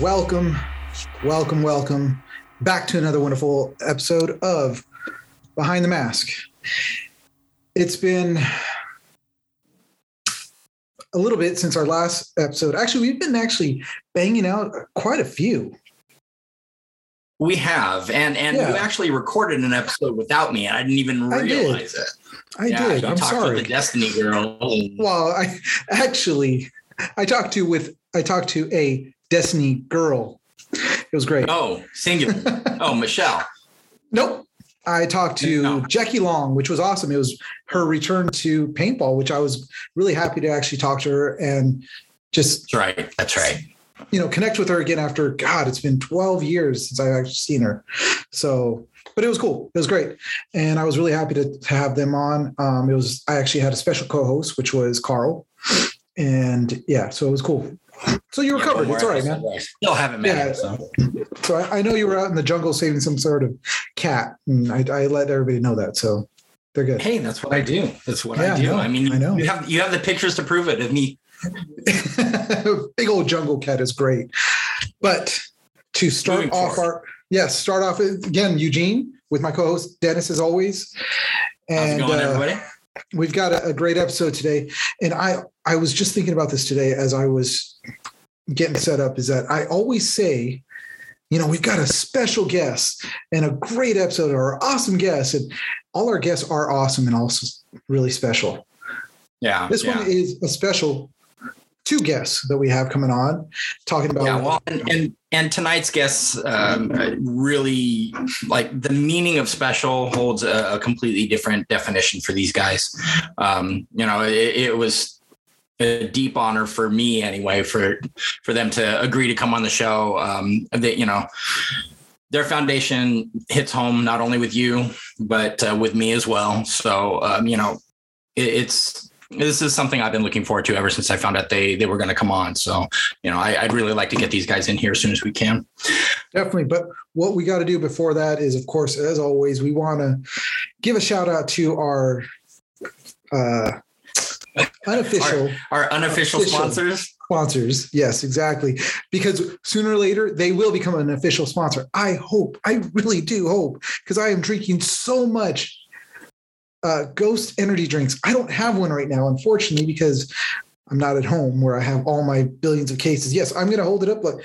welcome, welcome, welcome back to another wonderful episode of Behind the Mask. It's been a little bit since our last episode. Actually, we've been actually banging out quite a few. We have, and and Yeah. you actually recorded an episode without me, and I didn't even I realize it. I Yeah, did. I'm sorry. the Destiny girl. well, I actually I talked to with I talked to a Destiny girl. It was great. oh, singular. oh, Michelle. Nope. I talked to No. Jackie Long, which was awesome. It was her return to paintball, which I was really happy to actually talk to her and just That's right. That's right. you know connect with her again after God, it's been 12 years since I've actually seen her. So, but it was cool. It was great, and I was really happy to, to have them on. Um, it was I actually had a special co-host, which was Carl, and yeah, so it was cool. So you Yeah, recovered. one It's all right, man. episode left. Still haven't met Yeah. him, so. So I, I know you were out in the jungle saving some sort of cat, and I, I let everybody know that. So they're good. Hey, that's what I do. That's what Yeah, I do. I. I mean, I know. you have you have the pictures to prove it of me. Big old jungle cat is great. But to start Moving off forward. our yes, start off again, Eugene, with my co-host Dennis as always. How's And it going, uh, everybody? we've got a, a great episode today. And I I was just thinking about this today as I was getting set up, is that I always say, you know, we've got a special guest and a great episode or awesome guest. And all our guests are awesome and also really special. Yeah. This yeah. one is a special two guests that we have coming on talking about Yeah, well, and and, and tonight's guests um, really like the meaning of special holds a, a completely different definition for these guys. Um, you know, it, it was a deep honor for me anyway for for them to agree to come on the show. Um, that you know. Their foundation hits home not only with you, but uh, with me as well. So, um, you know, it, it's this is something I've been looking forward to ever since I found out they they were going to come on. So, you know, I, I'd really like to get these guys in here as soon as we can. Definitely. But what we got to do before that is, of course, as always, we want to give a shout out to our uh, unofficial Our unofficial Official. sponsors. sponsors. Yes, exactly. Because sooner or later, they will become an official sponsor. I hope, I really do hope, because I am drinking so much uh, Ghost energy drinks. I don't have one right now, unfortunately, because I'm not at home where I have all my billions of cases. Yes, I'm going to hold it up, like,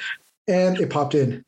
and it popped in.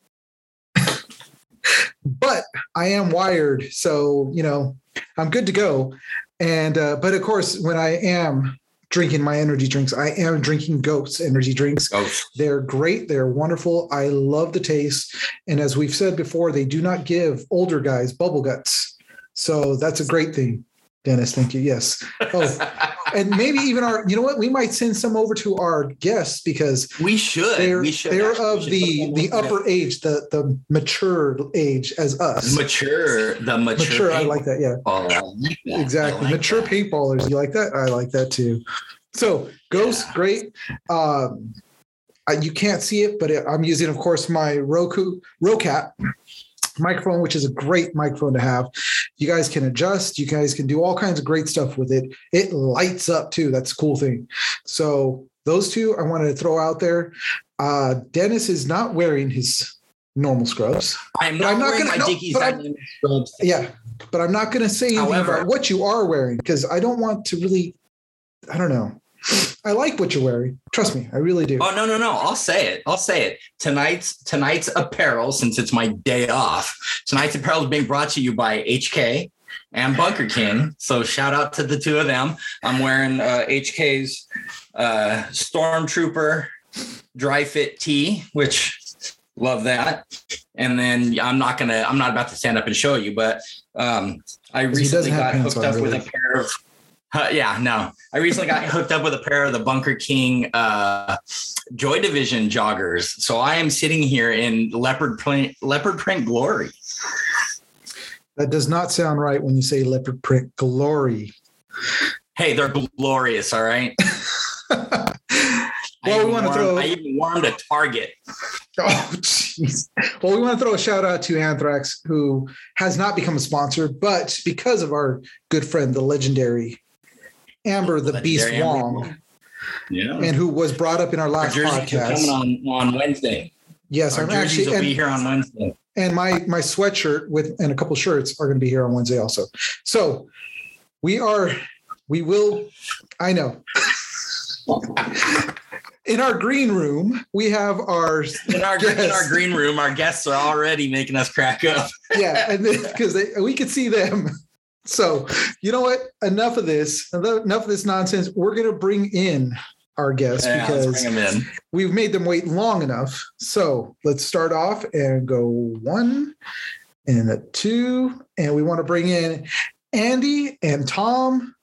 but I am wired, so you know I'm good to go. And uh, but of course, when I am drinking my energy drinks, I am drinking Ghost energy drinks. Oh, They're great. They're wonderful. I love the taste. And as we've said before, they do not give older guys bubble guts. So that's a great thing. Dennis, thank you. Yes. Oh, and maybe even our, you know what? We might send some over to our guests because we should. they're we should. they're actually. of should the the upper age, the the mature age as us. mature. The mature. Mature, I like that. Yeah. I like that. Exactly. Like Mature that. paintballers. You like that? I like that too. So Ghost, Yeah. great. Um, I, you can't see it, but it, I'm using, of course, my Roku Roccat microphone, which is a great microphone to have. You guys can adjust. You guys can do all kinds of great stuff with it. It lights up too. That's a cool thing. So those two I wanted to throw out there. Uh, Dennis is not wearing his normal scrubs. I'm not, I'm not wearing gonna- my no, Dickies scrubs. Yeah, but I'm not going to say However- what you are wearing because I don't want to really. I don't know. I like what you're wearing. Trust me, I really do. Oh no no no! I'll say it. I'll say it. Tonight's tonight's apparel, since it's my day off. Tonight's apparel is being brought to you by HK and Bunker King. So shout out to the two of them. I'm wearing uh, HK's uh, Stormtrooper dry fit tee, which love that. And then I'm not gonna. I'm not about to stand up and show you, but um, I recently got hooked up with a pair of. Uh, yeah, no. I recently got hooked up with a pair of the Bunker King uh, Joy Division joggers. So I am sitting here in leopard print, leopard print glory. That does not sound right when you say leopard print glory. Hey, they're glorious. All right. well, we want to throw. I even warmed a Target. Oh, jeez. Well, we want to throw a shout out to Anthrax, who has not become a sponsor, but because of our good friend, the legendary Amber the Beast Legendary Amber. Wong, Yeah. and who was brought up in our Our last jerseys podcast. coming on on Wednesday. Yes, Our I'm jerseys actually will and, be here on Wednesday. and my my sweatshirt with and a couple shirts are going to be here on Wednesday also. So we are we will I know. In our green room, we have our In our, in our green room, our guests are already making us crack up. yeah, and because we could see them. So you know what? Enough of this. Enough of this nonsense. We're going to bring in our guests Yeah, because bring them in. we've made them wait long enough. So let's start off and go one and a two. And we want to bring in Andy and Thom.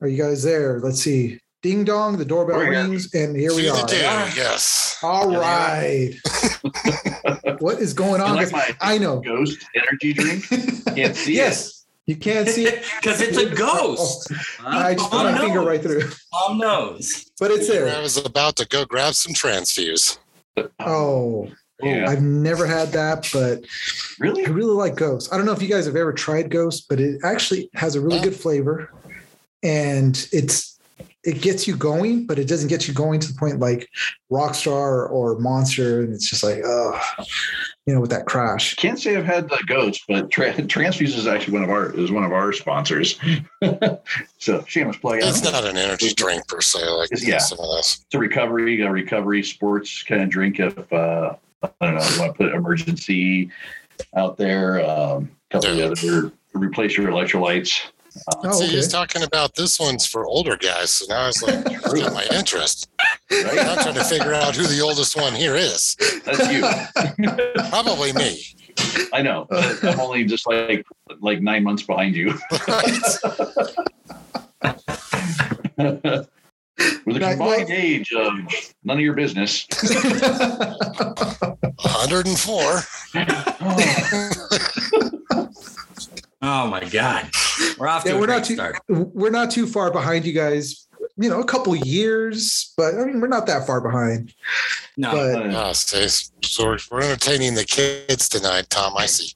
Are you guys there? Let's see. Ding dong, the doorbell rings, and here we See the are. do, yes. All Here we are. right. what is going on? like my I know. ghost energy drink? Can't see yes, you can't see it. Because it's a oh. ghost. it. I just put Thom my finger right through, Thom knows. but it's there. I was about to go grab some transfuse. Oh, yeah. I've never had that, but Really? I really like ghosts. I don't know if you guys have ever tried Ghost, but it actually has a really good flavor, and it's it gets you going, but it doesn't get you going to the point like Rockstar or Monster, and it's just like, oh, you know, with that crash. Can't say I've had the ghost, but tra- Transfuse is actually one of our is one of our sponsors. so shameless plug. It's not an energy drink per se, like Yeah. some of this. It's a recovery, a recovery sports kind of drink. If uh, I don't know, you want to put emergency out there, um, a couple of the other replace your electrolytes. Oh, See, he's talking about this one's for older guys, so now it's like got my interest. Right? I'm trying to figure out who the oldest one here is. That's you. Probably me. I know. I'm only just like like nine months behind you. With a combined age of none of your business. 104. Oh my God. We're off to Yeah, a we're great not too start. we're not too far behind you guys. You know, a couple years, but I mean, we're not that far behind. No. But see, so we're- we're entertaining the kids tonight, Thom. I see.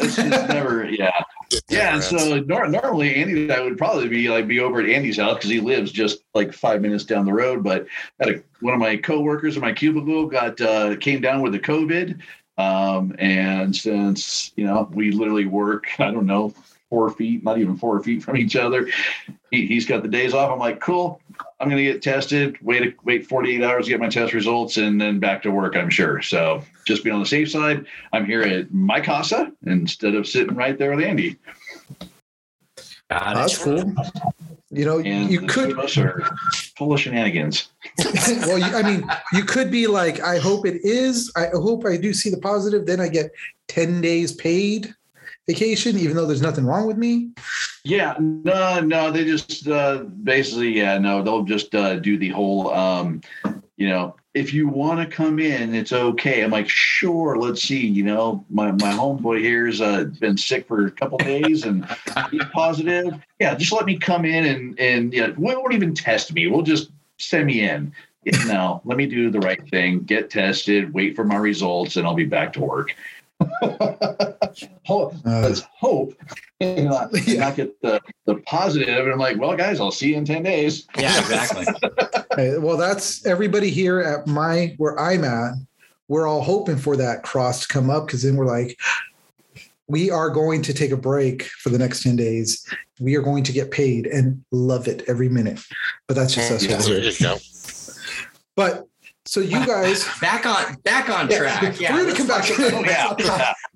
It's just never, yeah, It yeah. And never so nor- normally Andy and I would probably be like be over at Andy's house because he lives just like five minutes down the road. But had a, one of my coworkers in my cubicle got uh, came down with the COVID, um, and since you know we literally work, I don't know, four feet, not even four feet from each other. He, he's got the days off. I'm like, cool. I'm going to get tested. Wait, wait 48 hours to get my test results, and then back to work. I'm sure. So just be on the safe side. I'm here at my casa instead of sitting right there with Andy. Got it. that's cool. You know, And you could two of us are full of shenanigans. well, you, I mean, you could be like, I hope it is. I hope I do see the positive. Then I get 10 days paid vacation, even though there's nothing wrong with me. Yeah, no, no, they just uh, basically, yeah, no, they'll just uh, do the whole, um, you know, if you want to come in, it's okay. I'm like, sure, let's see. You know, my my homeboy here's uh, been sick for a couple days and he's positive. Yeah, just let me come in and and yeah, we won't even test me. We'll just send me in. Yeah, No, let me do the right thing. Get tested. Wait for my results, and I'll be back to work. Ho- Uh, Let's hope and not, and not get the, the positive. And I'm like, well, guys, I'll see you in 10 days. Yeah, exactly. Hey, well, that's everybody here at my where I'm at. We're all hoping for that cross to come up because then we're like, we are going to take a break for the next 10 days. We are going to get paid and love it every minute. But that's just us Yeah. There you go. But so you guys, Back on back on Yeah, track. Yeah. we're gonna come back. talk about- yeah.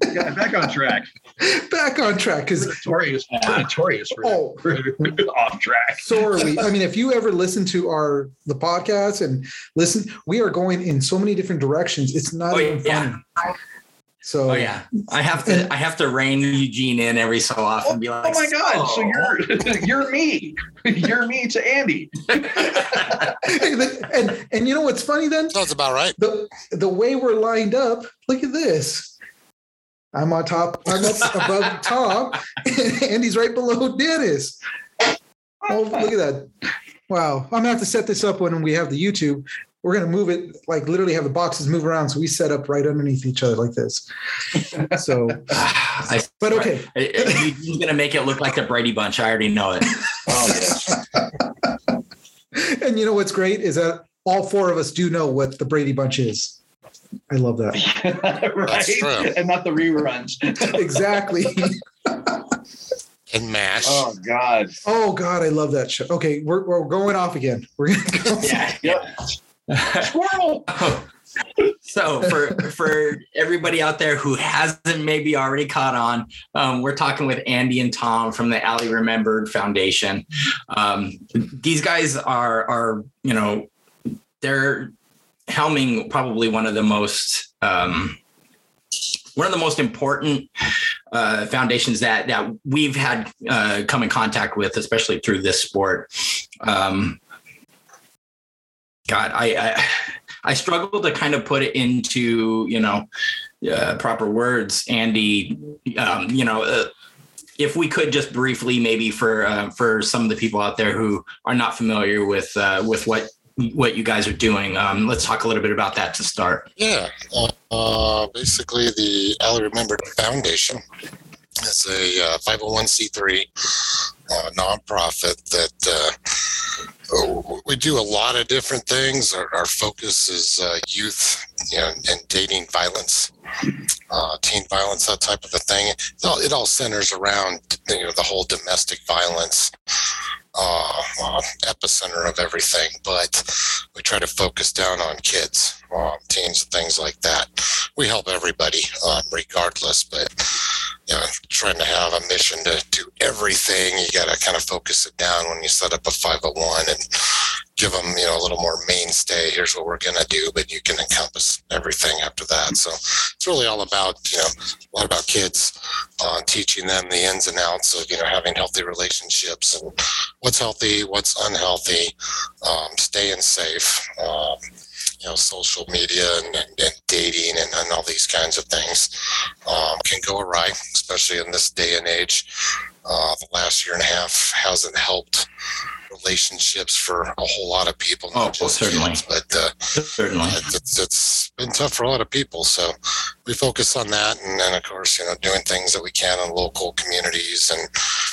yeah. yeah. Back on track. back on track because Notorious. Uh, notorious for, Oh. for off track. so are we. I mean, if you ever listen to our the podcast and listen, we are going in so many different directions. It's not Oh, even yeah. funny. So Oh yeah, I have to. I have to rein Eugene in every so often. Oh, and be oh my God. So "So, you're you're me. You're me to Andy. and and you know what's funny then? Sounds about right. The the way we're lined up, look at this. I'm on top, I'm up above Thom, and Andy's right below Dennis. Oh, look at that. Wow. I'm gonna have to set this up when we have the YouTube. We're gonna move it like literally have the boxes move around. So we set up right underneath each other like this. So I, but okay. Eugene's gonna make it look like the Brady Bunch. I already know it. Oh, yes. And you know what's great is that all four of us do know what the Brady Bunch is. I love that. right? true. And not the reruns. exactly. And MASH. oh God. Oh God, I love that show. Okay, we're, we're going off again. We're gonna go. Yeah. Yep. So for for everybody out there who hasn't maybe already caught on, um, we're talking with Andy and Thom from the Ally Remembered Foundation. Um, these guys are are you know they're helming probably one of the most um, one of the most important uh, foundations that that we've had uh, come in contact with, especially through this sport. Um, God, I, I I struggle to kind of put it into you know uh, proper words, Andy. Um, you know. Uh, if we could just briefly, maybe for uh, for some of the people out there who are not familiar with uh, with what what you guys are doing, um, let's talk a little bit about that to start. Yeah. Uh, uh, basically, the Ally Remembered Foundation is a uh, 501c3 uh, nonprofit that uh, we do a lot of different things. Our, our focus is uh, youth you know, and dating violence, uh, teen violence, that type of a thing. It all, it all centers around you know the whole domestic violence uh, uh, epicenter of everything, but we try to focus down on kids, teens, things like that. We help everybody, um, regardless, but you know, trying to have a mission to do everything. You got to kind of focus it down when you set up a 501 and give them, you know, a little more mainstay. Here's what we're going to do, but you can encompass everything after that. So it's really all about, you know, a lot about kids, uh, teaching them the ins and outs of, you know, having healthy relationships and what's healthy, what's unhealthy, um, staying safe. Um, you know, social media and, and, and dating and, and, all these kinds of things um, can go awry, especially in this day and age. Uh, the last year and a half hasn't helped relationships for a whole lot of people. Oh, well, certainly. Kids, but uh, certainly, it's, it's been tough for a lot of people. So we focus on that, and then of course, you know, doing things that we can in local communities and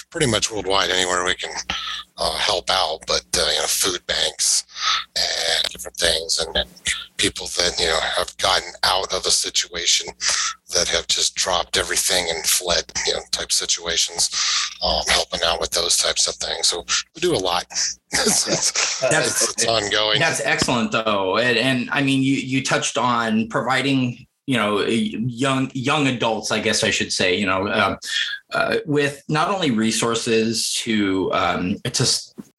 pretty much worldwide, anywhere we can uh, help out. But uh, you know, food banks and different things, and, and people that you know have gotten out of a situation that have just dropped everything and fled, you know, type situations, um, helping out with those types of things. So we do a lot. it's, it's, That's- it's ongoing. That's excellent, though, and, and I mean, you you touched on providing, you know, young young adults, I guess I should say, you know, um, uh, with not only resources to um, to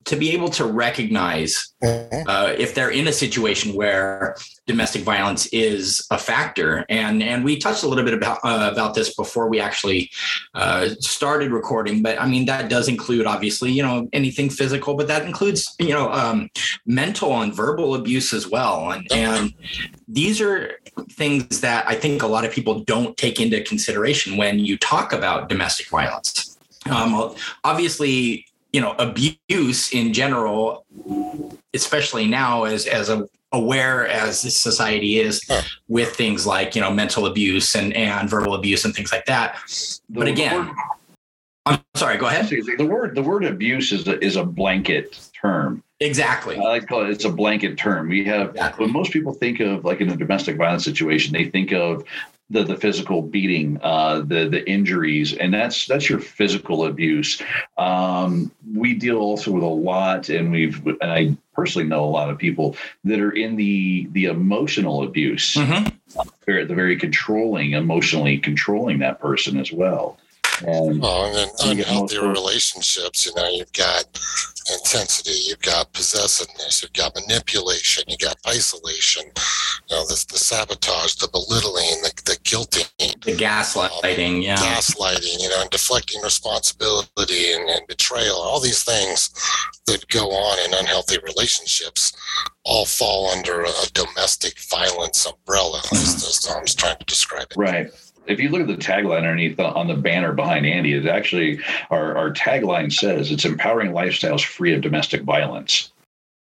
to be able to recognize Mhm. uh, if they're in a situation where domestic violence is a factor, and and we touched a little bit about uh, about this before we actually uh, started recording. But I mean, that does include obviously, you know, anything physical, but that includes you know um, mental and verbal abuse as well, and and these are things that I think a lot of people don't take into consideration when you talk about domestic violence. Um, obviously, you know, abuse in general, especially now as as a, aware as this society is with things like you know mental abuse and and verbal abuse and things like that. The But again, word- I'm sorry. Go ahead. the word the word abuse is a, is a blanket term. Exactly. I like to call it it's a blanket term. We have Exactly. when most people think of like in a domestic violence situation, they think of the the physical beating, uh, the the injuries, and that's that's your physical abuse. Um, we deal also with a lot, and we've and I personally know a lot of people that are in the the emotional abuse, Mhm. very the very controlling, emotionally controlling that person as well. And Oh, and then So you get unhealthy relationships, you know, you've got intensity, you've got possessiveness, you've got manipulation, you've got isolation, you know, the, the sabotage, the belittling, the, the guilting, The gaslighting. Um, yeah. gaslighting, you know, and deflecting responsibility and, and betrayal, all these things that go on in unhealthy relationships all fall under a domestic violence umbrella, as, as Thom's trying to describe it. Right. If you look at the tagline underneath the, on the banner behind Andy, it actually our, our tagline says it's empowering lifestyles free of domestic violence,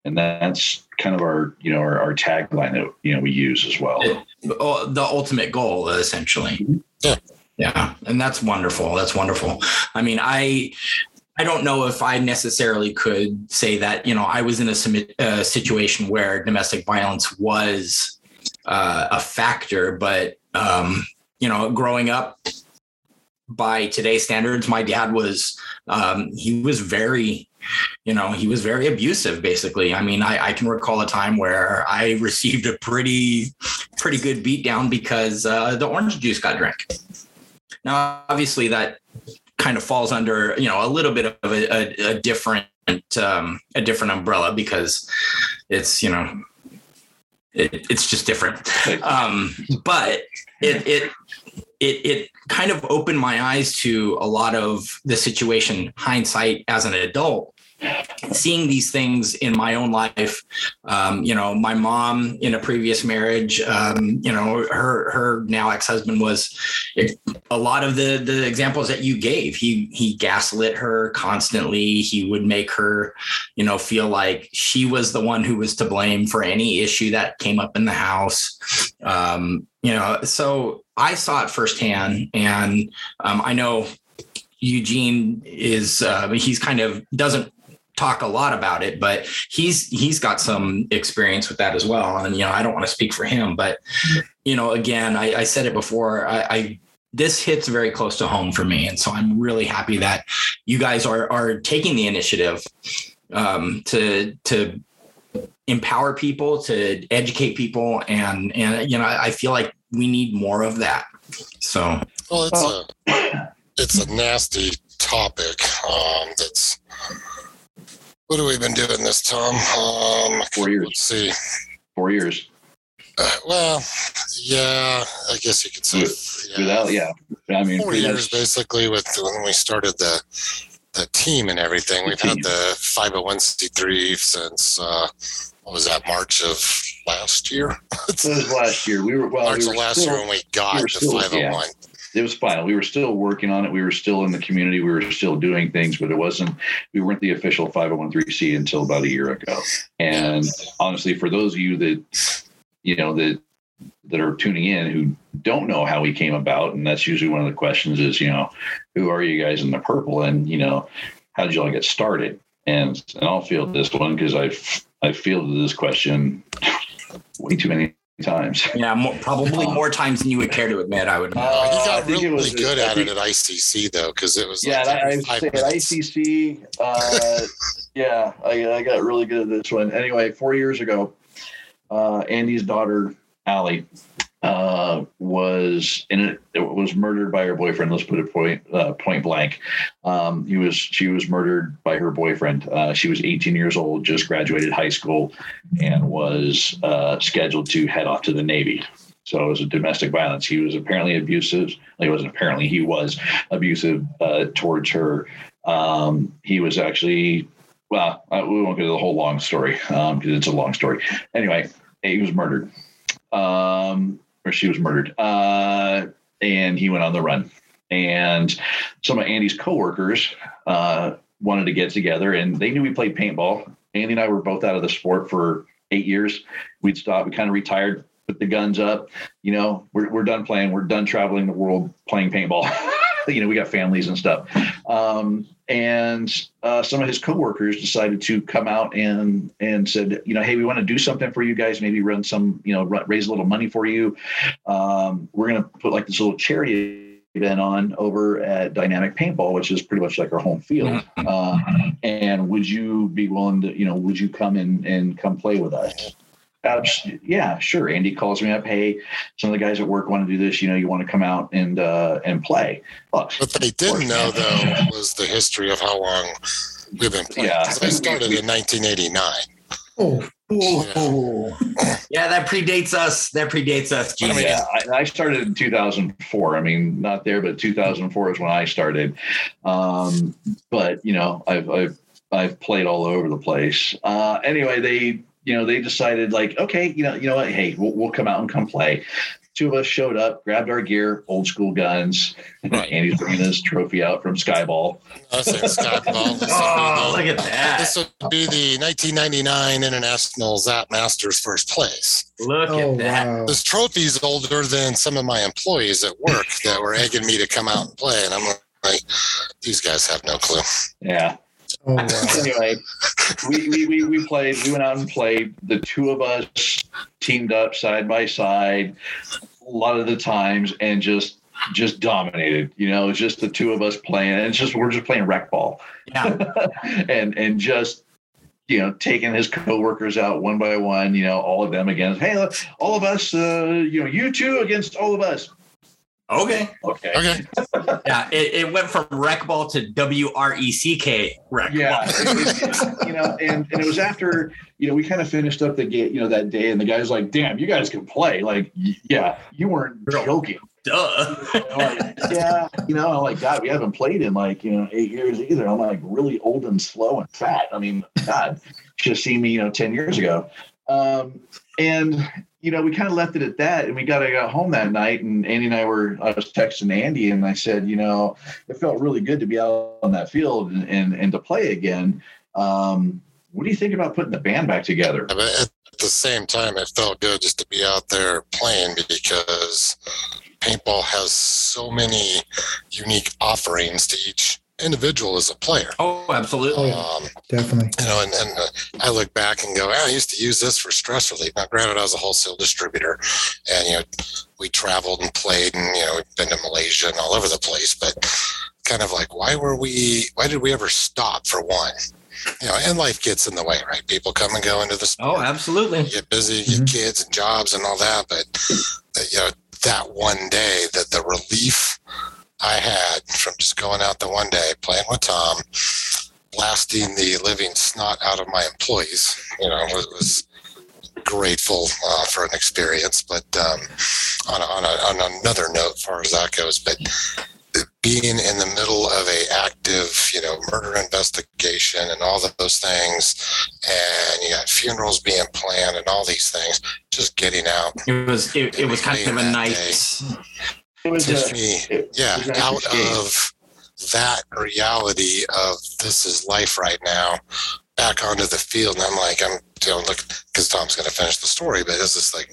and that's kind of our you know our, our tagline that you know we use as well. Oh, the ultimate goal essentially Yeah. yeah and that's wonderful that's wonderful i mean i i don't know if i necessarily could say that you know i was in a simi- uh, situation where domestic violence was uh, a factor. But um, you know, growing up by today's standards, my dad was um, he was very you know, he was very abusive, basically. I mean, I, I, can recall a time where I received a pretty, pretty good beatdown because uh, the orange juice got drank. Now, obviously, that kind of falls under, you know, a little bit of a, a, a different, um, a different umbrella because it's, you know, it, it's just different. Um, but it, it, it, it kind of opened my eyes to a lot of the situation hindsight as an adult seeing these things in my own life um, you know my mom in a previous marriage um, you know her her now ex-husband was a lot of the the examples that you gave he he gaslit her constantly. He would make her you know feel like she was the one who was to blame for any issue that came up in the house. Um, you know so i saw it firsthand and um, i know Eugene is uh, he's kind of doesn't talk a lot about it, but he's he's got some experience with that as well. And you know, I don't want to speak for him, but you know, again, I, I said it before. I, I this hits very close to home for me, and so I'm really happy that you guys are are taking the initiative um, to to empower people, to educate people, and and you know, I feel like we need more of that. So, well, it's a it's a nasty topic um, that's what have we been doing this, Thom? Um, Four years. Let's see. Four years. Uh, well, yeah, I guess you could say. Yeah. Without, yeah. I mean, four years basically with when we started the the team and everything. We've had the 501c3 since uh, what was that March of last year? it was last year. We were well. March we were of last still, year when we got we the still, 501. Yeah it was fine. We were still working on it. We were still in the community. We were still doing things, but it wasn't. We weren't the official 501c until about a year ago. And honestly, for those of you that you know that that are tuning in who don't know how we came about, and that's usually one of the questions is, you know, who are you guys in the purple, and you know, how did you all get started? And and I'll field this one because I've I've fielded this question way too many times. Yeah, more, probably more times than you would care to admit. I would. Uh, he got really was, good at it at ICC though, because it was yeah. Like I, I say at ICC, uh, yeah, I, I got really good at this one. Anyway, four years ago, uh, Andy's daughter Ally uh, was in it, it, was murdered by her boyfriend. Let's put it point uh, point blank. Um, he was she was murdered by her boyfriend. Uh, she was 18 years old, just graduated high school, and was uh, scheduled to head off to the Navy. So it was a domestic violence. He was apparently abusive. It wasn't apparently he was abusive uh, towards her. Um, he was actually well, we won't get to the whole long story because um, it's a long story. Anyway, he was murdered. Um, she was murdered. Uh, and he went on the run. And some of Andy's coworkers uh, wanted to get together, and they knew we played paintball. Andy and I were both out of the sport for eight years. We'd stopped. We kind of retired, put the guns up. You know, we're we're done playing. We're done traveling the world playing paintball. you know, we got families and stuff. Um, and uh, some of his coworkers decided to come out and and said, you know, hey, we want to do something for you guys. Maybe run some, you know, raise a little money for you. Um, we're going to put like this little charity event on over at Dynamic Paintball, which is pretty much like our home field. Mm-hmm. Uh, and would you be willing to, you know, would you come in and come play with us? Yeah, sure. Andy calls me up. Hey, some of the guys at work want to do this. You know, you want to come out and uh, and play. Look, what they didn't know though was the history of how long we've been playing. Yeah, I started in 1989. Oh, oh. yeah, that predates us. That predates us. I mean, yeah, I, I, started in 2004. I mean, not there, but 2004 is when I started. Um, but you know, I've, I've I've played all over the place. Uh, anyway, they you know, they decided like, okay, you know, you know what? Hey, we'll, we'll come out and come play. Two of us showed up, grabbed our gear, old school guns. Right. Andy's bringing his trophy out from Skyball. I say Skyball. oh, look at that! This would be the 1999 International Zap Masters first place. Look oh, at that! Wow. This trophy's older than some of my employees at work that were egging me to come out and play, and I'm like, these guys have no clue. Yeah. Oh, wow. anyway, we, we, we, we played, we went out and played. The two of us teamed up side by side a lot of the times and just just dominated. You know, it's just the two of us playing. And it's just we're just playing rec ball. Yeah. and and just you know taking his coworkers out one by one. You know, all of them against hey, look, all of us. Uh, you know, you two against all of us. Okay. Okay. Okay. Yeah. It, it went from rec ball to W R E C K rec Yeah, ball. it- it- you know, and, and it was after you know we kind of finished up the game, you know, that day, and the guy's like, "Damn, you guys can play!" Like, yeah, you weren't joking. Duh. I'm like, yeah, you know, I'm like, God, we haven't played in like you know eight years either. I'm like really old and slow and fat. I mean, God, should have seen me, you know, ten years ago. Um, and you know, we kind of left it at that, and we got I got home that night, and Andy and I were I was texting Andy, and I said, you know, it felt really good to be out on that field and and, and to play again. Um, what do you think about putting the band back together? At the same time, it felt good just to be out there playing because paintball has so many unique offerings to each individual as a player. Oh, absolutely. Oh, Um, Definitely. you know, and, and uh, I look back and go, "Ah, I used to use this for stress relief. Now, granted, I was a wholesale distributor, and you know, we traveled and played, and you know, we've been to Malaysia and all over the place. But kind of like, why were we? Why did we ever stop for one? You know, and life gets in the way, right? People come and go into the sport. Oh, absolutely. You get busy, you get kids and jobs and all that. But uh, you know, that one day, that the relief I had from just going out the one day, playing with Thom, blasting the living snot out of my employees, you know, was, was grateful uh, for an experience. But um, on, a, on, a, on another note, as far as that goes, but being in the middle of a active, you know, murder investigation and all of those things, and you got funerals being planned and all these things, just getting out. It was it, it was kind of a nice It was Just a, yeah, out escape. of that reality of this is life right now, back onto the field. And I'm like, I'm, you know, look, because Thom's going to finish the story, but it's just like,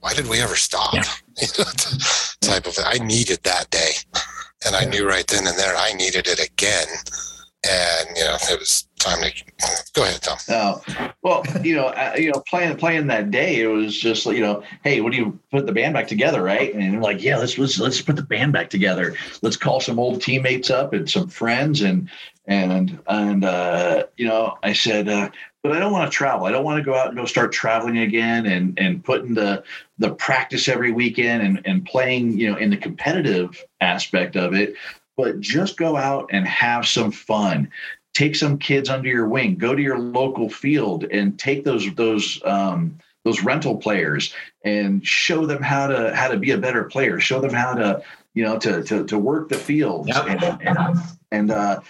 why did we ever stop? Yeah. You know, type of. I needed that day, and I knew right then and there I needed it again. And you know, it was time to go ahead, Thom. No, well, you know, uh, you know, playing playing that day, it was just you know, hey, what do you put the band back together, right? And like, yeah, let's let's let's put the band back together. Let's call some old teammates up and some friends, and and and uh, you know, I said, uh, but I don't want to travel. I don't want to go out and go start traveling again and and putting the the practice every weekend and and playing, you know, in the competitive aspect of it. But just go out and have some fun take some kids under your wing go to your local field and take those those um, those rental players and show them how to how to be a better player. Show them how to you know to to, to work the fields Yep. and and, and uh,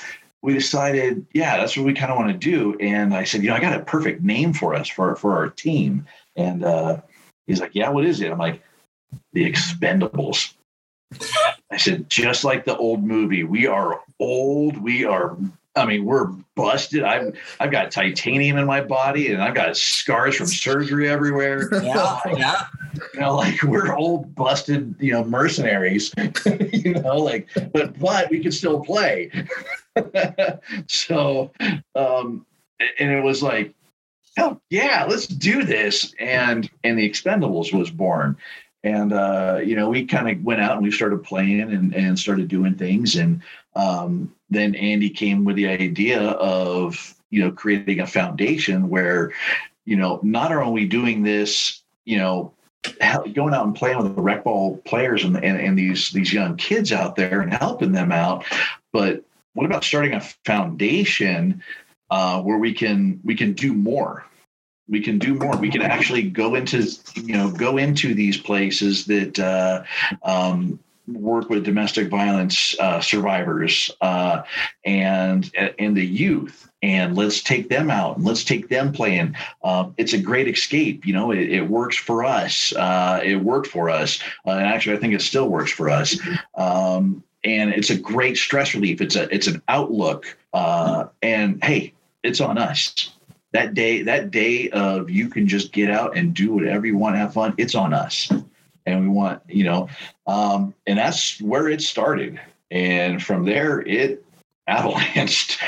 we decided yeah that's what we kind of want to do. And i said you know i got a perfect name for us for for our team. And uh, he's like yeah what is it? I'm like the expendables. I said, just like the old movie, we are old. We are, I mean, we're busted. I've I've got titanium in my body and I've got scars from surgery everywhere. yeah, yeah. You know, like we're old, busted, you know, mercenaries. you know, like, but but we can still play. so um and it was like, oh yeah, let's do this. And and the expendables was born and uh, you know we kind of went out and we started playing and, and started doing things. And um, then andy came with the idea of you know creating a foundation where you know not are we doing this you know going out and playing with the rec ball players and, and, and these these young kids out there and helping them out but what about starting a foundation uh, where we can we can do more we can do more. We can actually go into, you know, go into these places that uh, um, work with domestic violence uh, survivors uh, and and the youth, and let's take them out and let's take them playing. Um, it's a great escape. You know, it, it works for us. Uh, it worked for us, uh, and actually, I think it still works for us. Um, and it's a great stress relief. It's a it's an outlook. Uh, and hey, it's on us that day that day of you can just get out and do whatever you want have fun it's on us and we want you know um, and that's where it started and from there it avalanched.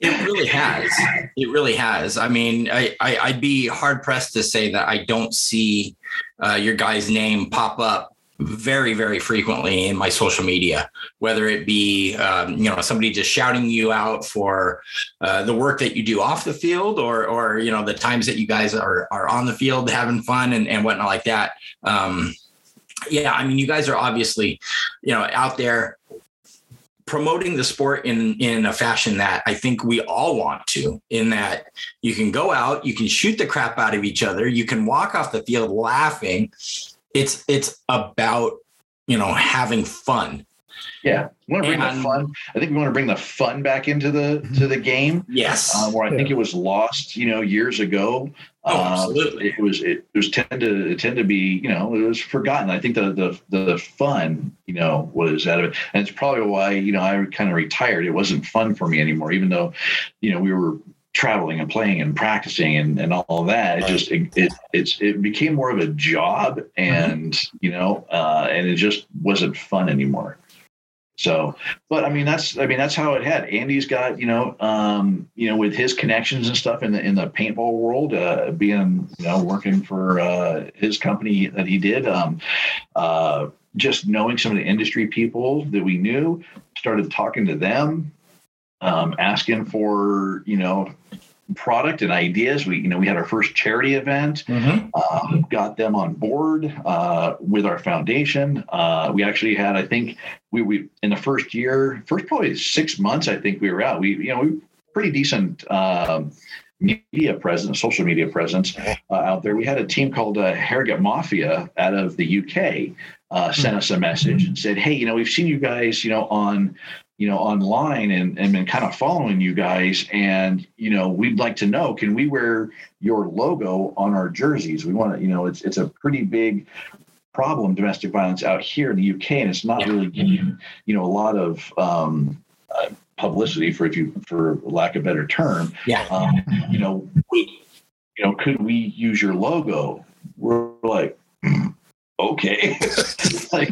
it really has. It really has. I mean, I, I would be hard pressed to say that I don't see uh, your guy's name pop up very very frequently in my social media whether it be um, you know somebody just shouting you out for uh, the work that you do off the field or or you know the times that you guys are are on the field having fun and, and whatnot like that. Um, yeah i mean you guys are obviously you know out there promoting the sport in in a fashion that I think we all want to in that you can go out you can shoot the crap out of each other you can walk off the field laughing it's it's about you know having fun. Yeah. We want to bring and, the fun i think we want to bring the fun back into the to the game. Yes. Uh, where i yeah. think it was lost you know years ago. Oh, uh, absolutely. it was it, was tend to it tend to be you know it was forgotten. I think the the the fun you know was out of it. And it's probably why you know i kind of retired. It wasn't fun for me anymore even though you know we were traveling and playing and practicing and, and all that. It just it, it it's it became more of a job mm-hmm. and mm-hmm. you know uh, and it just wasn't fun anymore. So, but I mean that's I mean that's how it had. Andy's got you know um, you know with his connections and stuff in the in the paintball world, uh, being you know working for uh, his company that he did. Um, uh, just knowing some of the industry people that we knew, started talking to them, um, asking for you know product and ideas. We, you know, we had our first charity event, mm-hmm. um, got them on board uh, with our foundation. Uh, we actually had, I think, we we in the first year, first probably six months, I think we were out. We, you know, we pretty decent. Um, media presence, social media presence uh, out there. We had a team called uh, Harrogate Mafia out of the UK uh, sent us a message and said, "Hey, you know, we've seen you guys, you know, on you know, online and, and been kind of following you guys. And, you know, we'd like to know, can we wear your logo on our jerseys? We want to, you know, it's, it's a pretty big problem, domestic violence out here in the UK. And it's not yeah. really getting, you know, a lot of, um, uh, publicity for, if you, for lack of a better term. Yeah. Um, you know, would, you know, could we use your logo? We're like, okay. like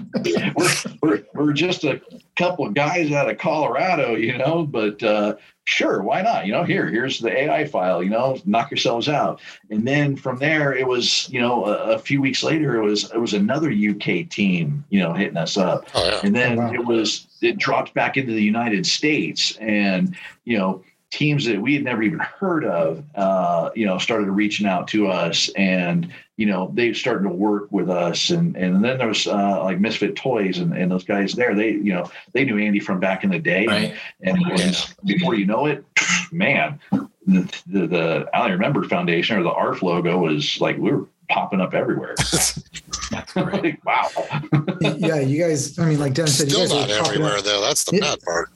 we're, we're, we're just a couple of guys out of Colorado, you know, but uh, sure, why not? You know, here, here's the AI file, you know, knock yourselves out. And then from there, it was, you know, a, a few weeks later, it was it was another UK team, you know, hitting us up. Oh, yeah. And then oh, wow. it was it dropped back into the United States and, you know, teams that we had never even heard of, uh, you know, started reaching out to us, and you know, they started to work with us, and and then there was uh, like Misfit Toys and, and those guys there. They you know they knew Andy from back in the day, right. and it was, before you know it, man, the the, the I Remember Foundation or the ARF logo was like we were popping up everywhere. That's great. wow. yeah, you guys. I mean, like Dennis said, Still you guys not everywhere though. That's the bad part.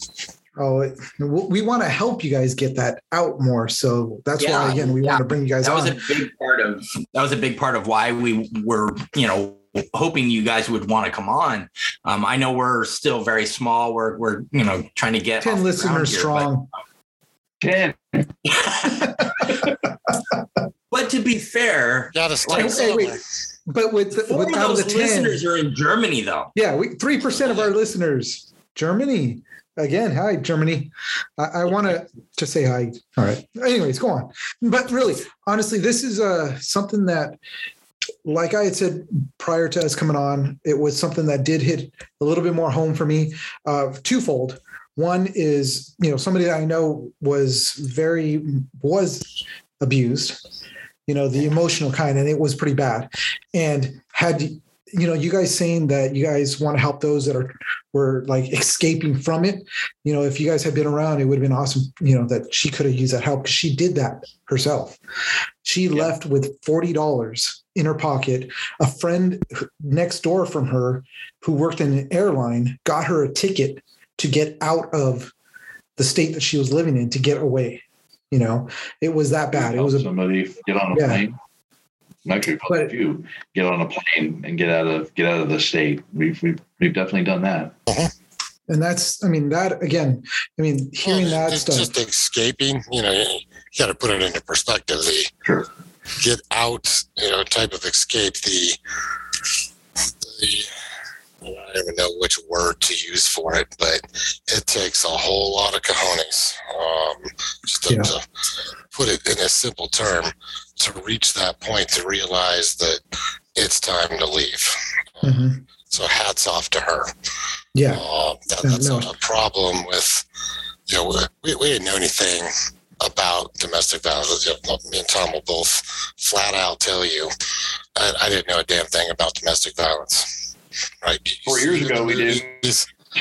Oh, we want to help you guys get that out more. So that's yeah, why again we yeah. want to bring you guys. That on. was a big part of that was a big part of why we were you know hoping you guys would want to come on. Um, I know we're still very small. We're we're you know trying to get ten listeners here, strong. Ten. but to be fair, yeah, like, hey, wait, but with, the, with out of the 10, listeners are in Germany though. Yeah, three percent of our listeners Germany again hi germany. I, I want to to say hi. All right. Anyways go on. But really honestly this is uh something that like i had said prior to us coming on it was something that did hit a little bit more home for me uh twofold. One is you know somebody that i know was very was abused you know the emotional kind and it was pretty bad and had you know you guys saying that you guys want to help those that are were like escaping from it you know if you guys had been around it would have been awesome you know that she could have used that help because she did that herself. She yeah. left with $40 in her pocket. A friend next door from her who worked in an airline got her a ticket to get out of the state that she was living in to get away you know? It was that bad. It was a, somebody get on a yeah. plane actually quite a few get on a plane and get out of get out of the state. We've we've, we've definitely done that. Uh-huh. And that's, I mean, that again, I mean, hearing well, that stuff. Just escaping, you know, you got to put it into perspective. The sure. get out, you know, type of escape. The the I don't even know which word to use for it, but it takes a whole lot of cojones. Um, just to, Yeah. to put it in a simple term, to reach that point to realize that it's time to leave. Mhm. So hats off to her. Yeah. Um, that, that's no. a problem with, you know, we, we didn't know anything about domestic violence. You know, Me and Thom will both flat out tell you, I, I didn't know a damn thing about domestic violence. Right? Four years ago, we did.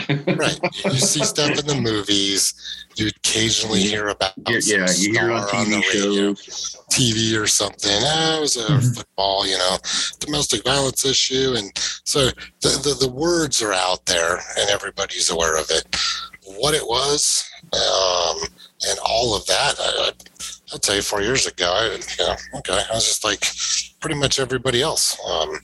Right. You, see stuff in the movies. You occasionally hear about Yeah, yeah, you hear on TV the radio. shows. TV or something. Oh, it was a Mhm. football, you know, domestic violence issue, and so the, the the words are out there, and everybody's aware of it. What it was, um, and all of that, I, I, I'll tell you, four years ago, I, you know, okay, I was just like pretty much everybody else. Um,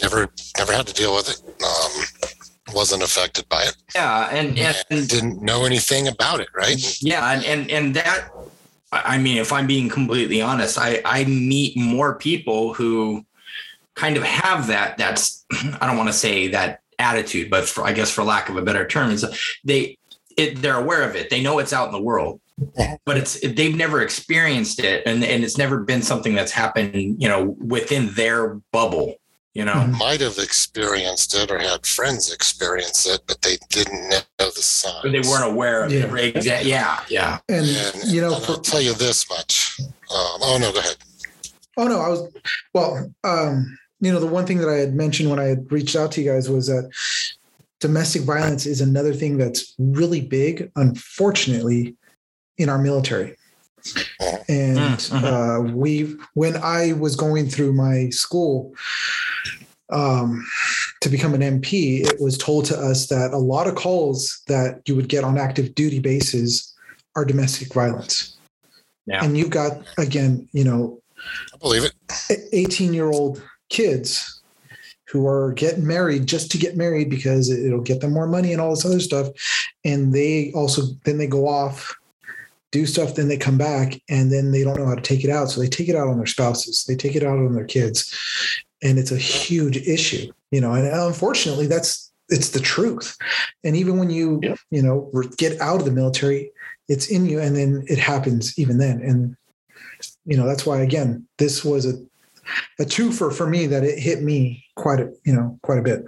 never, never had to deal with it. Um, wasn't affected by it. Yeah, and and Didn't know anything about it. Right? yeah, and and and that. I I mean, if I'm being completely honest, I I meet more people who kind of have that. That's I don't want to say that attitude, but for, I guess for lack of a better term, is they it, they're aware of it. They know it's out in the world, but it's they've never experienced it, and and it's never been something that's happened, you know, within their bubble. You know, Mhm. might have experienced it or had friends experience it, but they didn't know the signs. they weren't aware of Yeah. it. Exa- Yeah, yeah. And And, you know, and for, I'll tell you this much. Um, oh no, go ahead. Oh no, I was well. Um, you know, the one thing that I had mentioned when I had reached out to you guys was that domestic violence is another thing that's really big, unfortunately, in our military. And Mm, uh, we, when I was going through my school um, to become an MP, it was told to us that a lot of calls that you would get on active duty bases are domestic violence. Yeah. And you've got again, you know, I believe it. 18 year old kids who are getting married just to get married because it'll get them more money and all this other stuff and they also then they go off do stuff then they come back and then they don't know how to take it out. So they take it out on their spouses they take it out on their kids. And it's a huge issue you know and unfortunately that's it's the truth. And even when you you know get out of the military it's in you and then it happens even then. And you know that's why again this was a a twofer for me that it hit me quite a you know quite a bit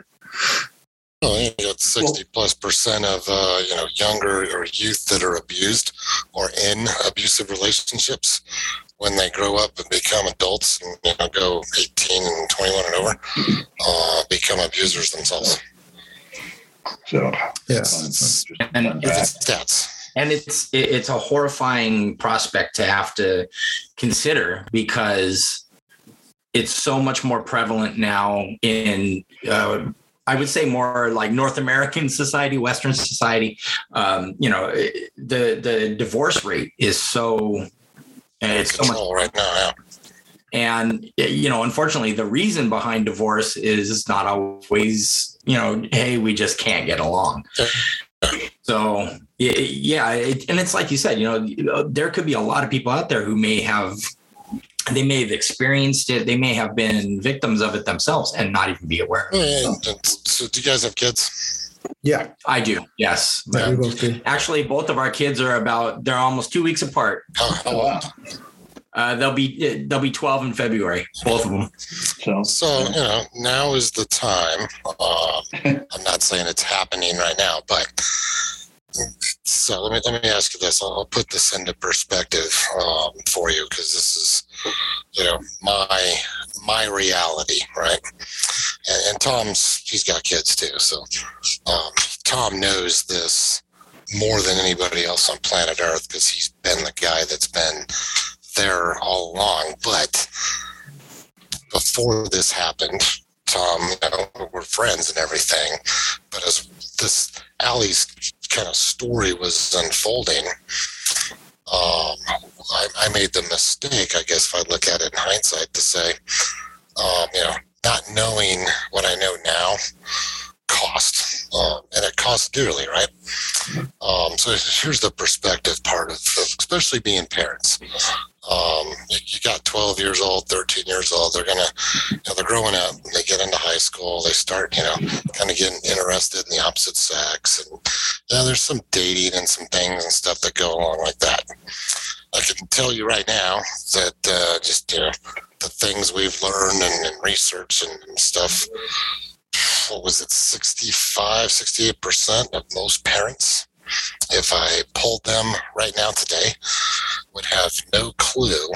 Well, you got sixty plus percent of uh, you know younger or youth that are abused or in abusive relationships when they grow up and become adults and you know go eighteen and twenty one and over, uh, become abusers themselves. So yeah It's, And it's stats. and it's it's a horrifying prospect to have to consider because it's so much more prevalent now in uh, I would say more like North American society, Western society. Um, you know, the the divorce rate is so and it's so much right now. Yeah. and you know unfortunately the reason behind divorce is not always you know hey we just can't get along so yeah it, and it's like you said you know there could be a lot of people out there who may have they may have experienced it they may have been victims of it themselves and not even be aware. Oh, yeah. And So, do you guys have kids? yeah i do yes yeah, we both do actually both of our kids are about they're almost two weeks apart How, how Oh, wow. uh, they'll be they'll be 12 in february both of them So, So, you know, now is the time. Um, I'm not saying it's happening right now, but so let me let me ask you this. I'll, I'll put this into perspective um, for you because this is, you know, my my reality, right? And, and Thom's he's got kids too, so um, Thom knows this more than anybody else on planet Earth because he's been the guy that's been there all along. But before this happened, Thom, you know, we're friends and everything. But as this Ally's kind of story was unfolding, um, I, I made the mistake, I guess, if I look at it in hindsight, to say, um, you know, not knowing what I know now cost, um, and it costs dearly, right? Um, so here's the perspective part of, of especially being parents. Um, you, you got 12 years old, 13 years old. They're gonna, you know, they're growing up. They get into high school. They start, you know, kind of getting interested in the opposite sex, and yeah, there's some dating and some things and stuff that go along like that. I can tell you right now that uh, just you know the things we've learned and, and research and, and stuff. What was it, 65, 68% of most parents if I pulled them right now today, would have no clue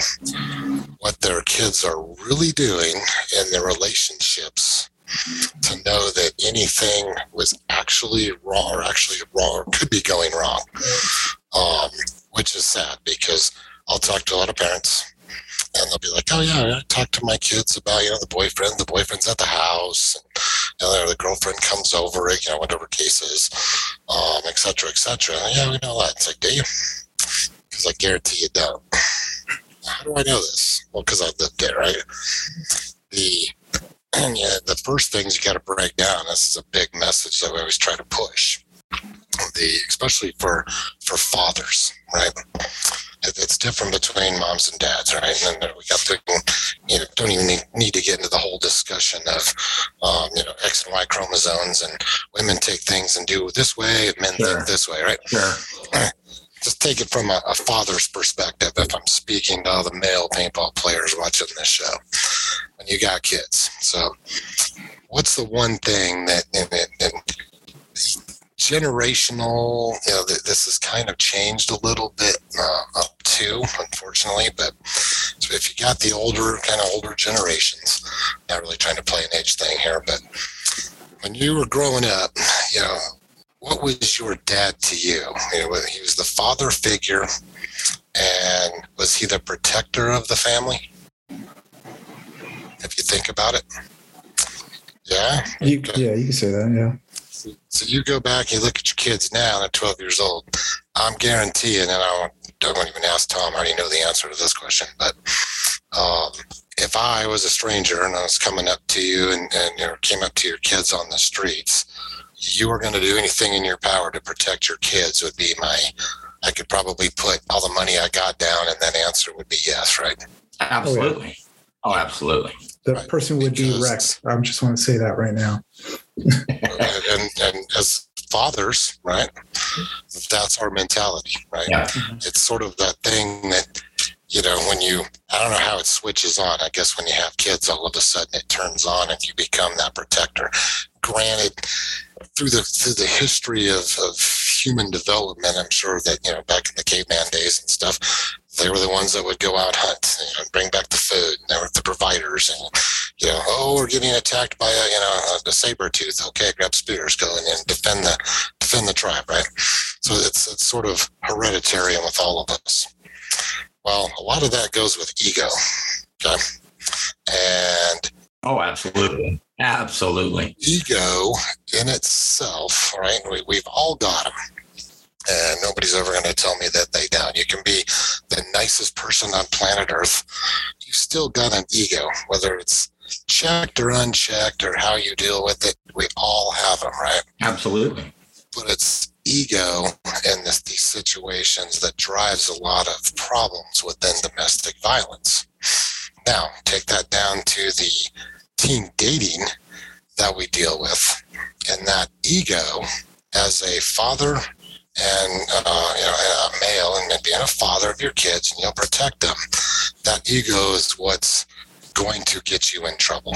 what their kids are really doing in their relationships to know that anything was actually wrong or actually wrong or could be going wrong. Um, which is sad because I'll talk to a lot of parents and they'll be like, "Oh yeah, I talked to my kids about you know the boyfriend. The boyfriend's at the house, and you know, the girlfriend comes over, you know, whatever case is, um, et cetera, et cetera. Yeah, we know that. It's like, do you? Because I guarantee you don't. How do I know this? Well, because I lived there, right? The and yeah, the first things you got to break down. This is a big message that we always try to push. The especially for for fathers, right? It's different between moms and dads, right? And then we got to, you know, don't even need, need to get into the whole discussion of, um, you know, X and Y chromosomes and women take things and do this way, and men sure. think this way, right? Sure. Just take it from a, a, father's perspective. If I'm speaking to all the male paintball players watching this show, when you got kids, so what's the one thing that and, and, generational, you know, this has kind of changed a little bit uh, up to, unfortunately. But so if you got the older, kind of older generations, not really trying to play an age thing here, but when you were growing up, you know, what was your dad to you? you know, he was the father figure, and was he the protector of the family? If you think about it, yeah, you, yeah, you can say that, yeah. So you go back, and you look at your kids now, they're 12 years old. I'm guaranteeing, and I don't, don't even ask Thom, I already know the answer to this question, but um, if I was a stranger and I was coming up to you and, and you know, came up to your kids on the streets, you were going to do anything in your power to protect your kids would be my, I could probably put all the money I got down and that answer would be yes, right? Absolutely. Oh, absolutely. The right. person would because, be wrecked. I just want to say that right now and, and as fathers, right? That's our mentality, right? Yeah. It's sort of that thing that, you know, when you, I don't know how it switches on. I guess when you have kids, all of a sudden it turns on and you become that protector. Granted, through the through the history of, of human development, I'm sure that you know back in the caveman days and stuff, they were the ones that would go out hunt you know, and bring back the food. And they were the providers, and you know, oh, we're getting attacked by a you know a saber tooth. Okay, grab spears, go in and defend the defend the tribe, right? So it's it's sort of hereditary with all of us. Well, a lot of that goes with ego, okay, and oh, absolutely, absolutely, ego in itself, right? We, we've all got them and nobody's ever going to tell me that they don't. You can be nicest person on planet Earth. You still got an ego, whether it's checked or unchecked or how you deal with it. We all have them, right? Absolutely. But it's ego in this, these situations that drives a lot of problems within domestic violence. Now, take that down to the teen dating that we deal with, and that ego as a father and uh, you know a male and being a father of your kids and you'll protect them. That ego is what's going to get you in trouble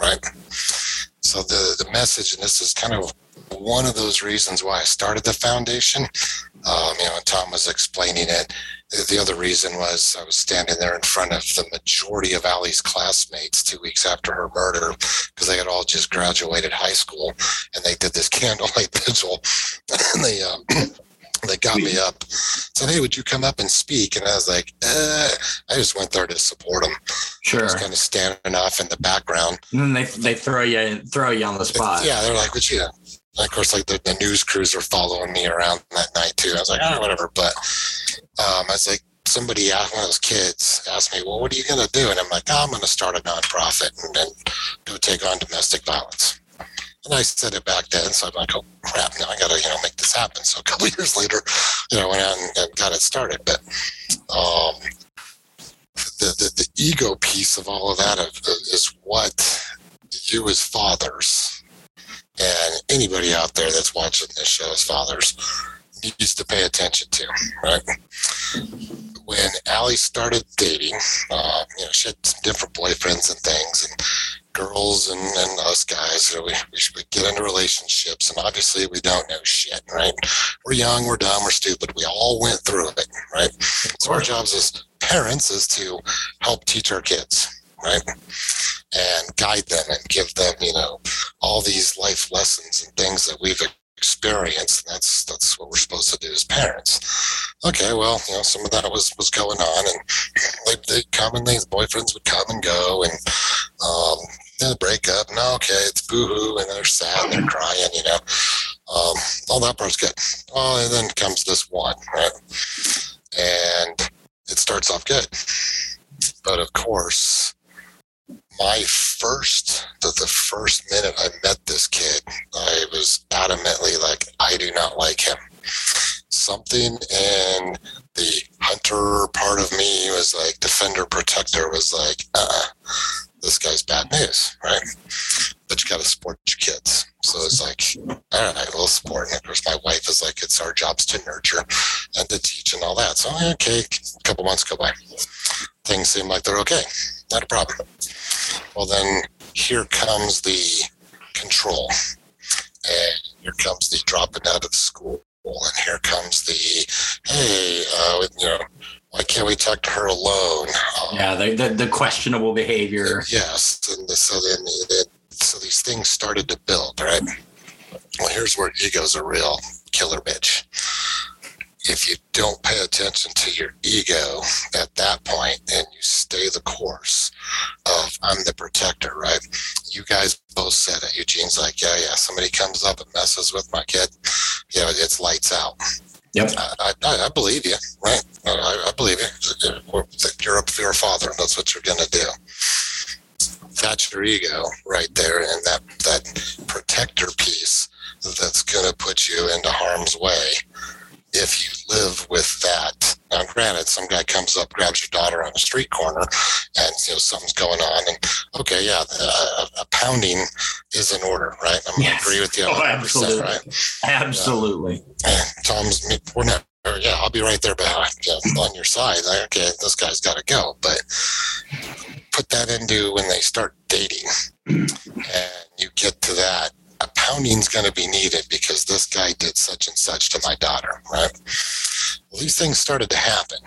right? So the the message and this is kind of one of those reasons why i started the foundation. Um, you know Thom was explaining it the other reason was I was standing there in front of the majority of Ally's classmates two weeks after her murder because they had all just graduated high school and they did this candlelight vigil. And they um, they got me up said hey would you come up and speak? And I was like eh. I just went there to support them sure. Just kind of standing off in the background. And then they they throw you throw you on the spot. Yeah they're like would you and of course, like the, the news crews were following me around that night too. I was like, oh, whatever. But um, I was like, somebody asked one of those kids asked me, well, what are you going to do? And I'm like, oh, I'm going to start a nonprofit and then go take on domestic violence. And I said it back then, so I'm like, oh crap, now I got to you know make this happen. So a couple years later, you know, I went out and, and got it started. But um, the, the, the ego piece of all of that is what you as fathers and anybody out there that's watching this show as fathers needs to pay attention to, right? When Ally started dating, uh, you know, she had some different boyfriends and things, and girls and, and us guys, you know, we, we get into relationships, and obviously we don't know shit, right? We're young, we're dumb, we're stupid. We all went through it, right? So our jobs as parents is to help teach our kids, right? And guide them and give them, you know, all these life lessons and things that we've experience. That's that's what we're supposed to do as parents. Okay, well, you know, some of that was was going on, and they they come and they, the boyfriends would come and go, and um, then break up. And okay, it's boohoo, and they're sad, and they're crying, you know. Um, all that part's good. Oh, and then comes this one, right? And it starts off good, but of course, my first the, the first minute I met this kid, I was adamantly like, I do not like him. Something in the hunter part of me was like defender protector was like, uh this guy's bad news, right? But you gotta support your kids. So it's like, all right, we'll support. And of course my wife is like, it's our jobs to nurture and to teach and all that. So okay, a couple months go by. Things seem like they're okay. Not a problem. Well, then here comes the control, and here comes the dropping out of school, and here comes the hey, uh, you know, why can't we talk to her alone? Um, yeah, the, the, the questionable behavior. Yes, and so then so these things started to build, right? Well, here's where ego's a real killer bitch if you don't pay attention to your ego at that point and you stay the course of I'm the protector, right? You guys both said it. Eugene's like, yeah, yeah, somebody comes up and messes with my kid. Yeah, it's lights out. Yep. I, I, I believe you, right? I, I believe you. You're a, you're a father. That's what you're going to do. That's your ego right there. And that, that protector piece that's going to put you into harm's way if you live with that. Now, granted, some guy comes up, grabs your daughter on a street corner, and you know something's going on, and okay, yeah, a, uh, uh, a pounding is in order, right? I'm yes. agree with you. Oh, absolutely, right? Absolutely. Yeah. Thom's, we're not. Yeah, I'll be right there behind you know, on your side. Like, okay, this guy's got to go, but put that into when they start dating, and you get to that a pounding's going to be needed because this guy did such and such to my daughter, right? Well, these things started to happen.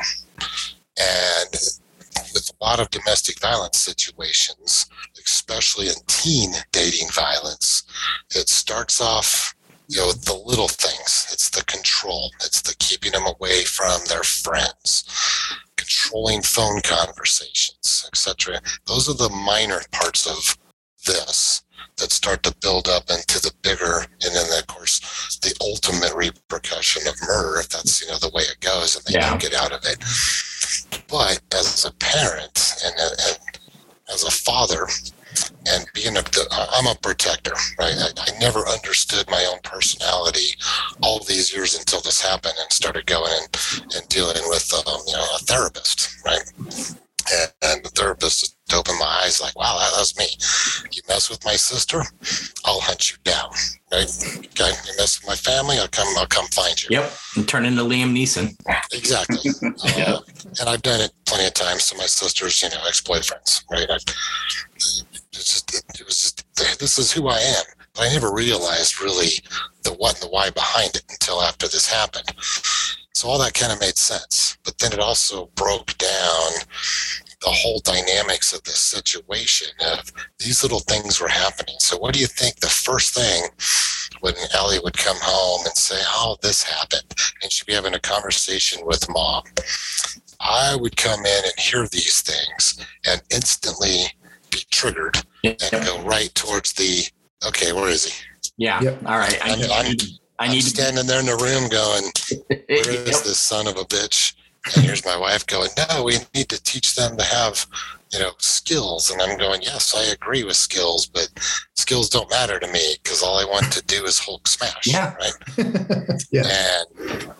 And with a lot of domestic violence situations, especially in teen dating violence, it starts off you know the little things. It's the control. It's the keeping them away from their friends. Controlling phone conversations etc those are the minor parts of this that start to build up into the bigger and then of course the ultimate repercussion of murder if that's you know the way it goes and they yeah. don't get out of it. But as a parent and, and as a father and being a i'm a protector right? I, I never understood my own personality all these years until this happened and started going and, and dealing with um, you know a therapist right and, and the therapist opened my eyes like, wow, that, was me. You mess with my sister, I'll hunt you down. Right? Okay. You mess with my family, I'll come, I'll come find you. Yep. And turn into Liam Neeson. Exactly. uh, and I've done it plenty of times to my sister's, you know, ex-boyfriends, right? I, it's just, it, it was just, this is who I am. But I never realized really the what and the why behind it until after this happened. So all that kind of made sense. But then it also broke down the whole dynamics of this situation of these little things were happening. So what do you think the first thing when Ellie would come home and say, Oh, this happened, and she'd be having a conversation with mom. I would come in and hear these things and instantly be triggered and go right towards the okay, where is he? Yeah. Yep. All right. I, I'm, I'm, I need I'm standing there in the room going, Where is yep. this son of a bitch? And here's my wife going, no, we need to teach them to have, you know, skills. And I'm going, yes, I agree with skills, but skills don't matter to me because all I want to do is Hulk smash. Yeah. Right. yeah. And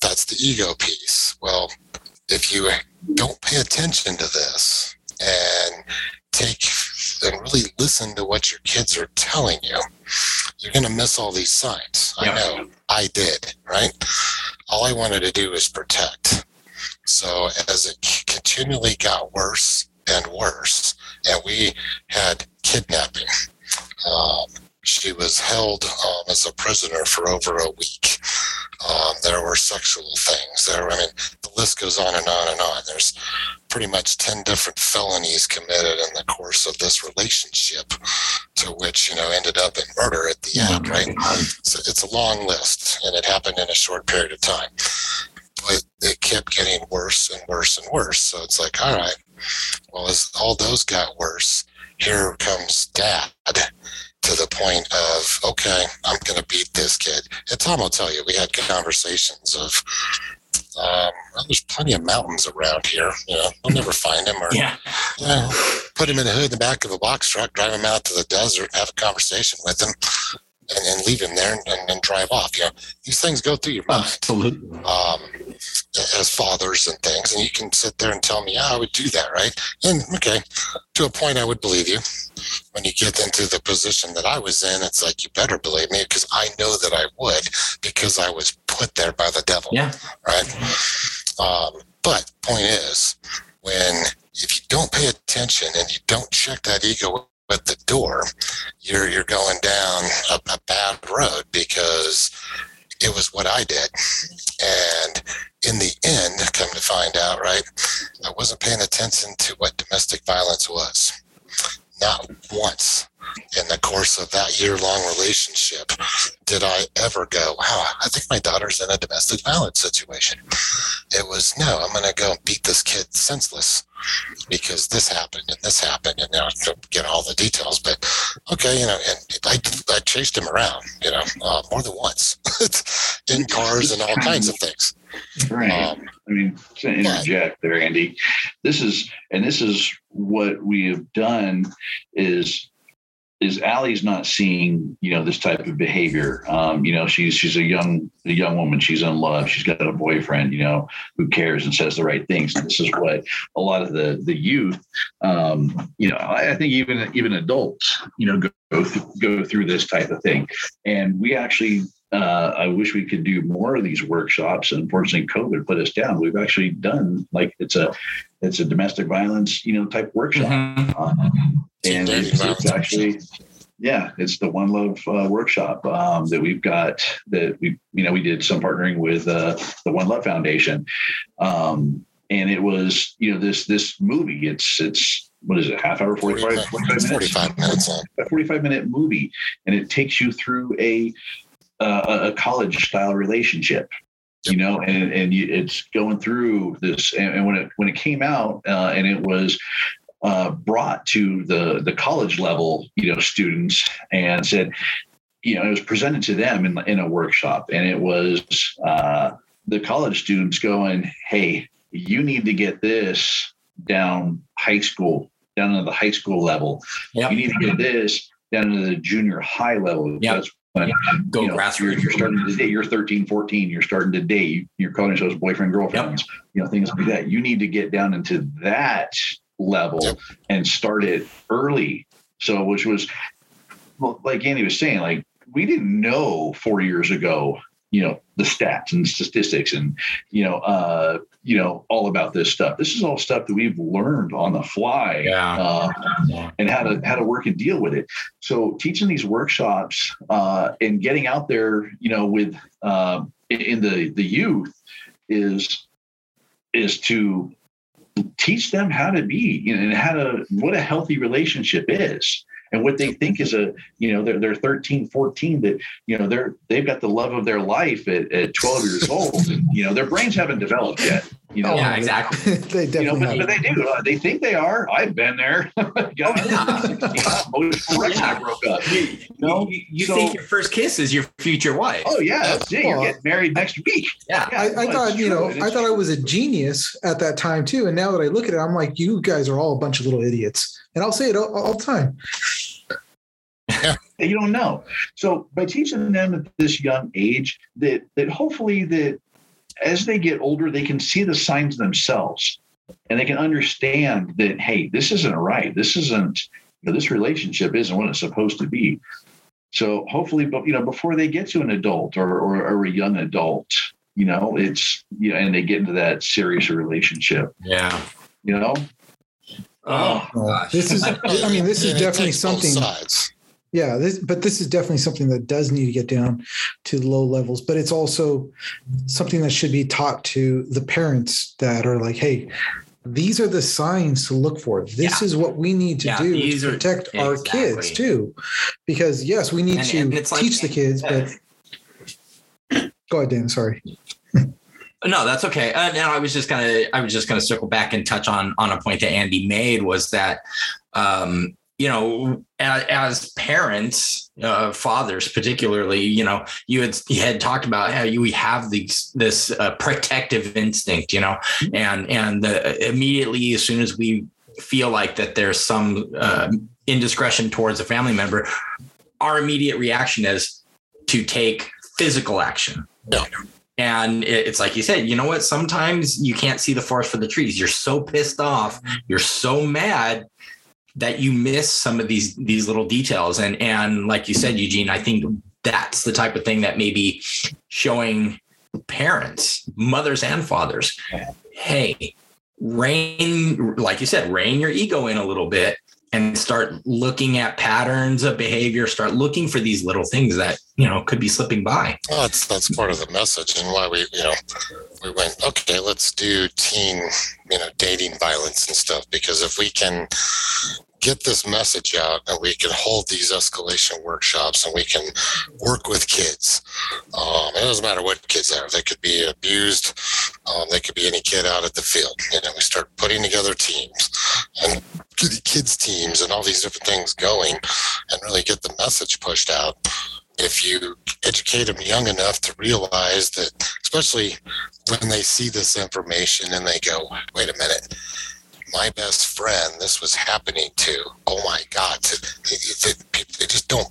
that's the ego piece. Well, if you don't pay attention to this and take and really listen to what your kids are telling you, you're going to miss all these signs. Yep. I know I did, right? All I wanted to do was protect. So as it continually got worse and worse, and we had kidnapping, um, she was held um, as a prisoner for over a week. Um, there were sexual things. There, I mean, list goes on and on and on. There's pretty much 10 different felonies committed in the course of this relationship, to which, you know, ended up in murder at the end, right? So it's a long list, and it happened in a short period of time. But it kept getting worse and worse and worse. So it's like, all right, well, as all those got worse, here comes dad to the point of, okay, I'm going to beat this kid. And Thom will tell you, we had conversations of, um, well, there's plenty of mountains around here. You know, we'll never find him or Yeah. you know, put him in the hood in the back of a box truck, drive him out to the desert, have a conversation with him, and, and leave him there and, and, and drive off. You know, these things go through your mind Absolutely. um, as fathers and things, and you can sit there and tell me, "Yeah, I would do that," right? And okay, to a point, I would believe you. When you get into the position that I was in, it's like you better believe me because I know that I would because I was put there by the devil Yeah. right? Um, but point is, when if you don't pay attention and you don't check that ego at the door, you're you're going down a, a bad road because it was what I did, and in the end, come to find out, right, I wasn't paying attention to what domestic violence was. Not once in the course of that year long relationship did I ever go, wow, I think my daughter's in a domestic violence situation. It was, no, I'm going to go and beat this kid senseless because this happened and this happened. And now I don't get all the details, but okay, you know, and I, I chased him around, you know, uh, more than once in cars and all kinds of things. Right. Um, I mean, to interject there, Andy, this is, and this is what we have done is, is Ally's not seeing, you know, this type of behavior. Um, you know, she's, she's a young, a young woman. She's in love. She's got a boyfriend, you know, who cares and says the right things. And this is what a lot of the, the youth, um, you know, I, I think even, even adults, you know, go, go, through, go through this type of thing. And we actually, uh, I wish we could do more of these workshops. Unfortunately, COVID put us down. We've actually done like it's a it's a domestic violence you know type workshop, Mhm. um, and it's, it's actually yeah, it's the One Love uh, workshop um, that we've got that we you know we did some partnering with uh, the One Love Foundation, um, and it was you know this this movie. It's it's what is it half hour 45, 45 minutes? 45 minutes a 45 minute movie and it takes you through a uh, a college style relationship you know and and you, it's going through this and, and when it when it came out uh, and it was uh, brought to the the college level you know students and said you know it was presented to them in, in a workshop and it was uh, the college students going hey you need to get this down high school down to the high school level Yep. you need to get this down to the junior high level. Yep. That's when Go you know, grassroots. You're, you're starting to date. You're 13, 14. You're starting to date. You're calling yourselves boyfriend, girlfriends. You know things like that. You need to get down into that level Yep. and start it early. So, which was well, like Andy was saying, like we didn't know four years ago. You know the stats and statistics, and you know, uh, you know all about this stuff. This is all stuff that we've learned on the fly. Yeah. Uh, Yeah. and how to how to work and deal with it. So teaching these workshops uh, and getting out there, you know, with uh, in the the youth is is to teach them how to be you know, and how to what a healthy relationship is and what they think is a you know they're, they're 13 14 that you know they're they've got the love of their life at, at 12 years old and you know their brains haven't developed yet you know Yeah, exactly. they you know, but, but they do. Uh, they think they are. I've been there. God, yeah. you know, emotional wreck when I broke up. You, No, you, you so- think your first kiss is your future wife. Oh yeah, that's it. You're Well, getting married next week. yeah. Yeah, I, I it's thought, you know, I it's thought I was a genius at that time too. And now that I look at it, I'm like, you guys are all a bunch of little idiots. And I'll say it all, all the time. You don't know. So by teaching them at this young age, that that hopefully that as they get older, they can see the signs themselves. and they can understand that hey, this isn't right. This isn't you know, this relationship isn't what it's supposed to be. So hopefully, but you know, before they get to an adult or, or, or a young adult, you know, it's you know, and they get into that serious relationship. Yeah. You know, Oh, Well, gosh. this is, I mean, this is definitely something. sides. Yeah, this, but this is definitely something that does need to get down to low levels. But it's also something that should be taught to the parents that are like, "Hey, these are the signs to look for. This is what we need to Yeah, do to are- protect our kids too." Because yes, we need And- to and like- teach the kids. But go ahead, Dan. Sorry. No, that's okay. Uh, and I was just gonna, I was just gonna circle back and touch on on a point that Andy made was that, um, you know, as, as parents, uh, fathers particularly, you know, you had you had talked about how you we have these this uh, protective instinct, you know, and and the, immediately as soon as we feel like that there's some uh, indiscretion towards a family member, our immediate reaction is to take physical action. Yeah. And it's like you said, you know what? Sometimes you can't see the forest for the trees. You're so pissed off, you're so mad that you miss some of these these little details. And and like you said, Eugene, I think that's the type of thing that maybe showing parents, mothers and fathers, hey, rein, like you said, rein your ego in a little bit and start looking at patterns of behavior, start looking for these little things that, you know, could be slipping by. Well, that's that's part of the message and why we, you know, we went, okay, let's do teen, you know, dating violence and stuff. Because if we can get this message out and we can hold these escalation workshops and we can work with kids. Um, it doesn't matter what kids are. They could be abused. Um, they could be any kid out at the field. You know, we start putting together teams and kids teams and all these different things going and really get the message pushed out if you educate them young enough to realize that, especially when they see this information and they go, wait a minute, my best friend, this was happening to. Oh my God. They, just don't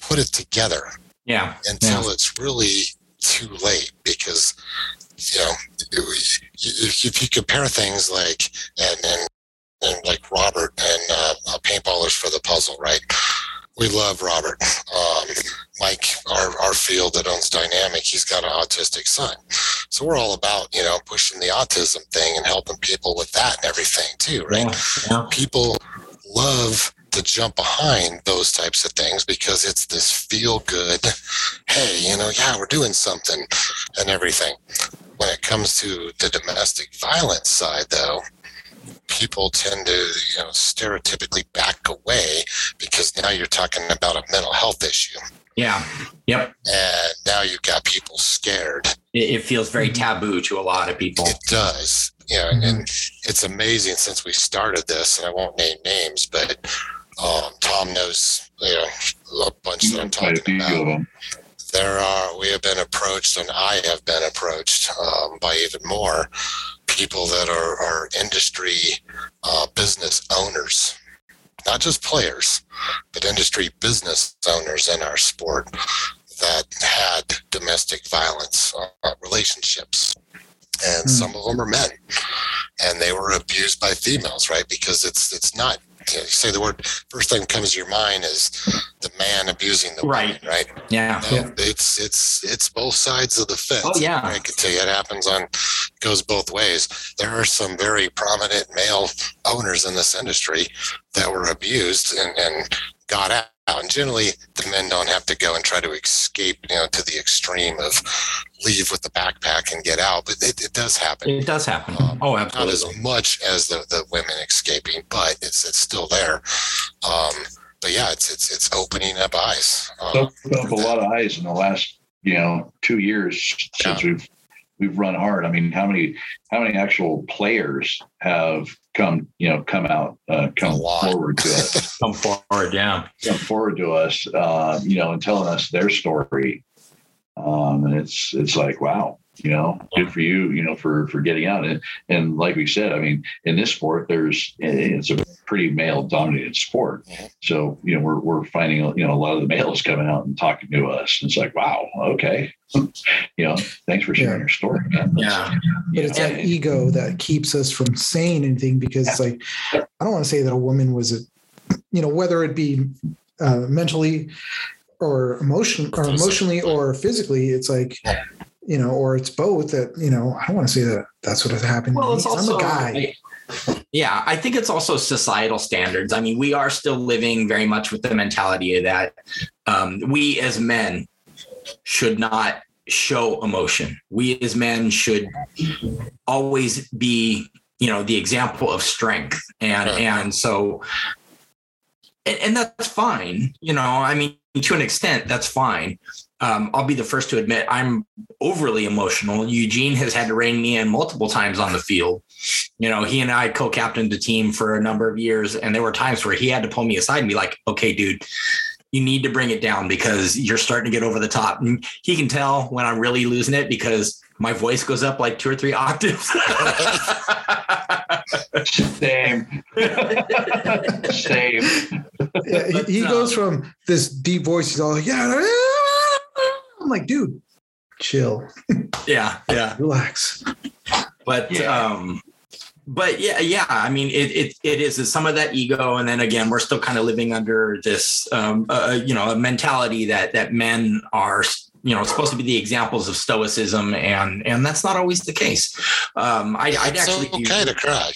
put it together Yeah. until it's really too late because, you know, if, if you compare things like, and, and, and like Robert and uh, paintballers for the puzzle, right? We love Robert. Um, Mike, our, our field that owns Dynamic, he's got an autistic son. So we're all about, you know, pushing the autism thing and helping people with that and everything too, right? Yeah. yeah. People love to jump behind those types of things because it's this feel good, hey, you know, yeah, we're doing something and everything. When it comes to the domestic violence side, though, people tend to, you know, stereotypically back away because now you're talking about a mental health issue. Yeah. Yep. And now you've got people scared. It, it feels very taboo to a lot of people. It does. Yeah. And, and it's amazing since we started this, and I won't name names, but um, Thom knows, you know, a bunch that I'm talking few of about. There are, we have been approached, and I have been approached um, by even more people that are, are industry uh, business owners, not just players, but industry business owners in our sport that had domestic violence uh, relationships. And Hmm. some of them are men, and they were abused by females, right? Because it's it's not. You, say the word first thing that comes to your mind is the man abusing the Right. woman, right? Yeah. No, Yeah. it's it's it's both sides of the fence. Oh, yeah. I can tell you it happens on goes both ways. There are some very prominent male owners in this industry that were abused and, and got out. And generally, the men don't have to go and try to escape, you know, to the extreme of leave with the backpack and get out. But it, it does happen. It does happen. Um, Oh, absolutely. Not as much as the, the women escaping, but it's it's still there. Um, but yeah, it's it's it's opening up eyes. Um, opened up a lot of eyes in the last you know two years since we've we've run hard. I mean, how many how many actual players have come you know come out uh, come forward to us Come forward. Yeah. come forward to us uh, you know and telling us their story. Um, and it's it's like wow you know good for you you know for for getting out and and like we said i mean in this sport there's it's a pretty male dominated sport so you know we're, we're finding you know a lot of the males coming out and talking to us and it's like wow okay you know thanks for sharing Yeah. your story man. Yeah. but it's Yeah. that ego that keeps us from saying anything because it's like I don't want to say that a woman was a you know whether it be uh, mentally or emotion or emotionally or physically it's like you know or it's both that you know I don't want to say that that's what has happened to Well, me it's 'cause also I'm a guy Yeah, I think it's also societal standards. I mean, we are still living very much with the mentality that um, we as men should not show emotion. We as men should always be, you know, the example of strength, and Right. and so, and, and that's fine. You know, I mean, to an extent, that's fine. Um, I'll be the first to admit I'm overly emotional. Eugene has had to rein me in multiple times on the field you know, he and I co-captained the team for a number of years, and there were times where he had to pull me aside and be like, "Okay, dude, you need to bring it down because you're starting to get over the top." And he can tell when I'm really losing it because my voice goes up like two or three octaves. same same yeah, he, he goes from this deep voice he's all like yeah I'm like dude chill yeah, yeah. relax But Yeah. um, but yeah, yeah. I mean, it it it is it's some of that ego, and then again, we're still kind of living under this, um, uh, you know, a mentality that that men are you know supposed to be the examples of stoicism and and that's not always the case um I, i'd It's actually okay to cry.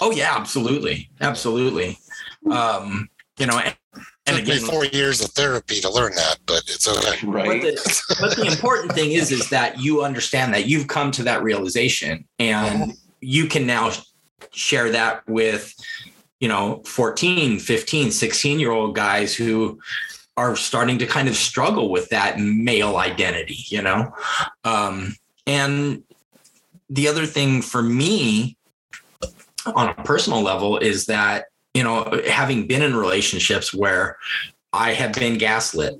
oh yeah absolutely absolutely um you know and, and Took me again four years of therapy to learn that, but it's okay. but right the, but the important thing is is that you understand that you've come to that realization and you can now share that with you know 14 15 16 year old guys who are starting to kind of struggle with that male identity you know? Um and the other thing for me on a personal level is that you know having been in relationships where i have been gaslit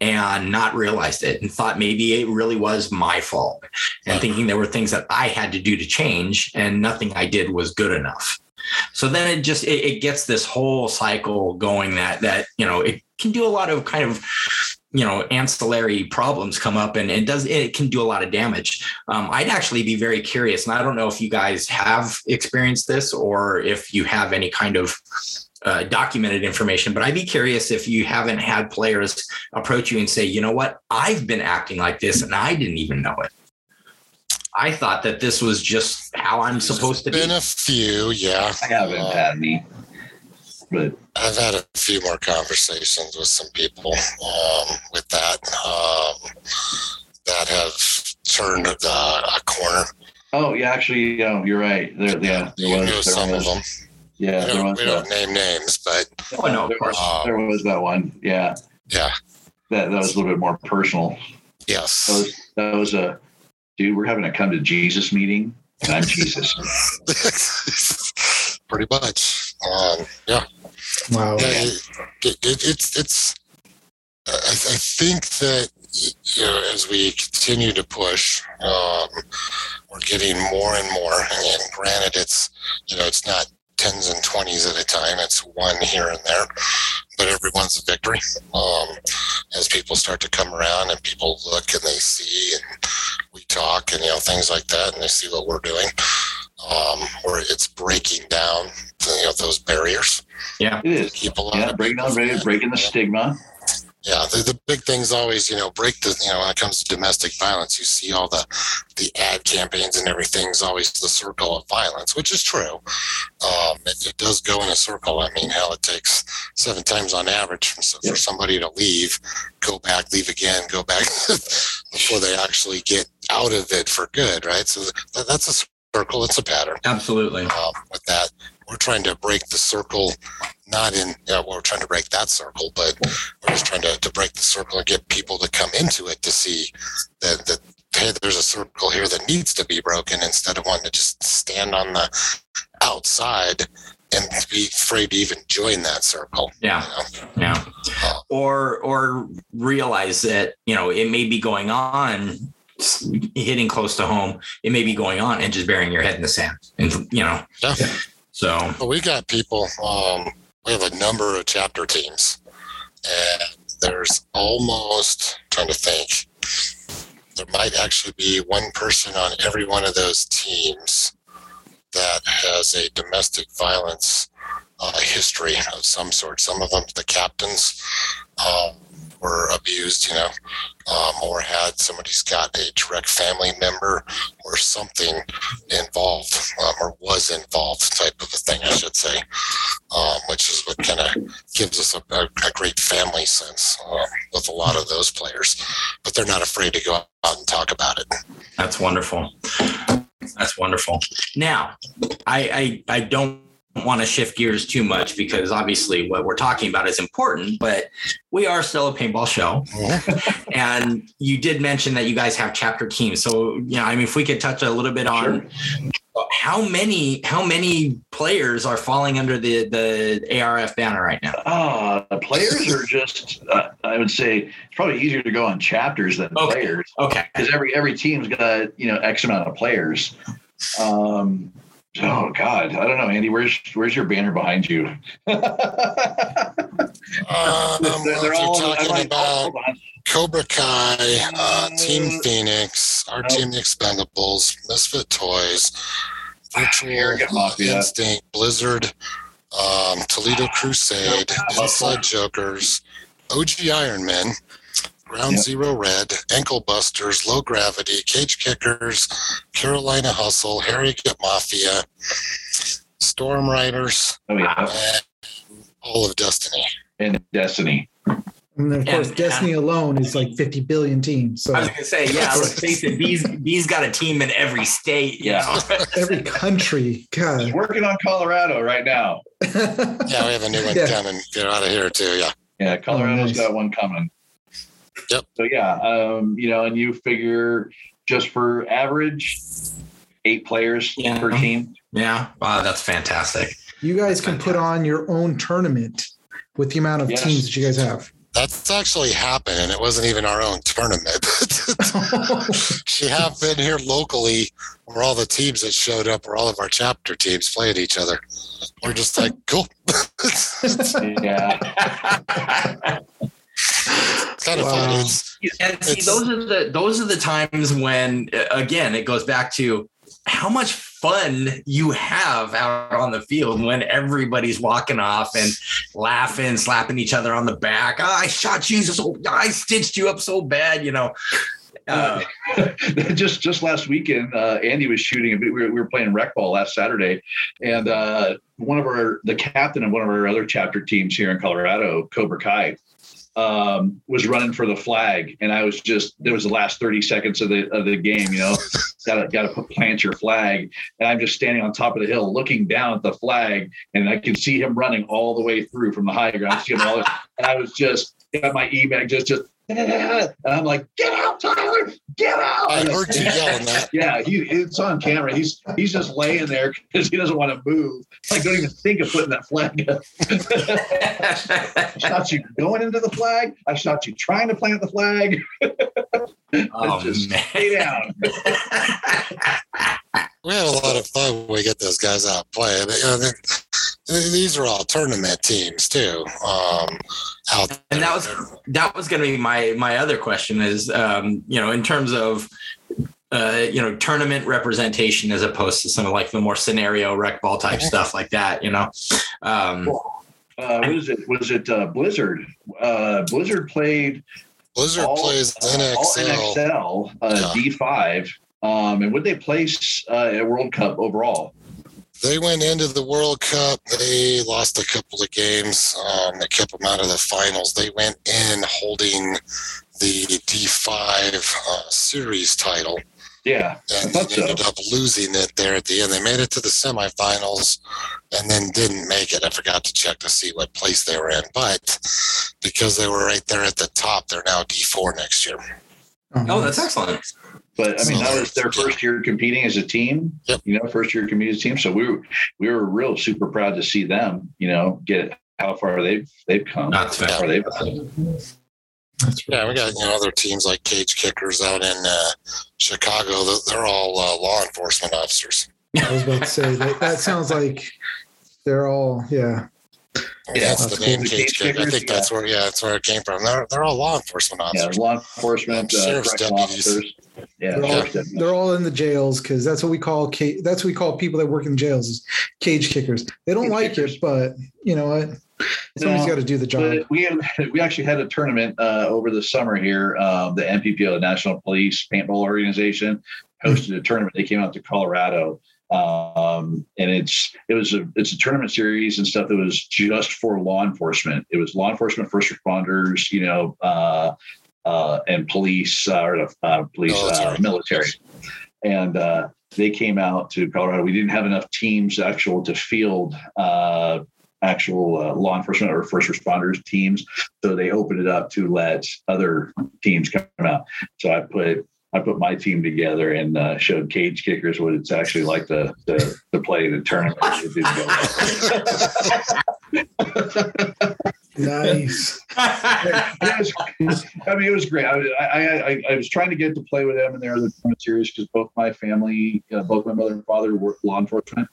and not realized it and thought maybe it really was my fault and thinking there were things that I had to do to change and nothing I did was good enough. So then it just it, it gets this whole cycle going that that you know it can do a lot of kind of you know ancillary problems come up and it does it can do a lot of damage. Um, i'd actually be very curious and i don't know if you guys have experienced this or if you have any kind of uh, documented information but i'd be curious if you haven't had players approach you and say you know what? I've been acting like this and i didn't even know it. I thought that this was just how i'm supposed to be. Been a few, yeah. i haven't had any but I've had a few more conversations with some people um, with that um, that have turned uh, a corner. oh yeah actually yeah you're right there yeah you there know was, there some of them. yeah We there don't, was, we don't name names, but Oh, no, of there was, there was that one yeah yeah, that, that was a little bit more personal that yes. was that was a dude we're having a come to jesus meeting and i'm jesus Pretty much. Um, yeah. Wow it, it, it's it's. I, I think that you know as we continue to push, um, we're getting more and more. And granted, it's you know it's not tens and twenties at a time. It's one here and there, but everyone's a victory. Um, as people start to come around and people look and they see and we talk and you know things like that, and they see what we're doing. Um, where it's breaking down you know those barriers yeah it is keep a lot yeah of breaking down from breaking the stigma Yeah, the, the big thing's always, you know, break the, you know, when it comes to domestic violence, you see all the, the ad campaigns and everything's always the circle of violence, which is true. Um, it, it does go in a circle. I mean, hell, it takes seven times on average for, for somebody to leave, go back, leave again, go back before they actually get out of it for good, right? So that, that's a circle. It's a pattern absolutely um, with that. We're trying to break the circle, not in, know, we're trying to break that circle, but we're just trying to, to break the circle and get people to come into it to see that, that, hey, there's a circle here that needs to be broken instead of wanting to just stand on the outside and be afraid to even join that circle. yeah you know? yeah uh, or or realize that you know it may be going on hitting close to home, it may be going on and just burying your head in the sand. And you know, Yeah. So But we got people. Um, we have a number of chapter teams, and there's almost trying to think. There might actually be one person on every one of those teams that has a domestic violence uh, history of some sort. Some of them, the captains, um, were abused, you know, um, or had somebody's got a direct family member or something involved um, or was involved type of a thing, I should say, um, which is what kind of gives us a, a, a great family sense um, with a lot of those players. But they're not afraid to go out and talk about it. that's wonderful. That's wonderful. Now, I I, I don't want to shift gears too much because obviously what we're talking about is important, but we are still a paintball show. and you did mention that you guys have chapter teams. So, you know, I mean, if we could touch a little bit on how many how many players are falling under the the ARF banner right now? Uh, the players are just, uh, I would say it's probably easier to go on chapters than Okay. players Okay. because every every team's got you know X amount of players. Um, oh God, I don't know, Andy. Where's where's your banner behind you? Um, they're, they're all. Talking like, about on. Cobra Kai, uh, Team Phoenix, our team, the Expendables, Misfit Toys, Virtual Arrogant Mafia. Instinct, Blizzard, um, Toledo Crusade, Inside Jokers, OG Iron Men, Ground Yep. Zero Red, Ankle Busters, Low Gravity, Cage Kickers, Carolina Hustle, Harrogate Mafia, Storm Riders, Oh yeah, and all of Destiny. and Destiny. And of course, And- Destiny alone is like 50 billion teams. So I was gonna say, yeah, let's face it, these these got a team in every state. you Yeah. know? every country, God, He's working on Colorado right now. Yeah, we have a new one Yeah. coming. Get out of here, too. Yeah. Yeah, Colorado's oh, nice. got one coming. Yep. So yeah, um, you know, and you figure just for average eight players Yeah. per team. yeah. Wow, that's fantastic. You guys can put on your own tournament with the amount of Yes. teams that you guys have. That's actually happened, and it wasn't even our own tournament. she have been here locally, where all the teams that showed up, where all of our chapter teams played each other. We're just like, cool. Yeah. kind of Wow. fun. It's, and see, It's- those are the those are the times when, uh, again, it goes back to how much fun you have out on the field when everybody's walking off and laughing, slapping each other on the back. "Ah, I shot you so, I stitched you up so bad, you know. Uh, just just last weekend, uh, Andy was shooting. a bit- We were, we were playing rec ball last Saturday, and uh, one of our the captain of one of our other chapter teams here in Colorado, Cobra Kai, um, was running for the flag, and I was just there was the last thirty seconds of the of the game. You know, gotta gotta put, plant your flag, and I'm just standing on top of the hill looking down at the flag, and I can see him running all the way through from the high ground. See him all, and I was just got my e bag just just. And I'm like, get out, Tyler, get out. I heard you yelling that. Yeah, he, it's on camera. He's he's just laying there because he doesn't want to move. Like, don't even think of putting that flag up. I shot you going into the flag. I shot you trying to plant the flag. oh, just man. stay down. We have a lot of fun when we get those guys out playing. But, you know, these are all tournament teams too. Um, out and that was that was going to be my my other question is um you know in terms of uh you know tournament representation as opposed to some of like the more scenario rec ball type stuff like that you know um Uh, what is it? Was it uh, Blizzard? Uh, Blizzard played Blizzard all, plays uh, all NXL. NXL uh, D5. Um, and would they place uh, at World Cup overall? They went into the World Cup. They lost a couple of games. Um, that kept them out of the finals. They went in holding the D5 uh, series title Yeah, and I thought so. ended up losing it there at the end. They made it to the semifinals and then didn't make it. I forgot to check to see what place they were in, but because they were right there at the top, they're now D4 next year. oh that's excellent But I mean, that was their first year competing as a team. Yep. You know, first year competing as a team. So we were we were real super proud to see them. You know, get how far they've they've come. That's how fair. far they've come. That's Yeah, we got you know other teams like Cage Kickers out in uh, Chicago. They're all uh, law enforcement officers. I was about to say that. That sounds like they're all yeah. Yeah, that's that's the name Cage Cage Kicker. I Kickers, think that's where yeah, that's where it came from. They're they're all law enforcement Yeah, officers. law enforcement, uh, Sheriff's deputies. officers. Yeah, They're all, sheriff's they're all in the jails because that's what we call ca- that's what we call people that work in jails is cage kickers. They don't Cage like kickers. it, but you know what? Somebody's No, got to do the job. We had, we actually had a tournament uh, over the summer here. Um, the NPPO, the National Police Paintball Organization, hosted a tournament. They came out to Colorado, um, and it's it was a it's a tournament series and stuff that was just for law enforcement. It was law enforcement, first responders, you know, uh, uh, and police uh, or uh, police uh, Military. military, and. Uh, they came out to Colorado. We didn't have enough teams actual to field uh, actual uh, law enforcement or first responders teams. So they opened it up to let other teams come out. So I put I put my team together and uh, showed cage kickers what it's actually like to to, to play in a tournament. It didn't go well. nice. Was- I mean, it was great. I, I, I, I was trying to get to play with them in their other tournament series because both my family, uh, both my mother and father work law enforcement.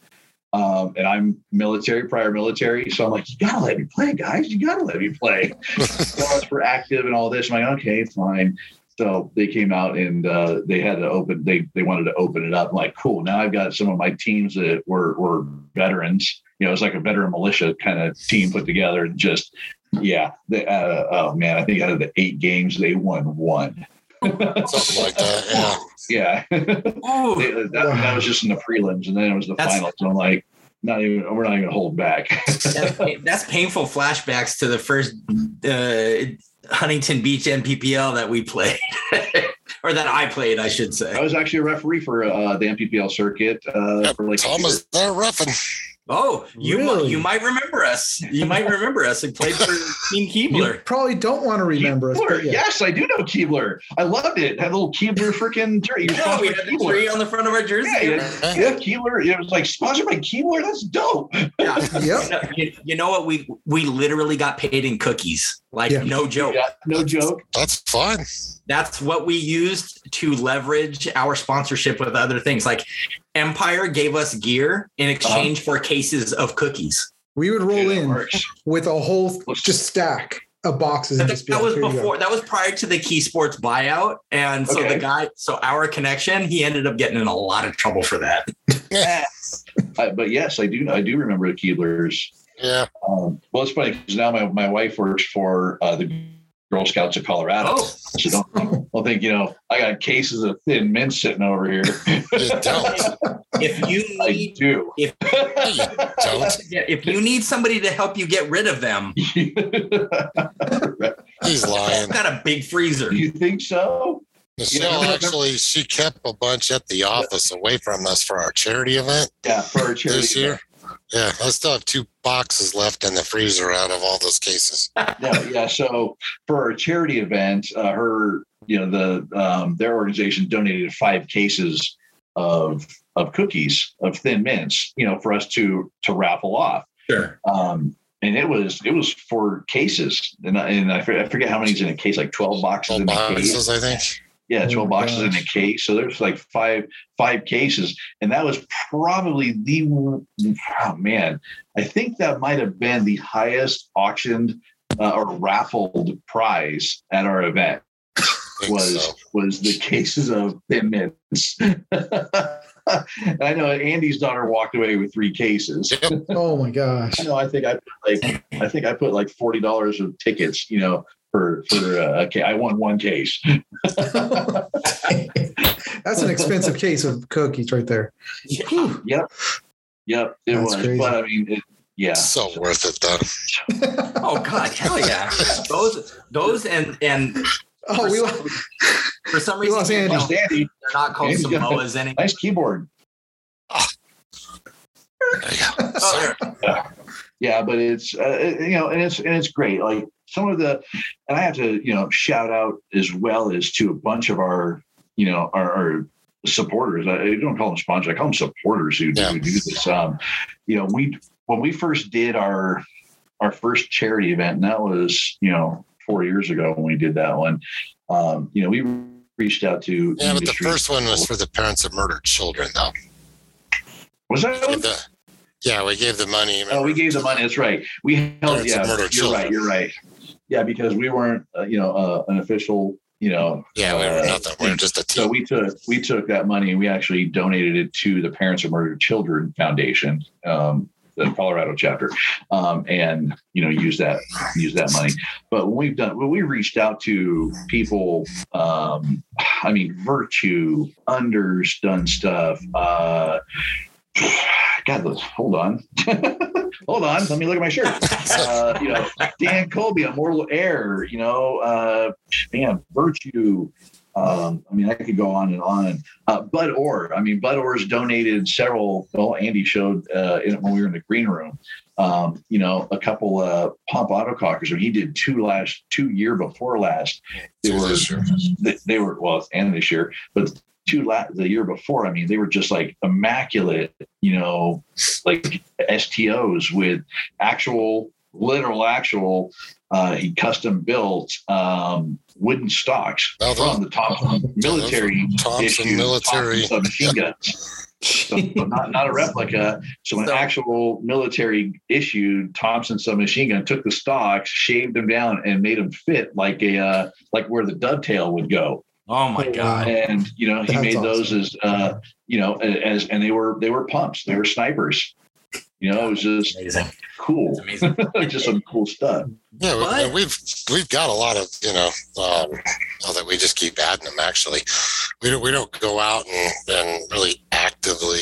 Um, and I'm military, prior military. So I'm like, you gotta let me play, guys. You gotta let me play. laws for active and all this. I'm like, okay, fine. So they came out and uh, they had to open. They they wanted to open it up. I'm like, cool. Now I've got some of my teams that were were veterans. You know, it's like a veteran militia kind of team put together. And just yeah. They, uh, oh man, I think out of the eight games, they won one. Something like that. Yeah. Yeah, They- that, that was just in the prelims, and then it was the That's- finals. So I'm like, not even. We're not even holding back. that's, that's painful flashbacks to the first uh, Huntington Beach NPPL that we played, or that I played, I should say. I was actually a referee for uh, the NPPL circuit uh, for like Thom was there roughing. Oh, you Really? might, you might remember us. You might remember us. We played for Team Keebler. You Keebler. probably don't want to remember us, Keebler. but yeah. Yes, I do know Keebler. I loved it. Had a little Keebler freaking jersey. You're Yeah, we had by the tree on the front of our jersey. Yeah, yeah, yeah, Keebler. It was like sponsored by Keebler. That's dope. Yeah. Yep. You know, you, you know what? We we literally got paid in cookies. Like Yeah. no joke. Yeah, no joke. That's fun. That's what we used to leverage our sponsorship with other things. Like Empire gave us gear in exchange for cases of cookies. We would roll Dude, in with a whole just stack of boxes and That, just be that like, was "Here before. That was prior to the Key Sports buyout, and so Okay. the guy, so our connection, he ended up getting in a lot of trouble for that. Uh, but yes, I do. I do remember the Keeblers. Yeah. Um, well, it's funny because now my, my wife works for uh, the Girl Scouts of Colorado. Oh, So don't, don't think, you know, I got cases of thin mint sitting over here. You don't. if you I need, do. if you don't. if you need somebody to help you get rid of them, He's lying. I've got a big freezer. you think so? Michelle actually, she kept a bunch at the office away from us for our charity event Yeah, for a charity. this year. Yeah, I still have two boxes left in the freezer out of all those cases. Yeah, yeah. So for our charity event, uh, her, you know, the um, their organization donated five cases of of cookies of thin mints, you know, for us to to raffle off. Sure. um, and it was it was for cases, and I, and I forget, I forget how many's in a case, like twelve boxes Twelve in a case. boxes, I think. Yeah, Oh twelve my boxes in a case. So there's like five five cases, and that was probably the oh man, I think that might have been the highest auctioned uh, or raffled prize at our event was so. was the cases of thin mints. I know Andy's daughter walked away with three cases. Yep. Oh my gosh. I know. I think I put like I think I put like forty dollars of tickets. You know, for for uh, okay, I won one case. That's an expensive case of cookies right there. Whew. Yep, yep, it That's was. crazy. But I mean, it, yeah. So worth it though. Oh God, hell yeah! Those, those, and and Oh, we for, lost. some, for some reason lost you Andy. know, Andy, they're not called Andy's Samoas anymore. nice keyboard. There you go. Sorry. Yeah, but it's uh, you know, and it's and it's great. Like some of the, and I have to you know shout out as well as to a bunch of our you know our, our supporters. I don't call them sponsors. I call them supporters who, Yeah. who do this. Um, you know, we when we first did our our first charity event, and that was you know four years ago when we did that one. Um, you know, we reached out to Yeah, but the first one was for the parents of murdered children, though. was that the- yeah, we gave the money. Oh, we gave the money. That's right. We held. Parents Yeah, you're children. right. You're right. Yeah, because we weren't, uh, you know, uh, an official, you know. Yeah, we were uh, nothing. We were just a team. So we took we took that money and we actually donated it to the Parents of Murdered Children Foundation, um, the Colorado chapter, um, and you know use that use that money. But when we've done, when we reached out to people, um, I mean, Virtue, Unders done stuff. Uh, God, hold on. hold on. Let me look at my shirt. Uh, you know, Dan Colby Immortal Air, you know, uh, man, Virtue. Um, I mean, I could go on and on. Uh, Bud Orr. I mean, Bud Orr's donated several. Well, Andy showed uh, in, when we were in the green room. Um, you know, a couple uh, pump autocockers. And he did two last, two year before last. They were, they, they were well, and this year, but two la- the year before. I mean, they were just like immaculate. You know, like STOs with actual, literal, actual. Uh, he custom built um, wooden stocks Well, from the Thompson military Thompson issued military. Thompson submachine guns. So, so not, not a replica. So an So- actual military issued Thompson submachine gun took the stocks, shaved them down, and made them fit like a uh, like where the dovetail would go. Oh my god. And you know he That's made those as uh, you know as and they were they were pumps. They were snipers. You know it was just Amazing. cool. It's amazing. just some cool stuff. Yeah, we, But- and we've we've got a lot of you know um, oh, that we just keep adding them. Actually, we don't we don't go out and, and really actively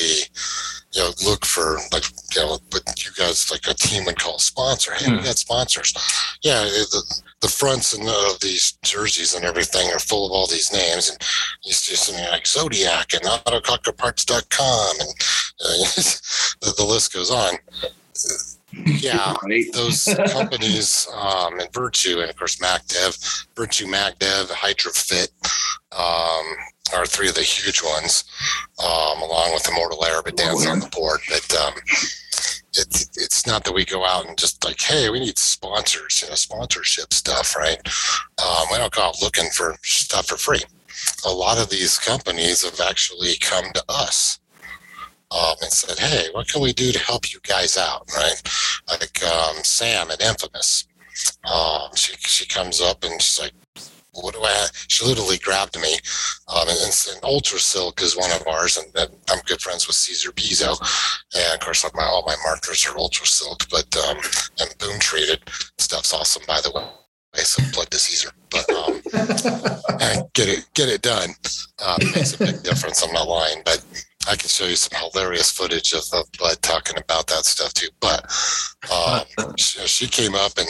you know look for like you know but you guys like a team would call sponsor. Hey, we Hmm. got sponsors. Yeah, the the fronts and of these jerseys and everything are full of all these names and you see something like Zodiac and AutoCockerParts.com and uh, the, the list goes on. Yeah, Right? those companies um, and Virtue, and of course MacDev, Virtue, MacDev, HydroFit um, are three of the huge ones, um, along with Immortal Air, but Dan's on the board. But um, it, it's not that we go out and just like, hey, we need sponsors, you know, sponsorship stuff, right? Um, we don't go out looking for stuff for free. A lot of these companies have actually come to us um, and said, "Hey, what can we do to help you guys out?" Right? Like um, Sam at Infamous, um, she she comes up and she's like, "What do I?" Have? She literally grabbed me, um, and, and Ultra Silk is one of ours, and, and I'm good friends with Caesar Pizzo, and of course, like my, all my markers are Ultra Silk, but um, and boom treated stuff's awesome, by the way. So plug to Caesar, but um, get it get it done. It makes a big difference. I'm not lying, but I can show you some hilarious footage of, of Bud talking about that stuff too. But um, she, she came up and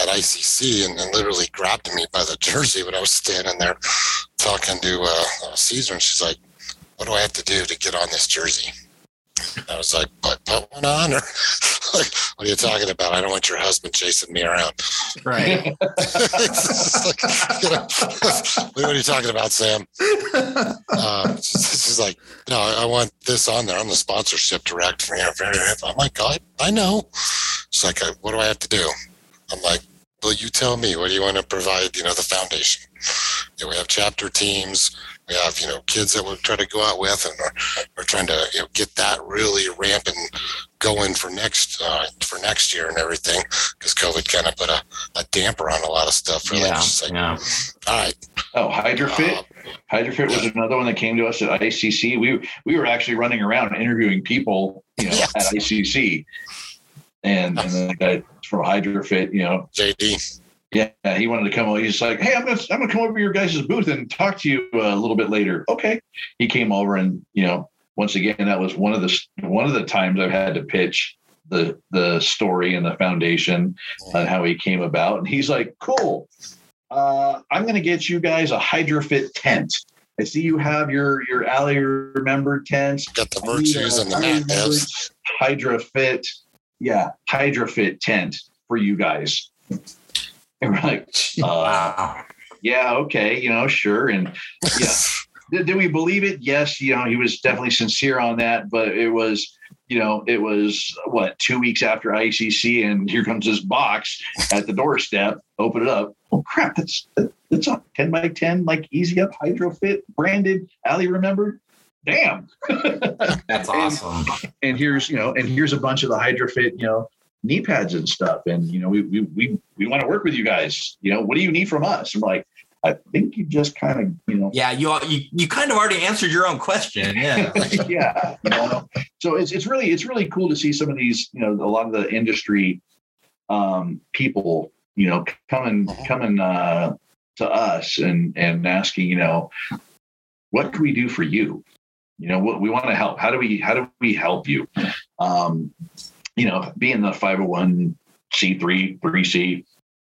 at ICC and, and literally grabbed me by the jersey when I was standing there talking to uh, uh, Caesar, and she's like, "What do I have to do to get on this jersey?" I was like, "Put put one on," or like, "What are you talking about? I don't want your husband chasing me around." Right. Like, you know, what are you talking about, Sam? Uh, she's she's like, no, I want this on there. I'm the sponsorship director. I'm like, I, I know. She's like, "Uh, what do I have to do? I'm like, well, you tell me. What do you want to provide? You know, the foundation. You know, we have chapter teams. We have, you know, kids that we're trying to go out with, and we're, we're trying to you know, get that really ramping going for next uh, for next year and everything because COVID kind of put a, a damper on a lot of stuff. Really, Yeah. Like, Yeah. all right, Oh, Hydrofit. uh, Hydrofit was another one that came to us at ICC. We we were actually running around interviewing people, you know, Yes. at ICC, and and then the guy from Hydrofit, you know, JD. Yeah, he wanted to come over. He's like, "Hey, I'm gonna I'm gonna come over to your guys' booth and talk to you a little bit later." Okay, he came over, and you know, once again, that was one of the one of the times I've had to pitch the the story and the foundation and how he came about. And he's like, "Cool, uh, I'm gonna get you guys a Hydrofit tent." I see you have your your Ally Remembered tents. Got the virtues and the Ally mat Remembered devs. Hydrofit, yeah, Hydrofit tent for you guys. And we're like, uh, Wow. yeah, okay, you know, sure. And yeah, did, did we believe it? Yes, you know, he was definitely sincere on that, but it was, you know, it was what two weeks after ICC, and here comes this box at the doorstep. Open it up. Oh crap! That's that's a ten by ten, like easy up hydrofit branded. Ally, remember? Damn. That's awesome. and here's you know, and here's a bunch of the hydrofit, you know, knee pads and stuff. And you know, we we we we want to work with you guys. You know, what do you need from us? I'm like, I think you just kind of, you know, Yeah, you you you kind of already answered your own question. Yeah. yeah. You know? So it's it's really it's really cool to see some of these, you know, a lot of the industry um, people, you know, coming coming uh, to us and and asking, you know, what can we do for you? You know, what we want to help. How do we how do we help you? Um, you know, being the 501 C3, 3C,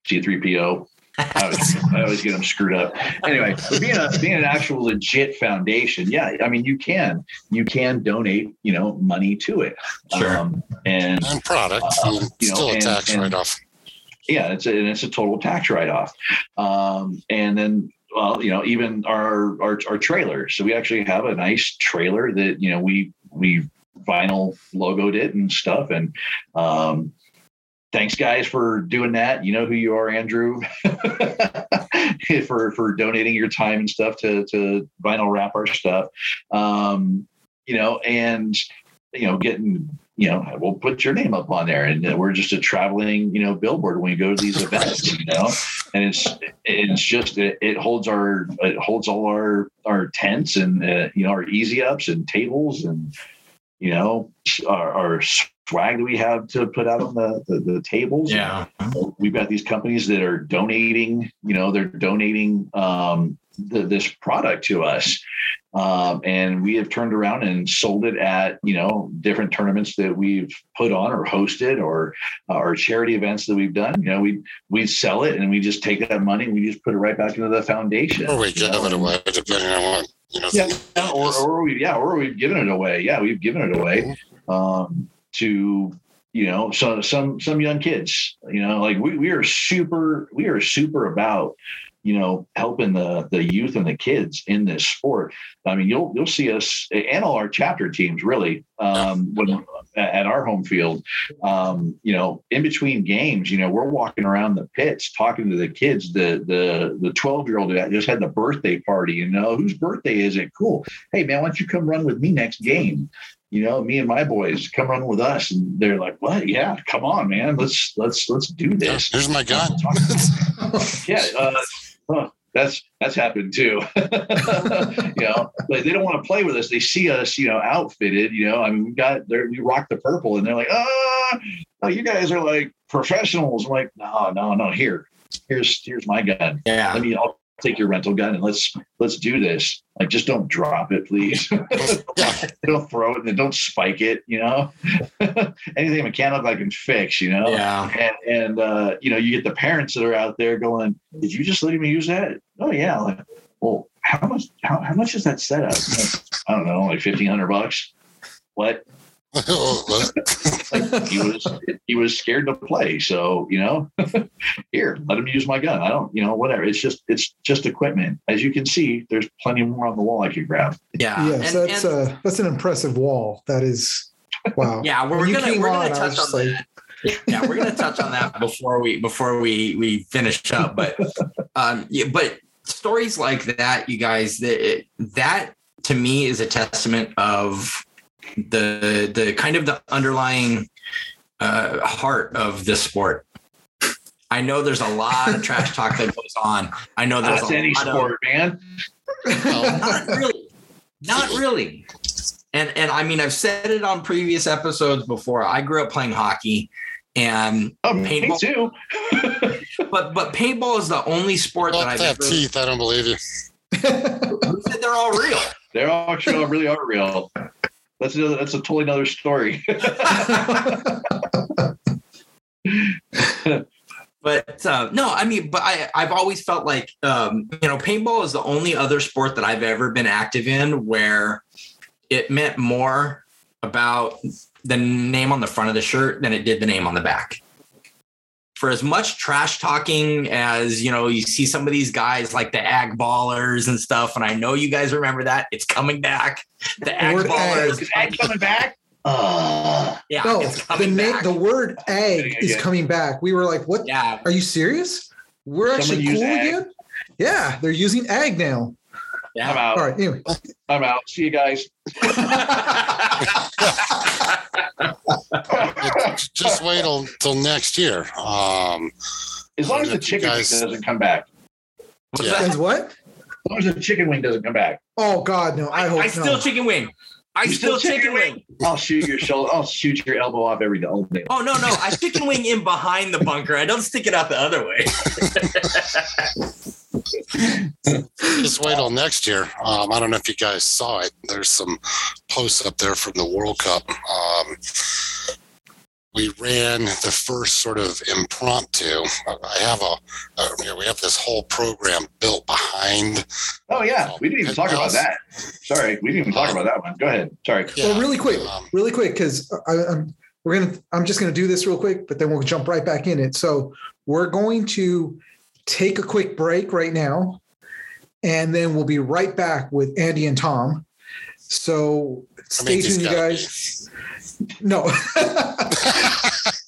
C3PO, I always, I always get them screwed up. Anyway, being a being an actual legit foundation, yeah, I mean you can you can donate you know money to it, Sure. um, and And product, and you know, still a and- tax and- write off. yeah, it's a, and it's a total tax write off, um, and then. Well, you know, even our, our our trailer. So we actually have a nice trailer that you know we we vinyl logoed it and stuff. And um, thanks, guys, for doing that. You know who you are, Andrew, for for donating your time and stuff to to vinyl wrap our stuff. Um, you know, and you know, getting you know, we'll put your name up on there, and we're just a traveling you know billboard when we go to these events. You know, and it's it's just it, it holds our it holds all our our tents and uh, you know our easy ups and tables and you know our, our swag that we have to put out on the the, the tables. Yeah. we've got these companies that are donating you know they're donating um, the, this product to us. Um, and we have turned around and sold it at you know different tournaments that we've put on or hosted or uh, or charity events that we've done. You know we we sell it and we just take that money and we just put it right back into the foundation. Or we you give know, it and- away, depending on what, you know. Yeah. yeah, or, or we yeah or we've given it away yeah we've given it away um, to you know so some some young kids you know like we, we are super we are super about you know helping the the youth and the kids in this sport. I mean you'll you'll see us and all our chapter teams really um when at our home field um you know in between games you know we're walking around the pits talking to the kids. The the the 12 year old that just had the birthday party you know whose birthday is it? Cool. Hey man why don't you come run with me next game? You know me and my boys come run with us and they're like what? Yeah come on man. Let's let's let's do this. Here's my gun. yeah uh, huh, that's that's happened too. You know but they don't want to play with us. They see us you know outfitted you know i mean we got there we rock the purple and they're like ah! Oh, you guys are like professionals. I'm like no no no here. Here's here's my gun. Yeah. let me i'll take your rental gun and let's let's do this. Like just don't drop it please. Don't throw it and don't spike it you know? Anything mechanical i can fix you know? Yeah. and and uh, you know you get the parents that are out there going did you just let me use that? Oh yeah. Like, well how much how, how much is that setup? I don't know like 1500 bucks. What like he was he was scared to play so you know here let him use my gun i don't you know whatever it's just it's just equipment as you can see there's plenty more on the wall i could grab Yeah. yes, And- that's and- uh that's an impressive wall. That is wow. yeah, we're When you gonna we're on, gonna I touch on like- that. Yeah, we're gonna touch on that before we before we we finish up. But um, yeah, but stories like that, you guys, that that to me is a testament of the the kind of the underlying uh, heart of this sport. I know there's a lot of trash talk that goes on. I know there's that's a any lot of sport man not really not really and and i mean i've said it on previous episodes before i grew up playing hockey and oh, me Paintball. too but but paintball is the only sport that i've have ever teeth. I don't believe you. who said they're all real They're all actually really are real. That's a, that's a totally another story. but uh, no i mean but i i've always felt like um you know paintball is the only other sport that i've ever been active in where it meant more about the name on the front of the shirt than it did the name on the back for as much trash talking as you know you see some of these guys like the ag ballers and stuff and i know you guys remember that it's coming back the ag word ballers Is Ag coming back? Uh, Yeah, no, it's the coming name, back. the word egg is Again. coming back. We were like, what? yeah, Are you serious? We're Someone actually cool ag? again? Yeah, they're using ag now. I'm yeah. out. All right, anyway. I'm out. See you guys. Just wait till, till next year. Um, As long as the You chicken wing guys- doesn't come back. What's Yeah. that? As what? As long as the chicken wing doesn't come back. Oh God, no! I, I, hope I no. still chicken wing. I You still, still chicken chicken wing. I'll shoot your shoulder. I'll shoot your elbow off every day. Oh no, no, I chicken wing in behind the bunker. I don't stick it out the other way. just wait till next year. Um, I don't know if you guys saw it. There's some posts up there from the World Cup. Um, we ran the first sort of impromptu. I have a, uh, you know, we have this whole program built behind. Oh yeah, we didn't even talk about that. Sorry, we didn't even talk about that one. Go ahead. Sorry. Well, really quick, um, really quick, because I'm we're gonna I'm just gonna do this real quick, but then we'll jump right back in it. So we're going to take a quick break right now, and then we'll be right back with Andy and Thom. So I stay mean, tuned, you guys. No,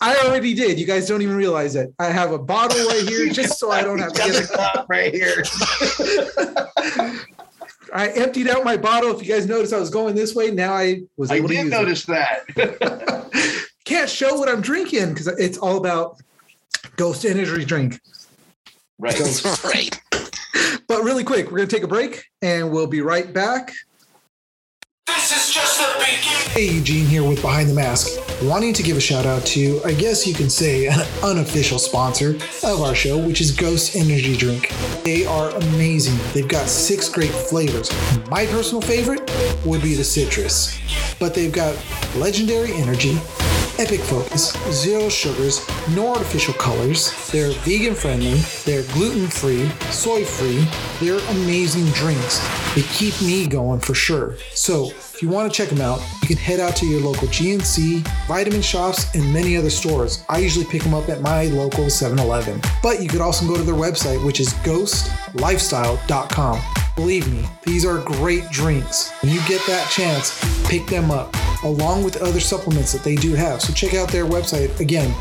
I already did. You guys don't even realize it. I have a bottle right here just so I don't have to get it. Stop right here. I emptied out my bottle. If you guys noticed, I was going this way. Now I was I able to did use notice that. Can't show what I'm drinking because it's all about Ghost Energy drink. Right. So, right. but really quick, we're gonna take a break and we'll be right back. Hey, Eugene here with Behind the Mask. Wanting to give a shout out to, I guess you can say, an unofficial sponsor of our show, which is Ghost Energy Drink. They are amazing. They've got six great flavors. My personal favorite would be the citrus, but they've got legendary energy, epic focus, zero sugars, no artificial colors. They're vegan friendly, they're gluten free, soy free. They're amazing drinks. They keep me going for sure. So, if you want to check them out, you can head out to your local GNC, vitamin shops, and many other stores. I usually pick them up at my local 7 Eleven. But you could also go to their website, which is ghostlifestyle.com. Believe me, these are great drinks. When you get that chance, pick them up, along with other supplements that they do have. So check out their website again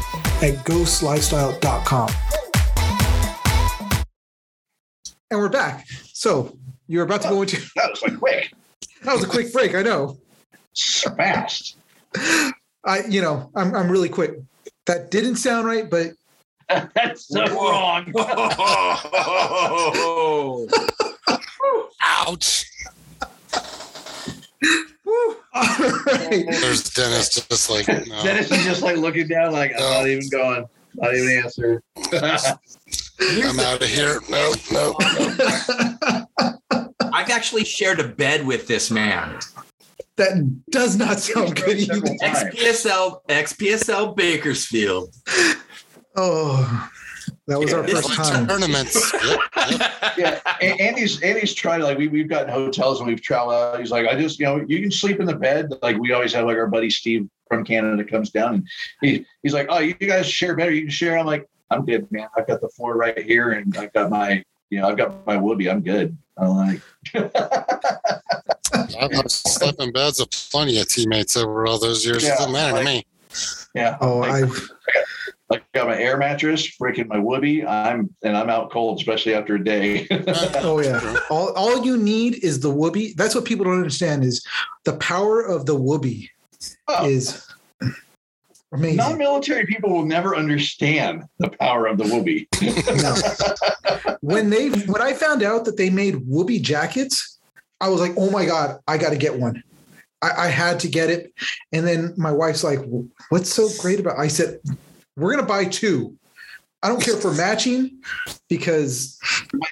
at ghostlifestyle.com. And we're back. So you're about to go into That was like quick. that was a quick break, I know. So fast. I you know, I'm I'm really quick. That didn't sound right, but That's so wrong. Ouch. whew, all right. There's Dennis just like, no. Dennis is just like looking down, like I'm not even going. Not even answer. I'm out of here. No, no. I've actually shared a bed with this man. That does not sound good XPSL, XPSL Bakersfield. Oh, that was our first this- time. Tournaments. Yep, yep. yeah, and Andy's Andy's tried like we we've gotten hotels and we've traveled out. He's like, I just you know you can sleep in the bed. Like we always have like our buddy Steve from Canada comes down and he he's like, oh you guys share better. You can share. I'm like, I'm good, man. I've got the floor right here and I've got my you know I've got my woobie. I'm good. I'm like, I've I've slept in beds with plenty of teammates over all those years. Yeah, it doesn't matter like- to me. yeah. Oh, like, I like got my air mattress, freaking my woobie. I'm and I'm out cold, especially after a day. Uh, oh yeah. All all you need is the woobie. That's what people don't understand is the power of the woobie Oh. is amazing. Non-military people will never understand the power of the woobie. No. when they when I found out that they made woobie jackets, I was like, oh my god, I got to get one. I, I had to get it, and then my wife's like, "What's so great about?" I said, "We're gonna buy two. I don't care for matching because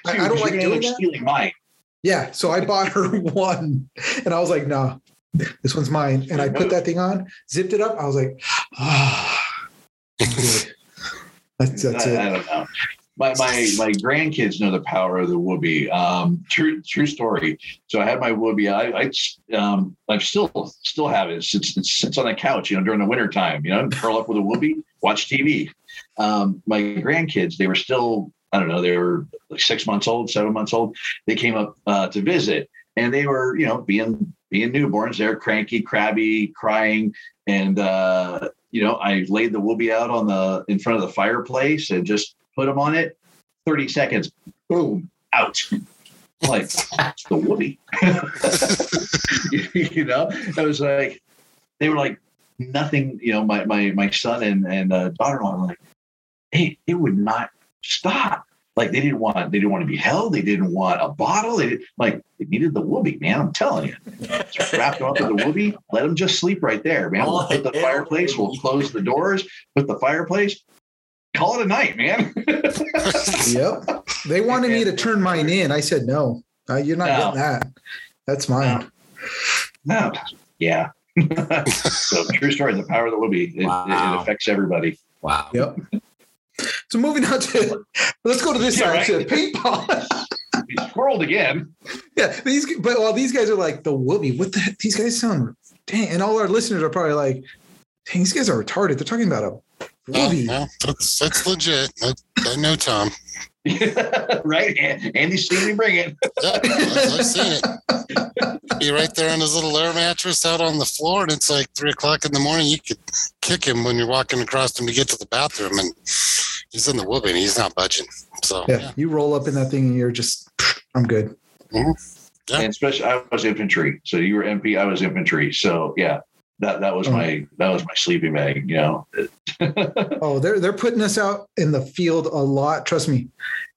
I- I don't like doing that. stealing mine. yeah." So I bought her one, and I was like, "No, this one's mine." And I put that thing on, zipped it up. I was like, "Ah, I'm. That's that's I, I don't know. My, my my grandkids know the power of the woobie. Um, true true story. So I had my woobie. I I um I still still have it. It's, it's, it sits on the couch, you know, during the winter time. You know, curl up with a woobie, watch TV. Um, my grandkids, they were still I don't know, they were like six months old, seven months old. They came up uh, to visit, and they were you know being being newborns, they're cranky, crabby, crying, and uh, you know, I laid the woobie out on the in front of the fireplace and just put them on it. Thirty seconds, boom, out. like the woobie. you know, I was like, they were like nothing. You know, my my my son and and uh, daughter-in-law were like, hey, it would not stop. Like they didn't want they didn't want to be held. They didn't want a bottle. They did, like they needed the woobie, man. I'm telling you. Just wrap them up with the woobie. Let them just sleep right there, man. We'll put the fireplace. We'll close the doors. Put the fireplace. Call it a night, man. yep. They wanted me to turn mine in. I said no. Uh, you're not No. getting that. That's mine. No. Yeah. So true story. The power of the woobie. It, it- Wow. it affects everybody. Wow. Yep. So moving on to let's go to this Yeah, side to right. paintball. We squirreled again. yeah, these but well, these guys are like the woobie. What the heck? These guys sound dang, and all our listeners are probably like, dang, these guys are retarded. They're talking about a woobie. no, that's that's legit. I, I know Thom. right? And Andy's seen me bring it. Yeah, I've I've seen it. Be right there on his little air mattress out on the floor, and it's like three o'clock in the morning. You could kick him when you're walking across him to get to the bathroom, and he's in the woobie. He's not budging. So Yeah, yeah, you roll up in that thing and you're just, I'm good. Mm-hmm. Yeah. And especially I was infantry. So you were MP, I was infantry. So yeah, that that was Oh. my that was my sleeping bag, you know. Oh, they're they're putting us out in the field a lot. Trust me,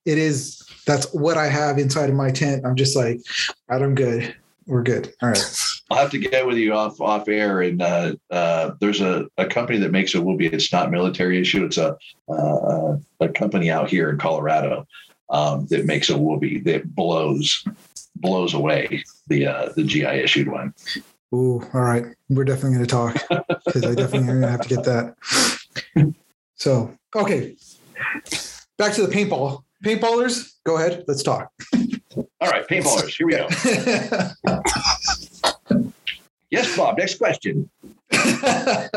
it is. That's what I have inside of my tent. I'm just like, I'm good. We're good. All right. I'll have to get with you off off air. And uh, uh, there's a, a company that makes a woobie. It's not military issue. It's a uh, a company out here in Colorado um, that makes a woobie that blows blows away the uh, the GI issued one. Ooh, all right. We're definitely going to talk because I definitely am going to have to get that. So, okay. Back to the paintball. Paintballers, go ahead. Let's talk. All right, paintballers. Here we go. Yes, Bob. Next question. I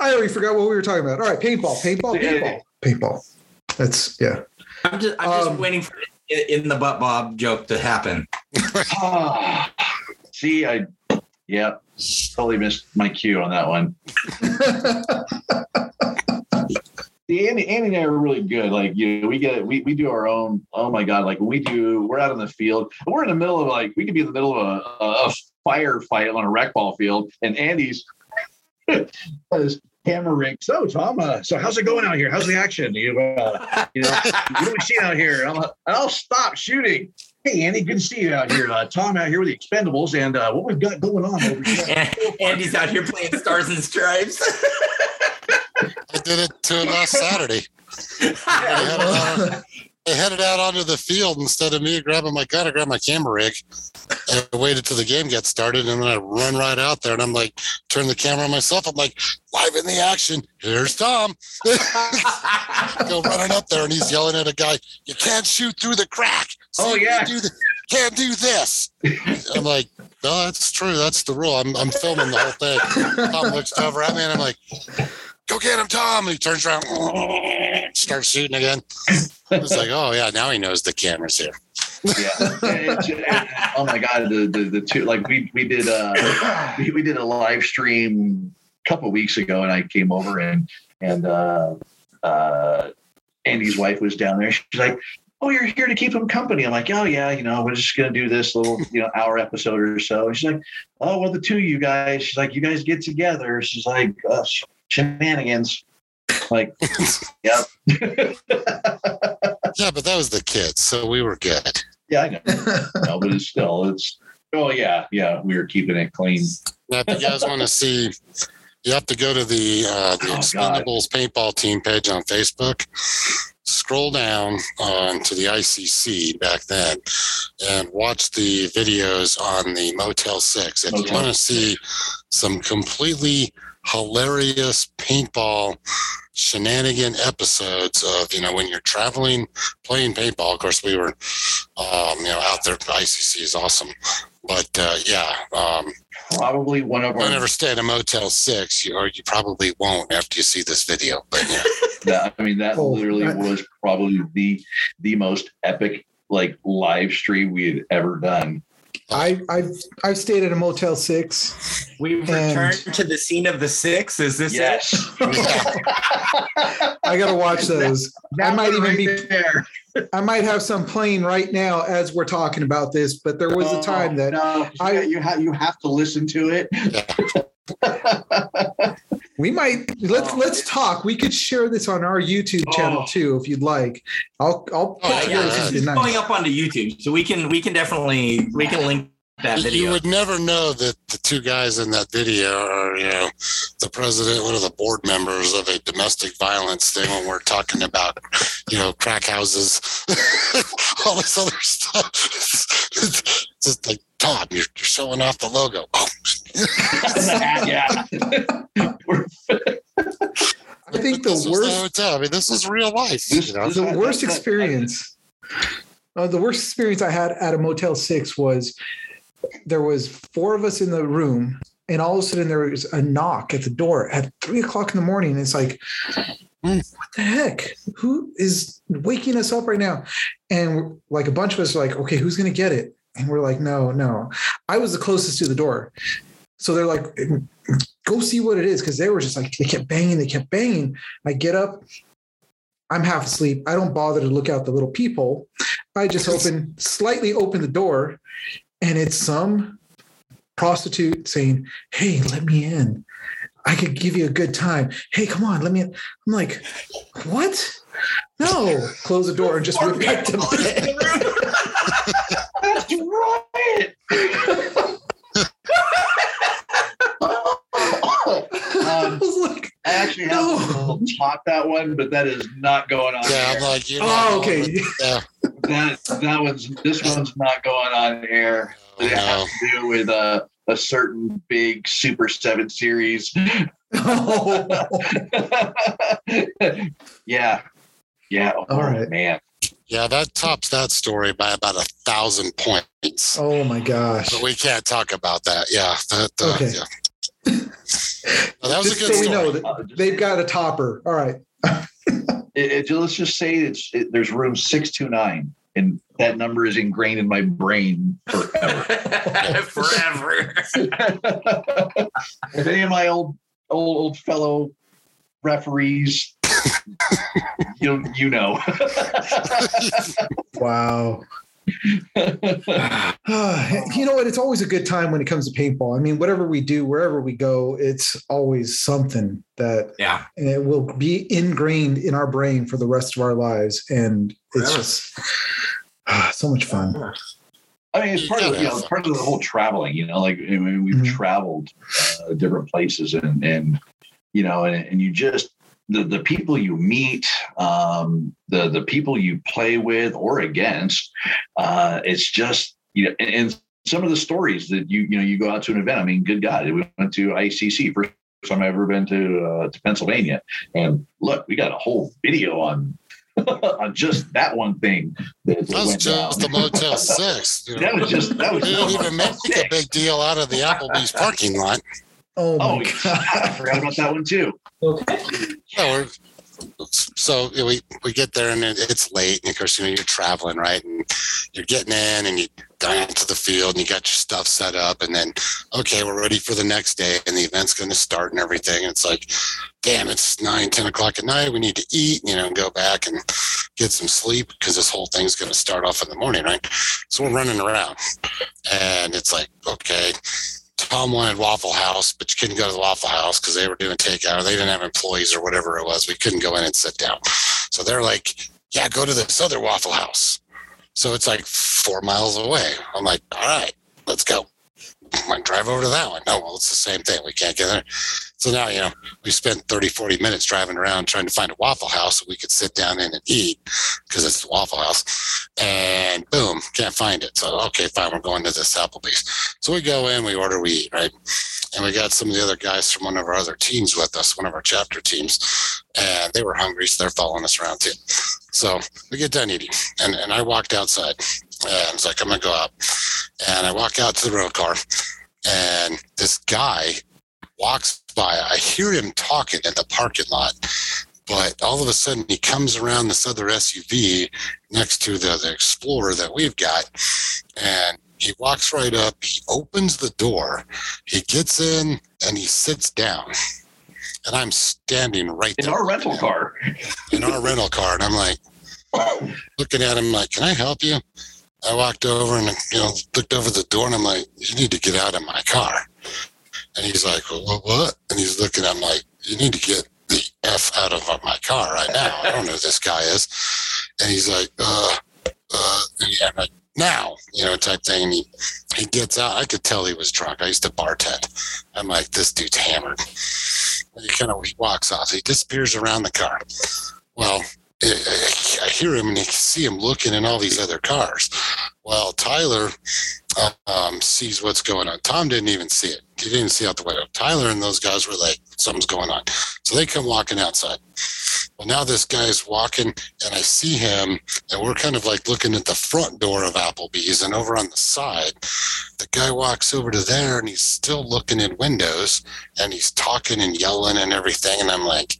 already forgot what we were talking about. All right, paintball, paintball, paintball, paintball. That's yeah. I'm just I'm just Um, waiting for the in the butt bob joke to happen. See, I yeah, totally missed my cue on that one. See, Andy, Andy and I are really good. Like, you know, we get we we do our own. Oh my god! Like we do, we're out in the field. We're in the middle of like we could be in the middle of a, a firefight on a rec ball field, and Andy's camera. So Thom, uh, so how's it going out here? How's the action? You, uh, you know, what are we see out here? I'm, I'll stop shooting. Hey, Andy, good to see you out here. Uh, Thom out here with the Expendables, and uh, what we've got going on over here. Andy's out here playing Stars and Stripes. I did it to him last Saturday. They headed, out, they headed out onto the field instead of me grabbing my gun. I grabbed my camera rig and I waited till the game gets started, and then I run right out there, and I'm like, turn the camera on myself. I'm like, live in the action. Here's Thom. Go running up there, and he's yelling at a guy, "You can't shoot through the crack." See, Oh, you yeah. do the, can't do this. I'm like, no, that's true. That's the rule. I'm, I'm filming the whole thing. Thom looks over at me, and I'm like, go get him, Thom. And he turns around, starts shooting again. It's like, oh yeah, now he knows the camera's here. yeah. And- and- oh my god, the, the the two like we we did uh we, we did a live stream a couple weeks ago, and I came over and and uh uh Andy's wife was down there. She's like. Oh, you're here to keep him company. I'm like, oh yeah, you know, we're just gonna do this little, you know, hour episode or so. And she's like, oh well, the two of you guys. She's like, you guys get together. She's like, uh, shenanigans. Like, yep. Yeah, but that was the kids, so we were good. yeah, I know. no, but it's still, it's. Oh yeah, yeah. We were keeping it clean. Now, if you guys want to see, you have to go to the uh, the Oh, God. Expendables paintball team page on Facebook. Scroll down on to the ICC back then, and watch the videos on the Motel Six. If you want to see some completely hilarious paintball shenanigan episodes of you know when you're traveling playing paintball. Of course, we were um, you know out there. ICC is awesome, but uh, yeah. Um, Probably one of don't our. ever stay at a Motel Six, you, or you probably won't after you see this video. But yeah, That, I mean, that Oh, literally I- was probably the the most epic like live stream we had ever done. I I've I've stayed at a Motel Six. We've And- returned to the scene of the six. Is this Yes. I gotta watch those. I might even right be there. I might have some playing right now as we're talking about this, but there was a oh, time that no, I- I, you have you have to listen to it. we might let's Oh. let's talk. We could share this on our YouTube channel Oh. too if you'd like. I'll I'll Oh, put Yeah, together yeah, yeah, this is nice. going up onto YouTube, so we can we can definitely we can link that video. You would never know that the two guys in that video are, you know, the president, one of the board members of a domestic violence thing when we're talking about, you know, crack houses, all this other stuff. It's just like, Todd, you're, you're showing off the logo. Oh, yeah. I think the this was the worst. I mean, this is real life. This- you know? the worst that- that- experience uh, the worst experience i had at a motel 6 was there was four of us in the room and all of a sudden there was a knock at the door at three o'clock in the morning and it's like Hmm. what the heck who is waking us up right now and like a bunch of us are like okay who's gonna get it and we're like no no i was the closest to the door so they're like go see what it is because they were just like they kept banging they kept banging i get up I'm half asleep. I don't bother to look out the little peephole. I just open, slightly open the door, and it's some prostitute saying, Hey, let me in. I could give you a good time. Hey, come on, let me in. I'm like, What? No. Close the door and just went back to bed. That's right. I Um, was like, I actually have No. to top that one, but that is not going on. Yeah, air. I'm like, you know, Oh, okay. Yeah. that that one's this one's not going on air. It Oh, has to do with a a certain big Super Seven series. Oh. yeah, yeah. Oh, All right. man. Yeah, that tops that story by about a thousand points. Oh my gosh. But we can't talk about that. Yeah. That, uh, Okay. yeah. Well, that was Just a good so we know that Uh, they've got a topper. All right. it, it- let's just say it's it, there's room six two nine, and that number is ingrained in my brain forever. Forever. if any of my old old, old fellow referees, you you know. Wow. you know what? It's always a good time when it comes to paintball. I mean, whatever we do, wherever we go, it's always something that yeah. and it will be ingrained in our brain for the rest of our lives. And it's Forever. just ah, so much fun. I mean, it's part of you know, part of the whole traveling. You know, like I mean, we've Mhm. traveled uh, different places, and and you know, and, and you just the the people you meet, um, the the people you play with or against. Uh, it's just you know, and, and some of the stories that you you know you go out to an event. I mean, good God, we went to ICC first time I've ever been to uh, to Pennsylvania, and look, we got a whole video on. on just that one thing that, that was just the. Motel 6. You know. that was just that was We didn't even make a big deal out of the Applebee's parking lot. Oh Oh, my I forgot about that one too. Yeah, we're, so you know, we we get there and it, it's late, and of course you know you're traveling, right? And you're getting in, and you go into the field, and you got your stuff set up, and then okay, we're ready for the next day, and the event's going to start and everything. And it's like, damn, it's nine, ten o'clock at night. We need to eat, you know, and go back and get some sleep because this whole thing's going to start off in the morning, right? So we're running around, and it's like, okay. Thom wanted Waffle House, but you couldn't go to the Waffle House because they were doing takeout or they didn't have employees or whatever it was. We couldn't go in and sit down. So they're like, yeah, go to this other Waffle House. So it's like four miles away. I'm like, all right, let's go. I drive over to that one. No, well, it's the same thing. We can't get there. So now, you know, we spent 30, 40 minutes driving around trying to find a Waffle House that we could sit down in and eat because it's the Waffle House. And boom, can't find it. So, okay, fine, we're going to this Applebee's. So we go in, we order, we eat, right? And we got some of the other guys from one of our other teams with us, one of our chapter teams, and they were hungry, so they're following us around too. So we get done eating, and, and I walked outside, and I was like, I'm gonna go out. And I walk out to the rental car, and this guy walks by. I hear him talking in the parking lot, but all of a sudden he comes around this other SUV next to the, the Explorer that we've got, and He walks right up, he opens the door, he gets in, and he sits down. And I'm standing right In our rental car. in our rental car. And I'm like, looking at him, like, can I help you? I walked over and, you know, looked over the door and I'm like, you need to get out of my car. And he's like, what? what? And he's looking me like, you need to get the F out of my car right now. I don't know who this guy is. And he's like, uh, uh, yeah, I'm like, now, you know, type thing. And he, he gets out. I could tell he was drunk. I used to bartend. I'm like, this dude's hammered. And he kind of, he walks off. He disappears around the car. Well, I hear him and I see him looking in all these other cars. Well, Tyler um, sees what's going on. Thom didn't even see it. He didn't see out the window. Tyler and those guys were like, something's going on. So they come walking outside. Well, now this guy's walking and I see him and we're kind of like looking at the front door of Applebee's and over on the side, the guy walks over to there and he's still looking in windows and he's talking and yelling and everything. And I'm like,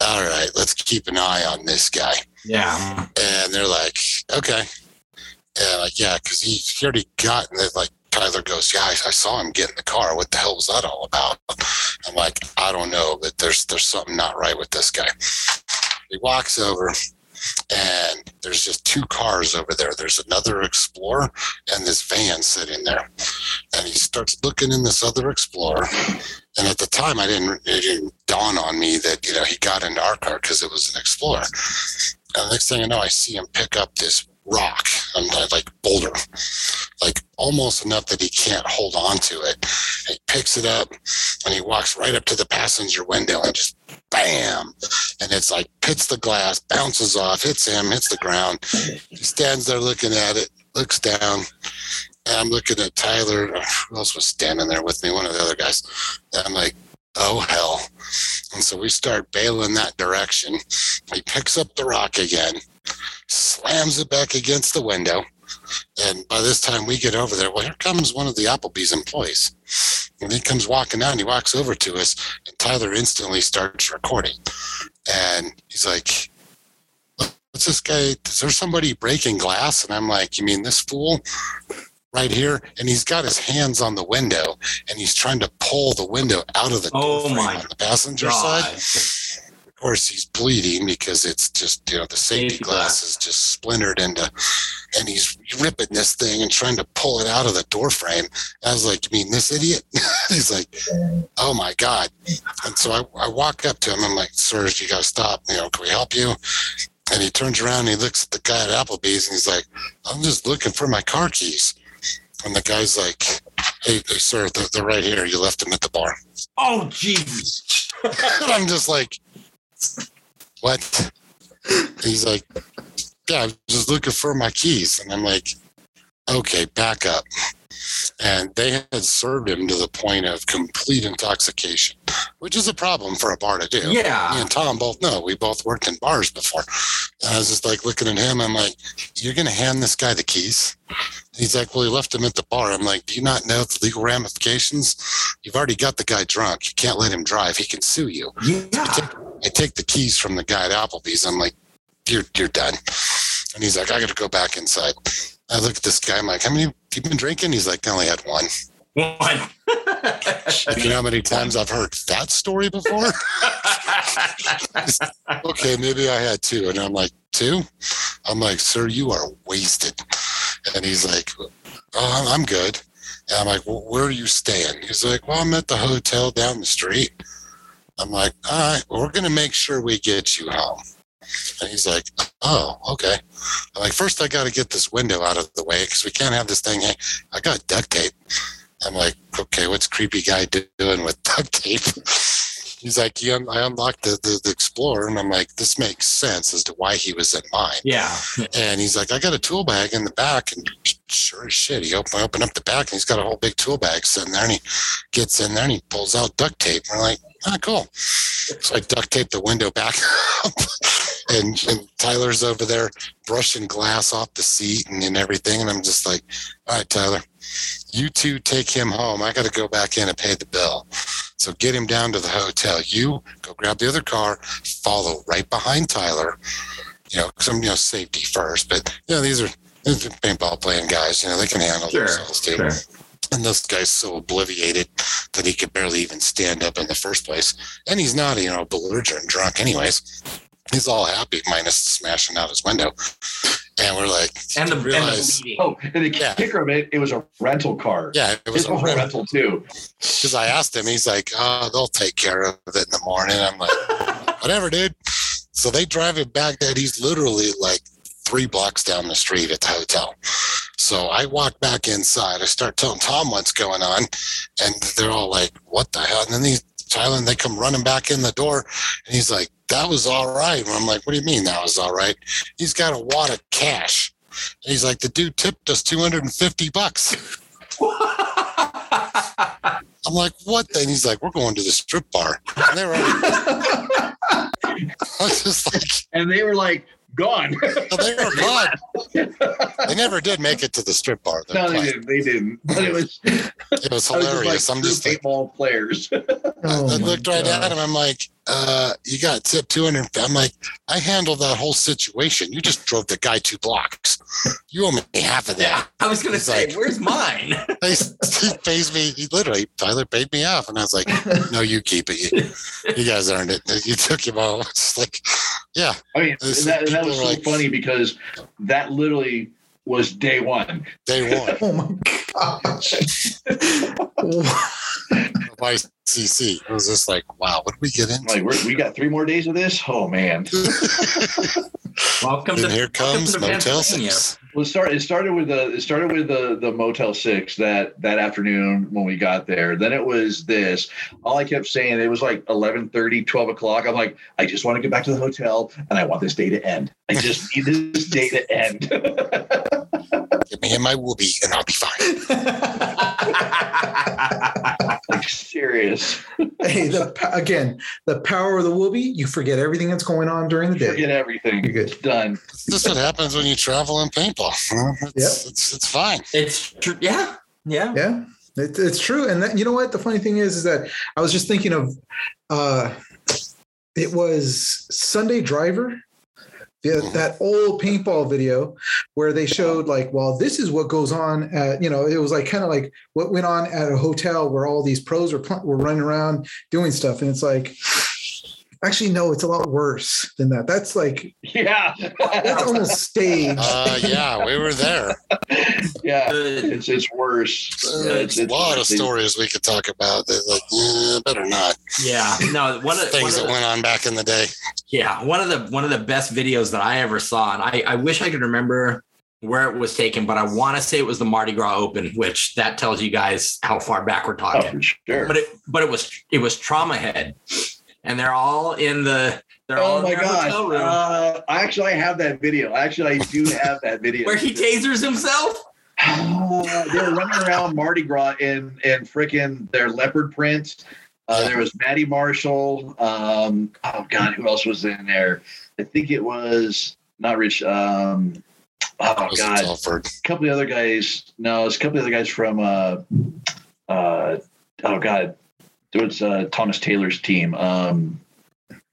all right, let's keep an eye on this guy. Yeah. And they're like, okay. And like, yeah, because he, he already got, and they're like, Tyler goes, yeah, I, I saw him get in the car. What the hell was that all about? I'm like, I don't know, but there's there's something not right with this guy. He walks over, and there's just two cars over there. There's another Explorer and this van sitting there. And he starts looking in this other Explorer. And at the time, I didn't it didn't dawn on me that you know he got into our car because it was an Explorer. And the next thing I know, I see him pick up this rock, um, I'm like boulder, like almost enough that he can't hold on to it. He picks it up and he walks right up to the passenger window and just bam. And it's like hits the glass, bounces off, hits him, hits the ground. He stands there looking at it, looks down. And I'm looking at Tyler. Who else was standing there with me? One of the other guys. And I'm like, oh hell. And so we start bailing that direction. He picks up the rock again, slams it back against the window. And by this time we get over there, well, here comes one of the Applebee's employees. And he comes walking and he walks over to us, and Tyler instantly starts recording. And he's like, What's this guy? Is there somebody breaking glass? And I'm like, You mean this fool? Right here, and he's got his hands on the window, and he's trying to pull the window out of the Oh door my on the passenger God. side. Of course he's bleeding because it's just you know the safety Safety glass. glass. is just splintered into and he's ripping this thing and trying to pull it out of the door frame. I was like you mean this idiot? He's like oh my god. And so I, I walk up to him. I'm like sir you gotta stop. You know can we help you? And he turns around and he looks at the guy at applebee's and he's like i'm just looking for my car keys and the guy's like hey, hey sir they're, they're right here you left them at the bar Oh, jeez. and I'm just like, what? He's like, yeah, I'm just looking for my keys. And I'm like, okay, back up. And they had served him to the point of complete intoxication, which is a problem for a bar to do. Yeah. Me and Thom both know. We both worked in bars before. And I was just like looking at him. I'm like, you're going to hand this guy the keys? He's like, well, he left them at the bar. I'm like, do you not know the legal ramifications? You've already got the guy drunk. You can't let him drive. He can sue you. Yeah. I take the keys from the guy at Applebee's. I'm like, you're, you're done. And he's like, I got to go back inside. I look at this guy. I'm like, how many have you been drinking? He's like, I only had one. One. You know how many times I've heard that story before? okay, maybe I had two. And I'm like, two? I'm like, sir, you are wasted. And he's like, oh, I'm good. And I'm like, well, where are you staying? He's like, well, I'm at the hotel down the street. I'm like, all right, well, we're going to make sure we get you home. And he's like, oh, okay. I'm like, first I got to get this window out of the way because we can't have this thing. hang- I got duct tape. I'm like, okay, what's creepy guy doing with duct tape? He's like, he un- I unlocked the, the, the Explorer, and I'm like, this makes sense as to why he was in mine. yeah. And he's like, I got a tool bag in the back, and sure as shit, he open open up the back, and he's got a whole big tool bag sitting there, and he gets in there and he pulls out duct tape. And we're like, ah, cool. So I duct tape the window back up, and, and Tyler's over there brushing glass off the seat and, and everything, and I'm just like, all right, Tyler, you two take him home. I got to go back in and pay the bill. So get him down to the hotel. You go grab the other car, follow right behind Tyler. You know, some you know safety first, but you know these are These are paintball playing guys, you know, they can handle Sure, themselves too. sure. And this guy's so obliviated that he could barely even stand up in the first place. And he's not, you know, belligerent drunk, anyways. He's all happy, minus smashing out his window. And we're like, And the, and the. Oh, and the Yeah. kicker of it, it was a rental car. yeah, it was His a was a rental too. because I asked him, he's like, oh, they'll take care of it in the morning. I'm like, whatever, dude. So they drive it back there. He's literally like three blocks down the street at the hotel. So I walk back inside. I start telling Thom what's going on, and they're all like, "What the hell?" And then these Thailand, they come running back in the door, and he's like, "That was all right." And I'm like, "What do you mean that was all right?" He's got a wad of cash. And he's like, "The dude tipped us 250 bucks." I'm like, "What?" Then he's like, "We're going to the strip bar." And they were. I was just like, And they were like gone. "Oh, they were gone. They never did make it to the strip bar. They're no, they didn't. They didn't. But it was, It was I was hilarious. just like I'm just two like, paintball players. Oh I my looked right God. at him. I'm like, uh, you got tip 200. I'm like, I handled that whole situation. You just drove the guy two blocks. You owe me half of yeah, that. I was gonna It's say, like- where's mine? He, he pays me. He literally, Tyler paid me off. And I was like, no, you keep it. You, you guys earned it. You took him all. It's like, yeah. I mean, This- that, that was are so like- funny because that literally was day one. Day one. Oh my gosh. YCC. It was just like, wow, what did we get I'm into? like, we're, we got three more days of this. Oh man. Welcome to here comes welcome to Motel 6. Well, it started. It started with the. It started with the the Motel Six that that afternoon when we got there. Then it was this. All I kept saying it was like 11, 12 o'clock. I'm like, I just want to get back to the hotel and I want this day to end. I just need this day to end. Get me in my woobie and I'll be fine. like serious. Hey, the again, the power of the woobie, you forget everything that's going on during the day. Forget everything. You're good. It's done. It's just what happens when you travel in paintball. Huh? It's, it's, it's fine. it's true. Yeah, yeah. Yeah, it, it's true. And that, you know what? The funny thing is, is that I was just thinking of, uh, it was Sunday Driver, the, mm-hmm. that old paintball video where they showed like, well, this is what goes on at, you know, it was like kind of like what went on at a hotel where all these pros were pl- were running around doing stuff, and it's like. Actually, no, it's a lot worse than that. That's like Yeah. that's almost staged. Uh, yeah, we were there. yeah. It's it's worse. Yeah, There's a lot of stories we could talk about. That, like, yeah, better not. yeah. No, one of, one Things of that the, went on back in the day. yeah, one of the one of the best videos that I ever saw, and I, I wish I could remember where it was taken, but I want to say it was the Mardi Gras Open, which that tells you guys how far back we're Oh, talking. for sure. But it but it was it was Trauma Head, and they're all in the they're all Oh in my their hotel god! room Uh, actually, I have that video. Actually, I do have that video. where he tasers himself. Uh, they were running around Mardi Gras in in freaking their leopard print. Uh, There was Maddie Marshall. Um, oh God, who else was in there? I think it was not Rich. Um, oh God, Telford? a couple of other guys. No, it's a couple of other guys from. Uh, uh, oh God, it was uh, Thomas Taylor's team. Um,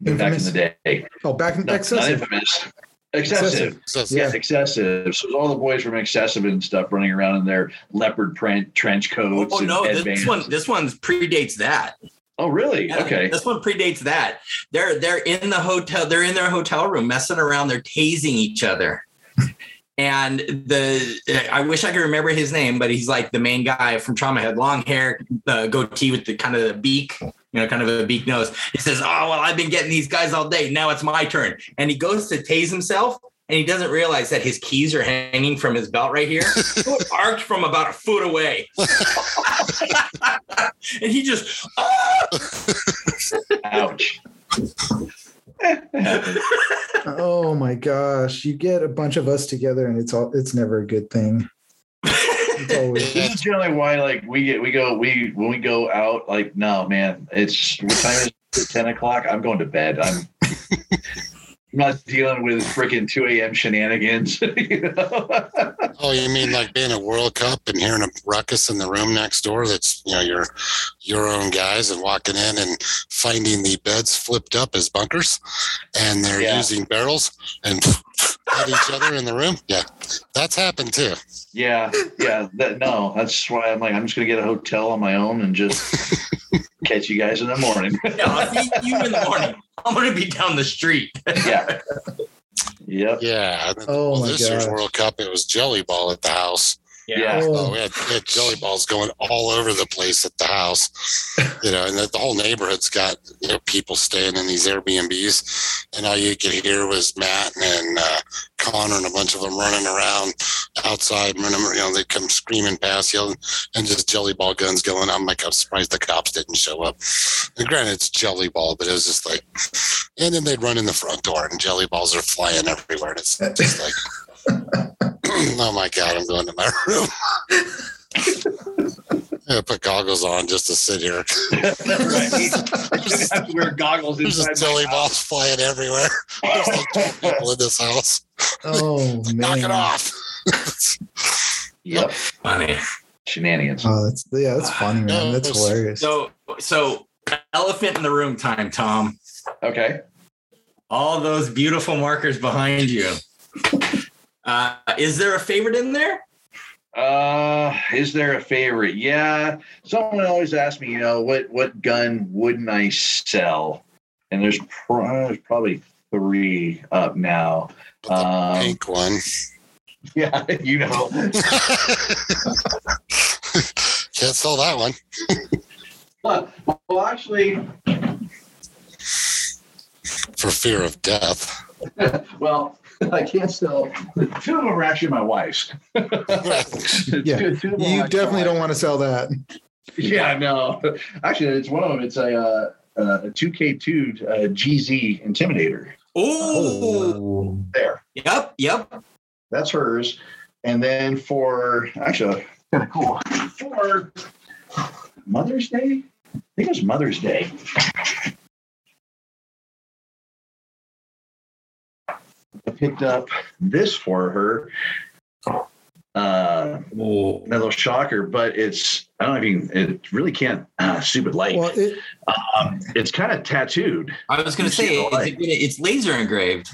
back in the day. Oh, back in No, not excessive. infamous. Excessive. So- Yeah. Excessive. So all the boys from excessive and stuff running around in their leopard print trench coats. Oh and no, this headbands. one this one predates that. Oh, really? Yeah, Okay. This one predates that. They're they're in the hotel. They're in their hotel room messing around. They're tasing each other. And the I wish I could remember his name, but he's like the main guy from Trauma. Had long hair, uh, goatee with the kind of the beak, you know, kind of a beak nose. He says, "Oh well, I've been getting these guys all day. Now it's my turn." And he goes to tase himself, and he doesn't realize that his keys are hanging from his belt right here, arched from about a foot away. and he just, "Ah!" Ouch. Oh my gosh, you get a bunch of us together, and it's all it's never a good thing. This is generally why, like, we get we go we when we go out. Like, no, man, it's what time is it? Ten o'clock. I'm going to bed. I'm. I'm not dealing with freaking 2 a.m. shenanigans. you know? Oh, you mean like being at World Cup and hearing a ruckus in the room next door? That's you know your your own guys and walking in and finding the beds flipped up as bunkers, and they're Yeah. using barrels and at each other in the room. Yeah, that's happened too. Yeah, yeah. That, no, that's why I'm like, I'm just gonna get a hotel on my own and just catch you guys in the morning. No, I'll see you in the morning. I'm gonna be down the street. yeah. Yep. Yeah. and Oh well, my this year's. World Cup, it was Jelly Ball at the house. Yeah. Oh, Oh, we had, we had jelly balls going all over the place at the house, you know, and the, the whole neighborhood's got you know, people staying in these Airbnbs, and all you could hear was Matt and uh, Connor and a bunch of them running around outside. Running, you know, they come screaming past, yelling, and just jelly ball guns going. I'm like, I'm surprised the cops didn't show up. And granted, it's jelly ball, but it was just like, and then they'd run in the front door, and jelly balls are flying everywhere. And it's just like. oh my god, I'm going to my room. I put goggles on just to sit here. right. I just have to wear goggles There's inside just my jelly balls flying everywhere. There's like 12 people in this house. oh man. Knock it off. Yep. Funny. Shenanigans. Oh, that's yeah, that's funny, man. That's hilarious. So, so elephant in the room time, Thom. Okay. All those beautiful markers behind you. Uh, is there a favorite in there? Uh, is there a favorite? Yeah. Someone always asks me, you know, what what gun wouldn't I sell? And there's, pro- there's probably three up now. But the Um, pink one. Yeah, you know. Can't sell that one. well, actually, For fear of death. well, I can't sell. Two of them are actually my wife's. Yeah. Two- two of them are you definitely don't want to sell that. Yeah, no. Actually, it's one of them. It's a uh, uh, a 2K2 uh, GZ Intimidator. Oh, There, yep, yep. that's hers. And then for actually, kind of cool for Mother's Day. I think it was Mother's Day. Picked up this for her. Uh, a little shocker, but it's I don't know if you can, it really can't uh, stupid light. Well, it, Um, it's kind of tattooed. I was going to say, the is it, it's laser engraved.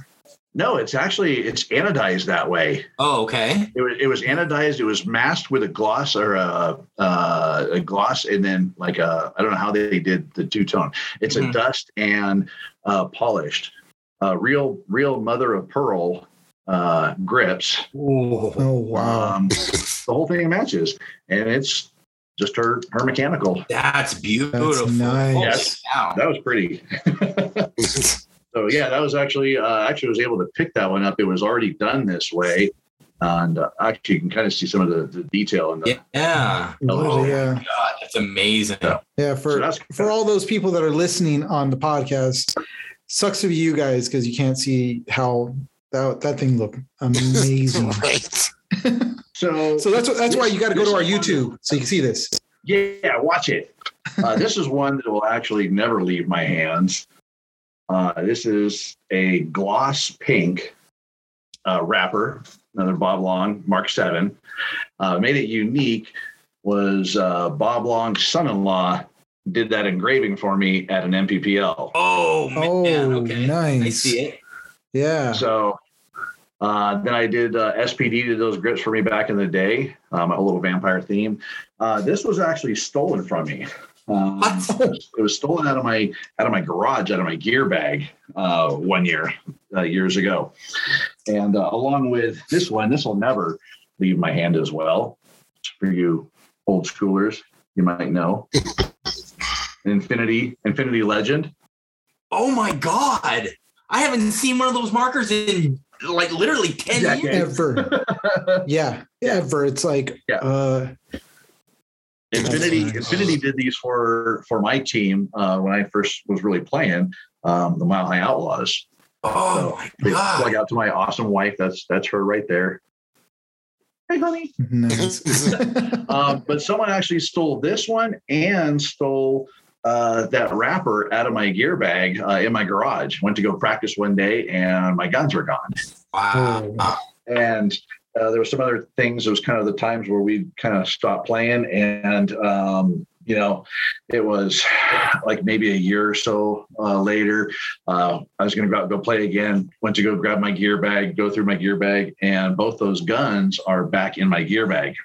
No, it's actually it's anodized that way. Oh, okay. It was it was anodized. It was masked with a gloss or a uh, a gloss, and then like a I don't know how they did the two tone. It's Mhm. a dust and uh, polished. Uh, real real mother of pearl uh, grips. Oh, oh wow. Um, the whole thing matches, and it's just her her mechanical. that's beautiful. That's nice. Oh, Yes. wow. That was pretty. So yeah, that was actually uh, actually was able to pick that one up. It was already done this way, and uh, actually you can kind of see some of the, the detail in the. Yeah. Oh, yeah. God, that's amazing. Yeah, So for that's for all those people that are listening on the podcast, sucks to be you guys because you can't see how that that thing looked amazing. right. so so that's what that's why you got to go to our This is one- YouTube so you can see this. Yeah, watch it. Uh, this is one that will actually never leave my hands. Uh, this is a gloss pink uh, wrapper, another Bob Long Mark Seven. Uh, made it unique was uh, Bob Long's son-in-law did that engraving for me at an NPPL. Oh, man. Oh, okay. nice. I see it. Yeah. So uh, then I did uh, SPD did those grips for me back in the day. Um, a little vampire theme. Uh, this was actually stolen from me. Um, What? It was stolen out of my out of my garage, out of my gear bag, uh, one year, uh, years ago, and uh, along with this one, this will never leave my hand as well. For you old schoolers, you might know. Infinity, Infinity Legend. Oh my God. I haven't seen one of those markers in like literally 10 Decades. years. Ever. Yeah. Ever. It's like Yeah. uh Infinity nice. Infinity did these for for my team uh, when I first was really playing um, the Mile High Outlaws. Oh my God. plug out to my awesome wife. That's that's her right there. Hey, honey. nice. Um, but someone actually stole this one and stole uh, that wrapper out of my gear bag uh, in my garage. Went to go practice one day, and my guns were gone. Wow. And uh, there were some other things. It was kind of the times where we kind of stopped playing, and um, you know, it was like maybe a year or so uh, later. Uh, I was going to go out and go play again. Went to go grab my gear bag, go through my gear bag, and both those guns are back in my gear bag.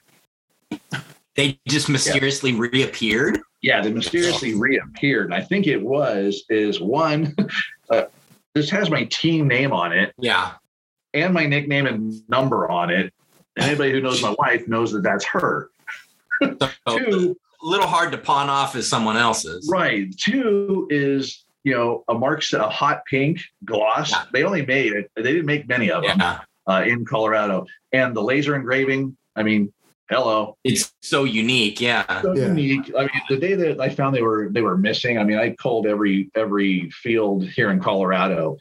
They just mysteriously yeah. reappeared. Yeah, they mysteriously reappeared, and I think it was is one. Uh, this has my team name on it. Yeah, and my nickname and number on it. Anybody who knows my wife knows that that's her. So, Two, a little hard to pawn off as someone else's. Right. Two is you know a Mark's a hot pink gloss. Yeah. They only made it. They didn't make many of them yeah. uh, in Colorado. And the laser engraving. I mean, hello. It's so unique. Yeah. So yeah. unique. I mean, the day that I found they were they were missing. I mean, I called every every field here in Colorado,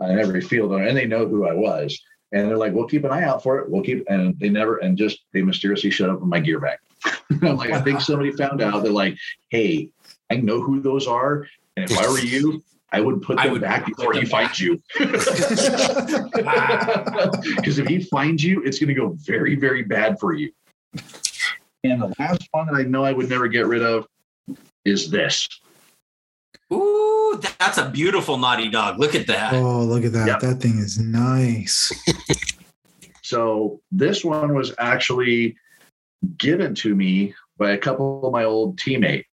uh, every field, and they know who I was. And they're like, "We'll keep an eye out for it. We'll keep." And they never, and just they mysteriously showed up in my gear bag. I'm like, I think somebody found out. They're like, "Hey, I know who those are, and if I were you, I would put them I would back before he finds you. Because if he finds you, it's going to go very, very bad for you. And the last one that I know I would never get rid of is this. Ooh, that's a beautiful naughty dog. Look at that. Oh, look at that. Yep. That thing is nice. so this one was actually given to me by a couple of my old teammates.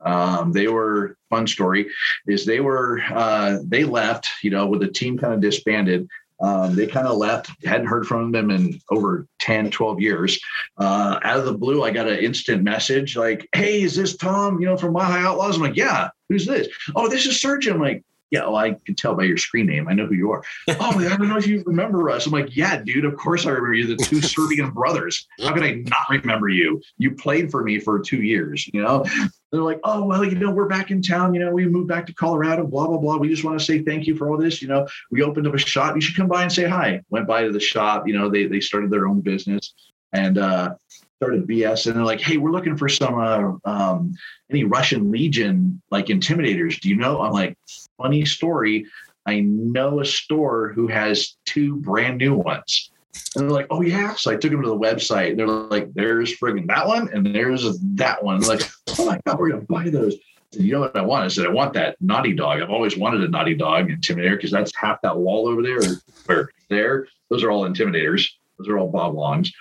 Um, they were fun story is they were uh, they left you know with the team kind of disbanded um, they kind of left hadn't heard from them in over 10 12 years uh, out of the blue i got an instant message like hey is this Thom you know from Mile High Outlaws i'm like yeah who's this oh this is sergio i'm like yeah, well, I can tell by your screen name. I know who you are. oh, I don't know if you remember us. I'm like, yeah, dude, of course I remember you, the two Serbian brothers. How could I not remember you? You played for me for two years, you know? They're like, oh, well, you know, we're back in town. You know, we moved back to Colorado, blah, blah, blah. We just want to say thank you for all this. You know, we opened up a shop. You should come by and say hi. Went by to the shop. You know, they, they started their own business. And, uh, started BS and they're like, hey, we're looking for some uh, um, any Russian Legion like intimidators. Do you know? I'm like, funny story. I know a store who has two brand new ones. And they're like, oh yeah. So I took them to the website. And They're like, there's friggin' that one and there's that one. like, oh my god, we're gonna buy those. And you know what I want? I said, I want that naughty dog. I've always wanted a naughty dog intimidator because that's half that wall over there or, or there. Those are all intimidators. Those are all Bob Longs.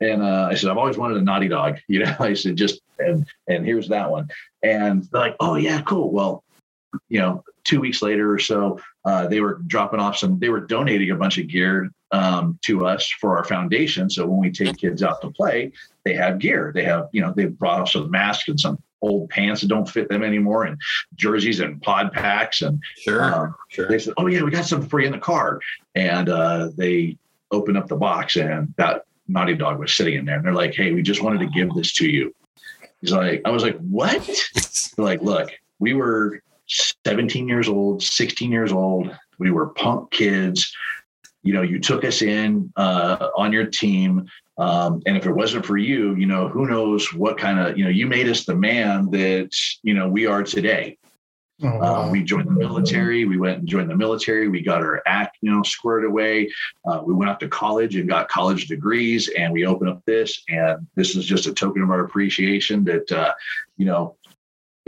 And uh, I said, I've always wanted a naughty dog. You know, I said, just and and here's that one. And they're like, oh yeah, cool. Well, you know, two weeks later or so, uh, they were dropping off some. They were donating a bunch of gear um, to us for our foundation. So when we take kids out to play, they have gear. They have, you know, they brought us some masks and some old pants that don't fit them anymore, and jerseys and pod packs. And sure, um, sure. They said, "Oh yeah, we got some free in the car." And uh, they opened up the box, and that Naughty Dog was sitting in there, and they're like, "Hey, we just wanted to give this to you." He's like, "I was like, what?" like, "Look, we were 17 years old, 16 years old. We were punk kids. You know, you took us in uh, on your team." Um, and if it wasn't for you, you know, who knows what kind of, you know, you made us the man that, you know, we are today. Oh, uh, wow. uh, we joined the military. We went and joined the military. We got our act, you know, squared away. Uh, we went off to college and got college degrees, and we opened up this. And this is just a token of our appreciation that, uh, you know,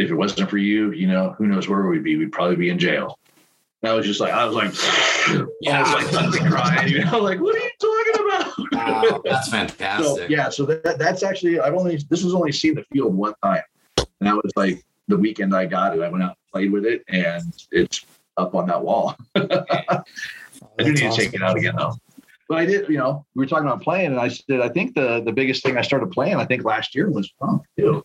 if it wasn't for you, you know, who knows where we'd be? We'd probably be in jail. And I was just like, I was like, yeah, I was like, crying. You know, like, what are you talking about? Wow, that's fantastic. so, yeah, so that, that's actually I've only this was only seen the field one time, and that was like the weekend I got it. I went out and played with it, and it's up on that wall. I do need awesome. to take it out again though. But I did, you know, we were talking about playing, and I said I think the the biggest thing I started playing, I think last year was pump too.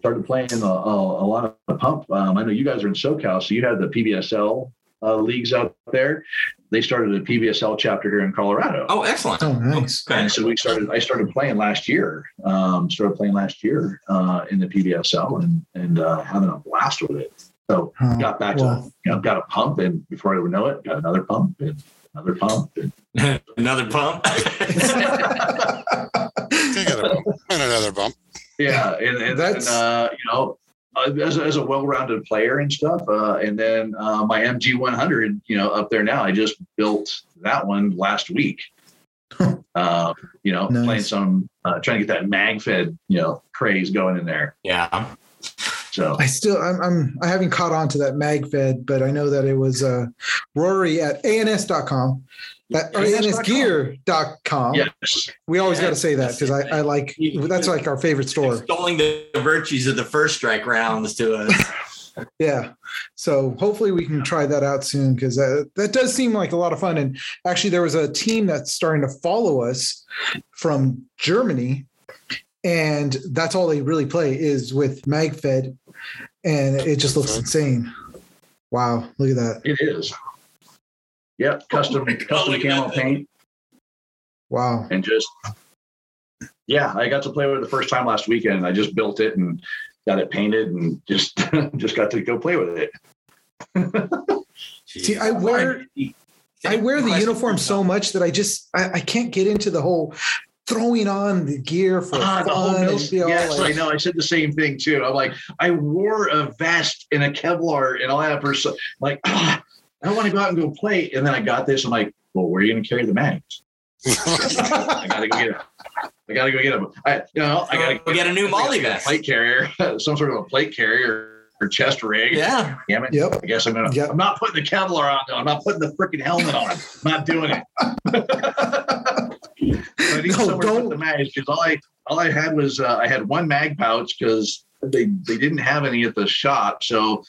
Started playing a, a, a lot of pump. Um, I know you guys are in SoCal, so you had the PBSL uh, leagues out there. They started a PBSL chapter here in Colorado. Oh, excellent! Oh, nice. Okay. And so we started. I started playing last year. Um, started playing last year uh, in the PBSL and and uh, having a blast with it. So oh, got back well. to you know got a pump, and before I would know it, got another pump and another pump and another pump. and another bump. Yeah, and, and that's and, uh, you know uh, as, a, as a well-rounded player and stuff. Uh, and then uh, my MG 100, you know, up there now. I just built that one last week. uh, you know, nice. playing some, uh, trying to get that mag fed, you know, craze going in there. Yeah. So I still I'm, I'm I haven't caught on to that MagFed, but I know that it was uh, Rory at ans.com. At ansgear.com. yes, We always Yeah. got to say that because I, I like that's like our favorite store. Extolling the virtues of the first strike rounds to us. Yeah. So hopefully we can try that out soon because that, that does seem like a lot of fun. And actually, there was a team that's starting to follow us from Germany. And that's all they really play is with MagFed. And it just looks insane. Wow. Look at that. it is. Yep, custom Oh my God, custom look at camo paint Wow. and just yeah, I got to play with it the first time last weekend. I just built it and got it painted and just just got to go play with it. See, I wear- I wear the uniform so much that I just I, I can't get into the whole throwing on the gear for Ah, the whole fun. bill. and be all Yes, like- I know. I said the same thing too. I'm like, I wore a vest and a Kevlar and all that for so like ah, I don't want to go out and go play. And then I got this. I'm like, well, where are you going to carry the mags? I gotta go get it. I gotta go get them. I, you know, I gotta Go get a new MOLLE vest. plate carrier, some sort of a plate carrier or chest rig. Yeah. Damn it. Yep. I guess I'm gonna. Yep. I'm not putting the Kevlar on. though. I'm not putting the freaking helmet on. I'm not doing it. I need No, somewhere to don't- put the mags because all I all I had was uh, I had one mag pouch because they they didn't have any at the shop, so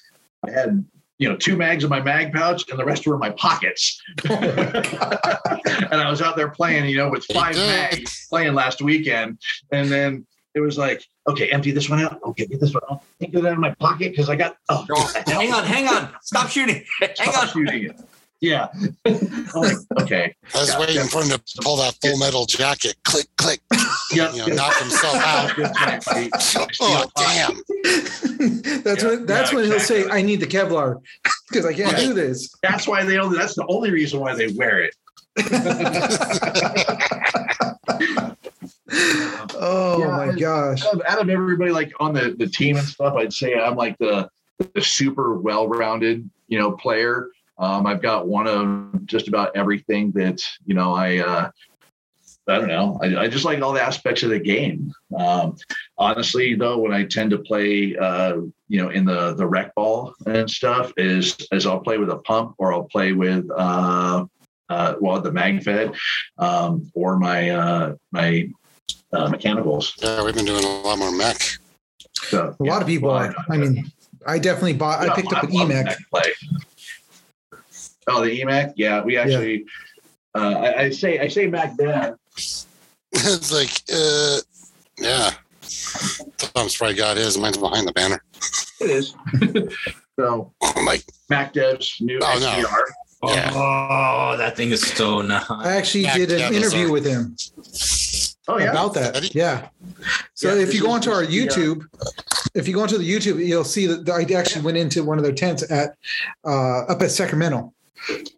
I had you know two mags in my mag pouch and the rest were in my pockets. and I was out there playing, you know, with five mags playing last weekend, and then it was like, okay, empty this one out. Oh, okay, get this one out. Take it out of my pocket because I got. Oh, Oh, hang on, hang on. Stop shooting. Hang Stop on. shooting it. Yeah. Like, okay. I was Yeah, waiting yeah. for him to pull that full metal jacket, click, click, Yep. you know, knock himself out. Oh, damn. that's Yeah, when that's yeah, when he'll say, "I need the Kevlar because I can't Right. do this." That's why they only. That's the only reason why they wear it. Oh Yeah, my gosh! Out of, out of everybody like on the the team and stuff, I'd say I'm like the the super well-rounded, you know, player. Um, I've got one of just about everything that you know. I uh, I don't know. I, I just like all the aspects of the game. Um, honestly, though, when I tend to play, uh, you know, in the the rec ball and stuff, is is I'll play with a pump or I'll play with uh, uh, well the mag fed um, or my uh, my uh, mechanicals. Yeah, we've been doing a lot more mech. So, A lot of people are. I mean, I definitely bought. I picked up an E love EMAC. Mech Play. Oh, the EMAC. Yeah, we actually. Uh, I, I say I say back then. it's like, uh, yeah. Thom's probably got his. Mine's behind the banner. It is. so I'm like, Mac Dev's new Oh, no. XDR. Yeah. Oh, that thing is so nice. I actually Mac did an Devils interview with him Oh yeah. about that. Yeah. So Yeah, if you go onto our just the, YouTube, if you go onto the YouTube, you'll see that I actually went into one of their tents at uh, up at Sacramento,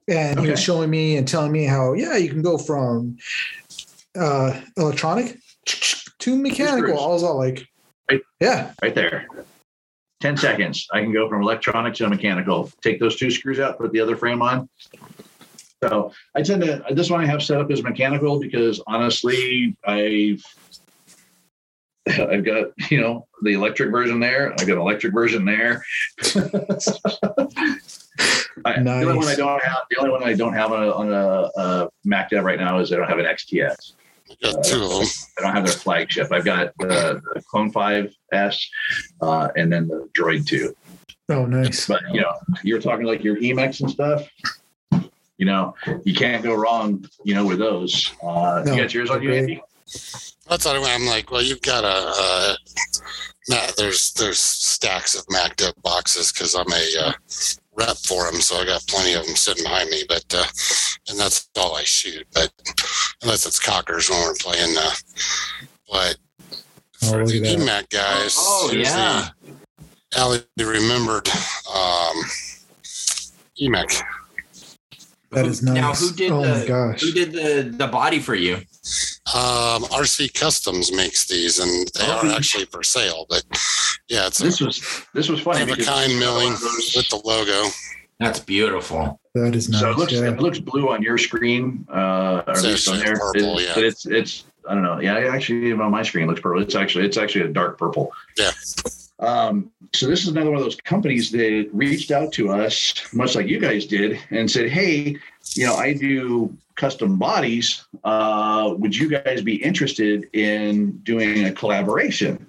and he was showing me and telling me how yeah you can go from uh, electronic to mechanical. I was all like, Right. yeah, right there. 10 seconds. I can go from electronic to mechanical. Take those two screws out, put the other frame on. So I tend to, this one I have set up as mechanical because honestly, I've, I've got, you know, the electric version there. I've got an electric version there. I, The only one I don't have, the only one I don't have on a, on a, a Mac Dev right now is I don't have an XTS. I got two of them. I don't have their flagship. I've got the, the Clone 5S uh, and then the Droid 2. oh nice. But you know, you're talking like your Emacs and stuff. You know, you can't go wrong. You know, with those. Uh, No, you got yours on you. Andy? That's what I'm like. Well, you've got a. Uh, Mac, there's there's stacks of Mac Dev boxes because I'm a uh, rep for them, so I got plenty of them sitting behind me. But uh, and that's all I shoot. But unless it's cockers when we're playing. Uh, but Oh, for look the. EMAC guys, Oh, yeah. the Ally Remembered um, EMAC. That is nice. Now, who did oh the my gosh. who did the the body for you? Um, RC Customs makes these, and they Oh. are actually for sale. But yeah, it's a This was this was funny. one of a because kind milling those- with the logo. That's beautiful. That is nice. So it looks yeah. it looks blue on your screen, uh, or at least on there. purple, It- yeah. But it's it's I don't know. Yeah, actually even on my screen looks purple. It's actually it's actually a dark purple. Yeah. Um, so this is another one of those companies that reached out to us, much like you guys did, and said, "Hey, you know, I do custom bodies. Uh, would you guys be interested in doing a collaboration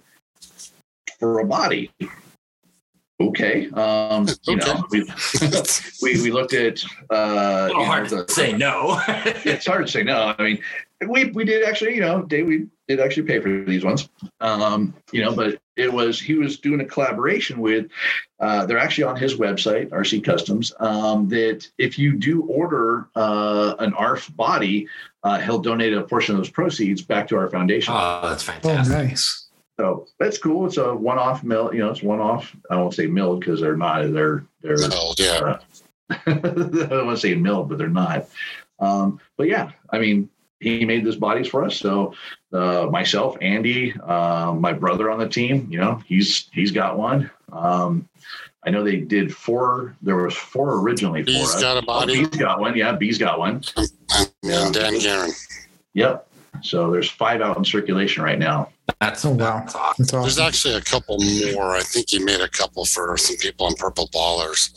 for a body?" Okay. Um, you know, we, we we looked at uh, A little you know, hard the- to say no. it's hard to say no. I mean, we we did actually, you know, Dave, we did actually pay for these ones. Um, you know, but it was he was doing a collaboration with. Uh, they're actually on his website, RC Customs. Um, that if you do order uh, an ARF body, uh, he'll donate a portion of those proceeds back to our foundation. oh, that's Oh, fantastic. nice. So that's cool. It's a one-off mill. You know, it's one-off. I won't say milled because they're not. They're they're No, yeah. I don't want to say milled, but they're not. Um, but yeah, I mean, he made these bodies for us. So uh, myself, Andy, uh, my brother on the team, you know, he's he's got one. Um, I know they did four. There was four originally for He's us. got a Oh, body. B's got one. Yeah, B's got one. And Dan Garen. Yep. So there's five out in circulation right now. That's, Oh, wow. that's awesome. That's There's actually a couple more. I think he made a couple for some people on Purple Ballers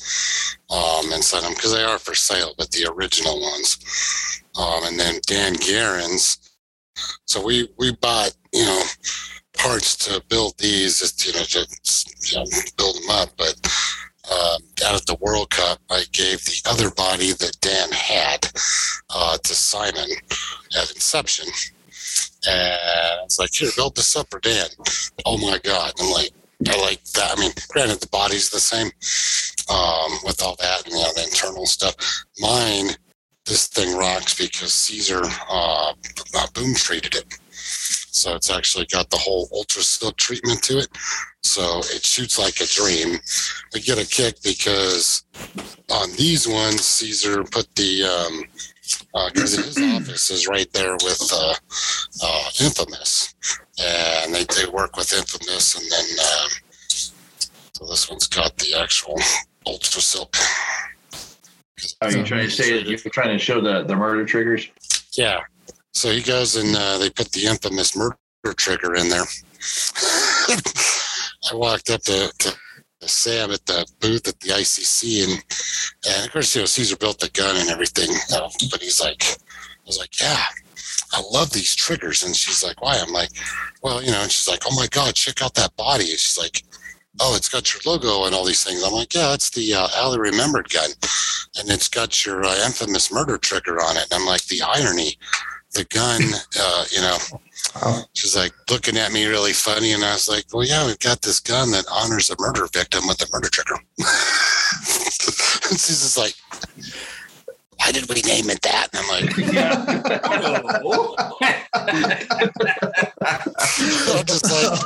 um, and sent them because they are for sale, but the original ones. Um, and then Dan Garen's. So we we bought you know parts to build these, just you know to you know, build them up. But uh, out at the World Cup, I gave the other body that Dan had uh, to Simon at Inception. And it's like, here, build this up for Dan. Oh my god. I'm like i like that. I mean granted the body's the same um with all that and you know the internal stuff. Mine this thing rocks because caesar uh, uh boom treated it so it's actually got the whole ultra silk treatment to it so it shoots like a dream we get a kick because on these ones caesar put the um because his office is right there with uh, uh, infamous and they, they work with Infamous, and then um, so this one's got the actual Ultra Silk. Are you trying to say that you're trying to show the the murder triggers? Yeah. So he goes and uh, they put the infamous murder trigger in there. I walked up to, to, Sam at the booth at the ICC, and, and of course, you know, Caesar built the gun and everything, but he's like, I was like, yeah, I love these triggers. And she's like, why? I'm like, well, you know, and she's like, oh my God, check out that body. And she's like, oh, it's got your logo and all these things. I'm like, yeah, it's the uh, Ally Remembered gun. And it's got your uh, infamous murder trigger on it. And I'm like, the irony, the gun, uh, you know, Wow. she's like looking at me really funny. And I was like, well, yeah, we've got this gun that honors a murder victim with a murder trigger. and she's just like, why did we name it that? And I'm like, I'm just like,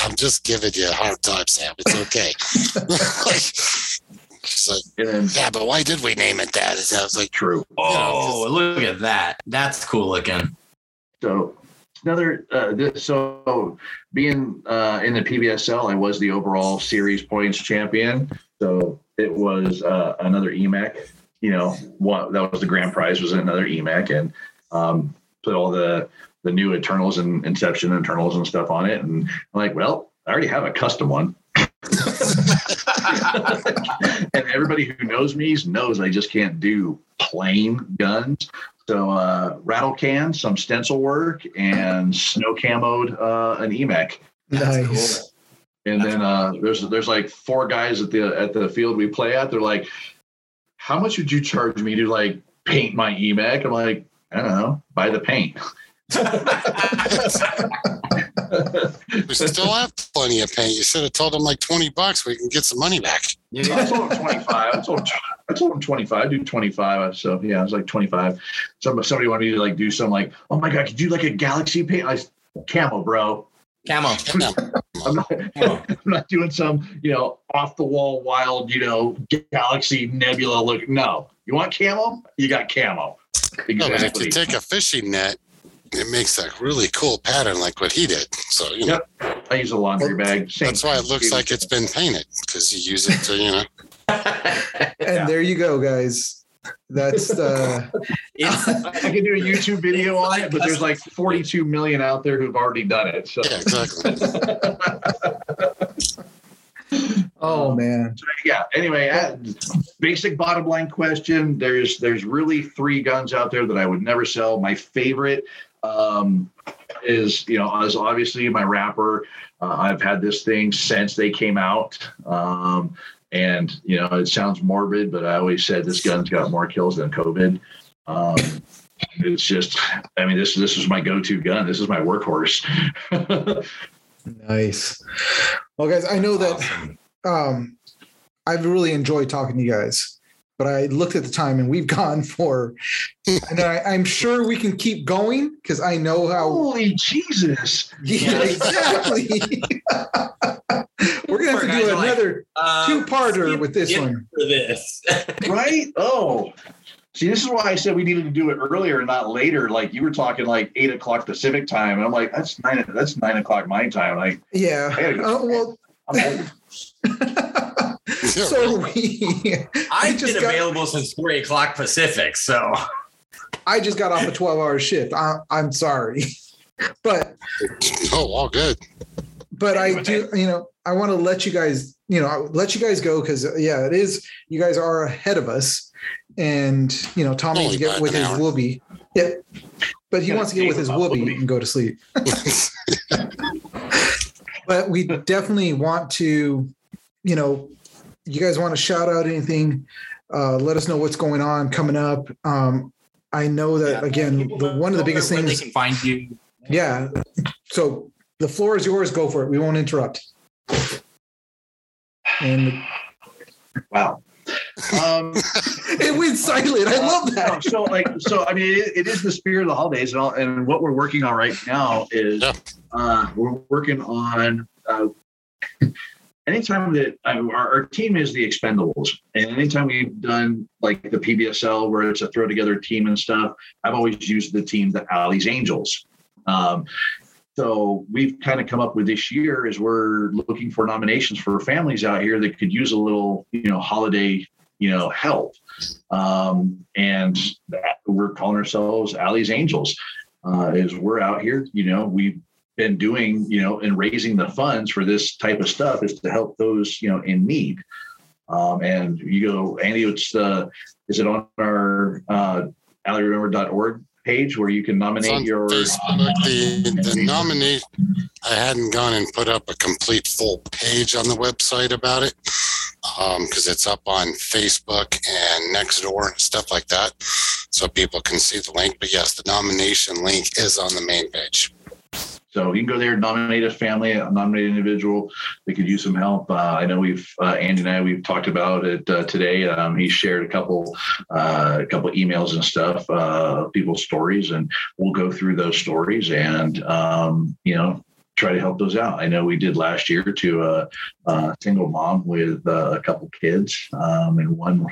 I'm just giving you a hard time, Sam. It's okay. like, she's like, then yeah, but why did we name it that? And I was like, true. oh, look at that. That's cool looking. So another uh, this, so being uh, in the PBSL, I was the overall series points champion. So it was uh, another EMEK. You know, what that was the grand prize was another EMEK, and um, put all the the new Eternals and Inception Eternals and stuff on it. And I'm like, well, I already have a custom one. and everybody who knows me knows I just can't do plain guns. So uh, rattle can, some stencil work, and snow camoed uh, an EMEK. That's nice. And then uh, there's there's like four guys at the at the field we play at. They're like, "How much would you charge me to like paint my EMEK?" I'm like, "I don't know, buy the paint." We still have plenty of paint. You should have told them like 20 bucks. We can get some money back. I told him 25. I told, I told him 25. I Do 25. So yeah, I was like 25. Some somebody wanted me to like do some like, oh my god, could you do like a galaxy paint? I s- camo, bro. Camo. Yeah. I'm not, Camo. I'm not doing some, you know, off the wall, wild, you know, galaxy nebula look. No, you want camo? You got camo. No, but if you take a fishing net, it makes a really cool pattern like what he did. So, you know, Yep. I use a laundry bag. Same that's why it looks like it's been painted because you use it to, you know, And there you go, guys. That's the It's, I can do a YouTube video on it, but there's like 42 million out there who've already done it. So Yeah, exactly. oh man. yeah. Anyway, uh, basic bottom line question: There's there's really three guns out there that I would never sell. My favorite um, is you know is obviously my Rapper. Uh, I've had this thing since they came out. Um, and you know it sounds morbid, but I always said this gun's got more kills than COVID. Um, it's just, I mean, this this is my go-to gun. This is my workhorse. Nice. Well, guys, I know that um, I've really enjoyed talking to you guys, but I looked at the time and we've gone for, and I, I'm sure we can keep going because I know how. Holy Jesus! Yeah, exactly. We're gonna have to do are like, another um, two-parter with this one. For this. right? Oh, see, this is why I said we needed to do it earlier, and not later. Like you were talking, like eight o'clock Pacific time, and I'm like, that's nine. That's nine o'clock my time. Like, Yeah. Go. Uh, well, I'm old. So we. I I've just been got- available since three o'clock Pacific, so I just got off a 12-hour shift. I, I'm sorry, but Oh, all good. but I do, you know, I want to let you guys, you know, let you guys go because uh, yeah, it is. You guys are ahead of us, and you know, Tommy needs to get with his hour. woobie. Yeah, but he wants to get with his about woobie woobie. and go to sleep. but we definitely want to, you know, you guys want to shout out anything? Uh, let us know what's going on coming up. Um, I know that again, the, one of the biggest things they can find you. yeah. So the floor is yours. Go for it. We won't interrupt. And wow. Um, it went silent. I love no, that. so like, so I mean, it, it is the spirit of the holidays, and all, and what we're working on right now is uh, we're working on. Uh, anytime that I, our, our team is the Expendables, and anytime we've done like the PBSL where it's a throw together team and stuff, I've always used the team the Ally's Angels. Um, so we've kind of come up with this year is we're looking for nominations for families out here that could use a little, you know, holiday, you know, help. Um, and that, we're calling ourselves Ally's Angels. Uh, is we're out here, you know, we've been doing, you know, and raising the funds for this type of stuff is to help those, you know, in need. Um, and you go, Andy, it's uh, is it on our uh, allyremember.org page where you can nominate your Facebook. The, the I hadn't gone and put up a complete full page on the website about it because it's up on Facebook and Nextdoor and stuff like that, so people can see the link. But yes, the nomination link is on the main page. So you can go there, nominate a family, nominate an individual that could use some help. Uh, I know we've uh, Andy and I we've talked about it uh, today. Um, he shared a couple uh, a couple emails and stuff, uh, people's stories, and we'll go through those stories and um, you know try to help those out. I know we did last year to a, a single mom with uh, a couple kids, um, and one,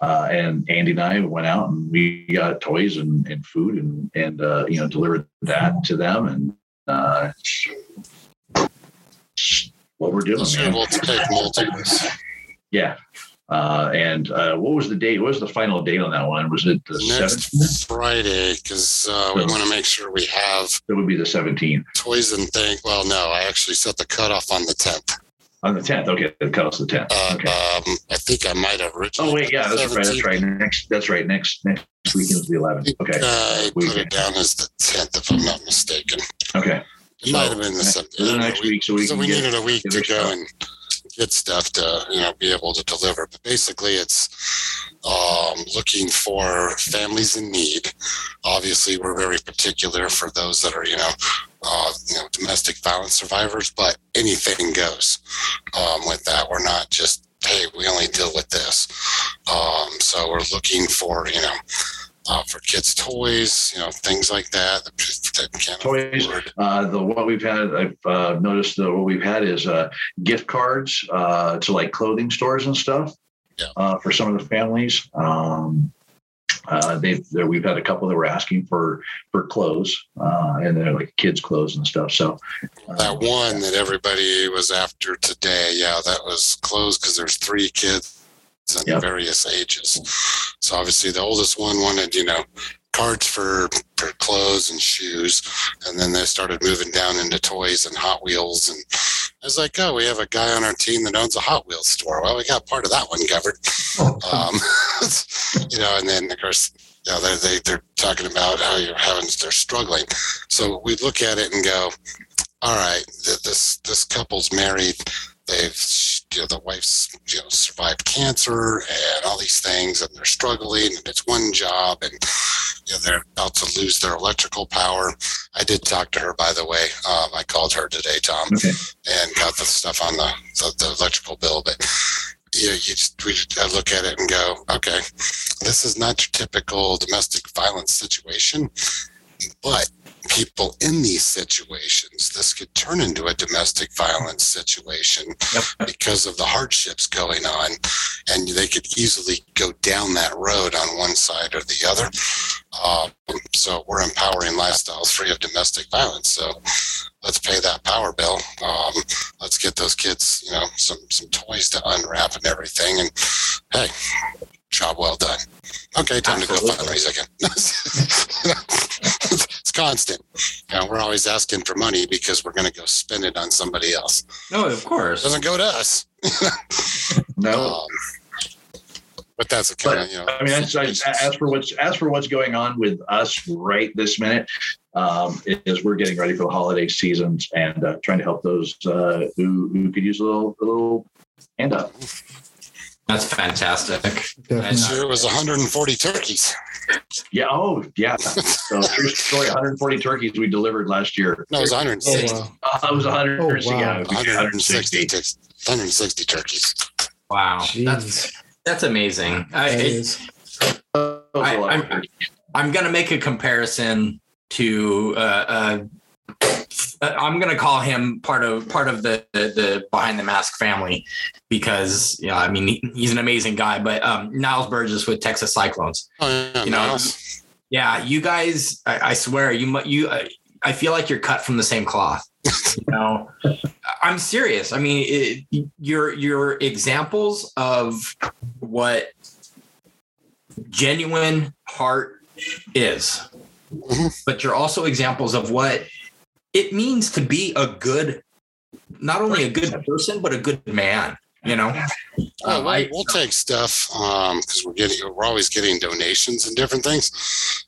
uh, and Andy and I went out and we got toys and, and food and and uh, you know delivered that to them and uh, what we're doing, Sure, we'll take multiples. Yeah. Uh, and uh, what was the date? What was the final date on that one? Was it the Next 17th? Friday, because uh, we want to make sure we have It would be the 17th. toys and things. Well, no, I actually set the cutoff on the 10th. On the 10th. Okay. The cutoff's the 10th. Uh, Okay. um, I think I might have originally. Oh, wait. Yeah. That's the right. That's right. Next, that's right. Next, next weekend is the 11th. Okay. I put it down as the 10th, if I'm not mistaken. Okay. It might have been the next- the next week, so we so can we get- needed a week to go and get stuff to you know be able to deliver. But basically, it's um, looking for families in need. Obviously, we're very particular for those that are you know. Uh, you know, domestic violence survivors, but anything goes um, with that. We're not just, hey, we only deal with this. Um, so we're looking for, you know, uh, for kids' toys, you know, things like that. that can't Toys. Uh, the what we've had, I've uh, noticed that what we've had is uh, gift cards uh, to like clothing stores and stuff Yeah. uh, for some of the families. Um, uh, they've we've had a couple that were asking for for clothes uh, and they're like kids' clothes and stuff. So uh, That one that everybody was after today, yeah, that was closed because there's three kids and Yep. various ages. So obviously, the oldest one wanted, you know, cards for, for clothes and shoes, and then they started moving down into toys and Hot Wheels. And I was like, oh, we have a guy on our team that owns a Hot Wheels store. Well, we got part of that one covered. Oh, Um, you know, and then of course, you know, they're, they, they're talking about how you're having, they're struggling. So we look at it and go, all right, this, this couple's married. They've, you know, the wife's, you know, survived cancer and all these things, and they're struggling, and it's one job, and, you know, they're about to lose their electrical power. I did talk to her, by the way. Um, I called her today, Thom, Okay. and got the stuff on the, the, the electrical bill, but you, know, you just, we, I look at it and go, okay, this is not your typical domestic violence situation, but people in these situations, this could turn into a domestic violence situation Yep. because of the hardships going on, and they could easily go down that road on one side or the other. Um, so we're empowering lifestyles free of domestic violence. So let's pay that power bill. Um, let's get those kids, you know, some some toys to unwrap and everything. And hey, job well done. Okay, time to go Absolutely. fundraise again. constant. You know, we're always asking for money because we're going to go spend it on somebody else. No, of It course. doesn't go to us. No. Um, but that's a kind of you know. I mean, as, as, as for what's as for what's going on with us right this minute, um, is we're getting ready for the holiday seasons and uh, trying to help those uh, who who could use a little a little hand up. That's fantastic. Definitely. This year it was 140 turkeys. Yeah. Oh, yeah. So true story. 140 turkeys we delivered last year. No, it was Oh, 160. wow. Uh, it was 100. Oh, Yeah, wow. it was 160, 160. 160 turkeys. Wow. That's Jeez. that's amazing. I, That it- is. That was a I- lot of I'm- I'm gonna make a comparison to. Uh, uh, I'm gonna call him part of part of the, the the behind the mask family because you know I mean he, he's an amazing guy. But um, Niles Burgess with Texas Cyclones. Oh, yeah, You know, Miles. Yeah, you guys. I, I swear you you. I, I feel like you're cut from the same cloth. You know, I'm serious. I mean, it, your your examples of what genuine heart is, Mhm. but you're also examples of what it means to be a good, not only a good person, but a good man. You know, Um, we'll, I- we'll take stuff because we're getting we're always getting donations and different things.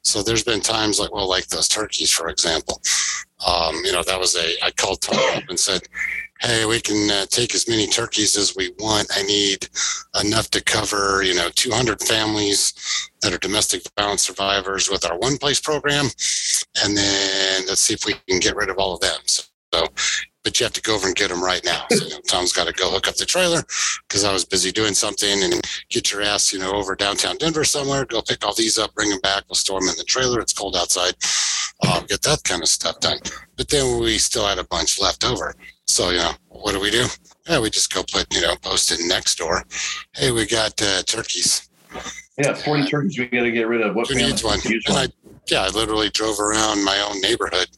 So there's been times like well, like those turkeys, for example. Um, you know, that was a I called Thom up and said, "Hey, we can uh, take as many turkeys as we want. I need enough to cover you know 200 families that are domestic violence survivors with our one place program, and then let's see if we can get rid of all of them." So. but you have to go over and get them right now. So you know, Thom's got to go hook up the trailer because I was busy doing something and get your ass, you know, over downtown Denver somewhere, go pick all these up, bring them back. We'll store them in the trailer. It's cold outside. Um, get that kind of stuff done. But then we still had a bunch left over. So, you know, what do we do? Yeah, we just go put, you know, post it next door. Hey, we got uh, turkeys. Yeah, 40 turkeys we got to get rid of. What Who family needs one? use And one? I, yeah, I literally drove around my own neighborhood.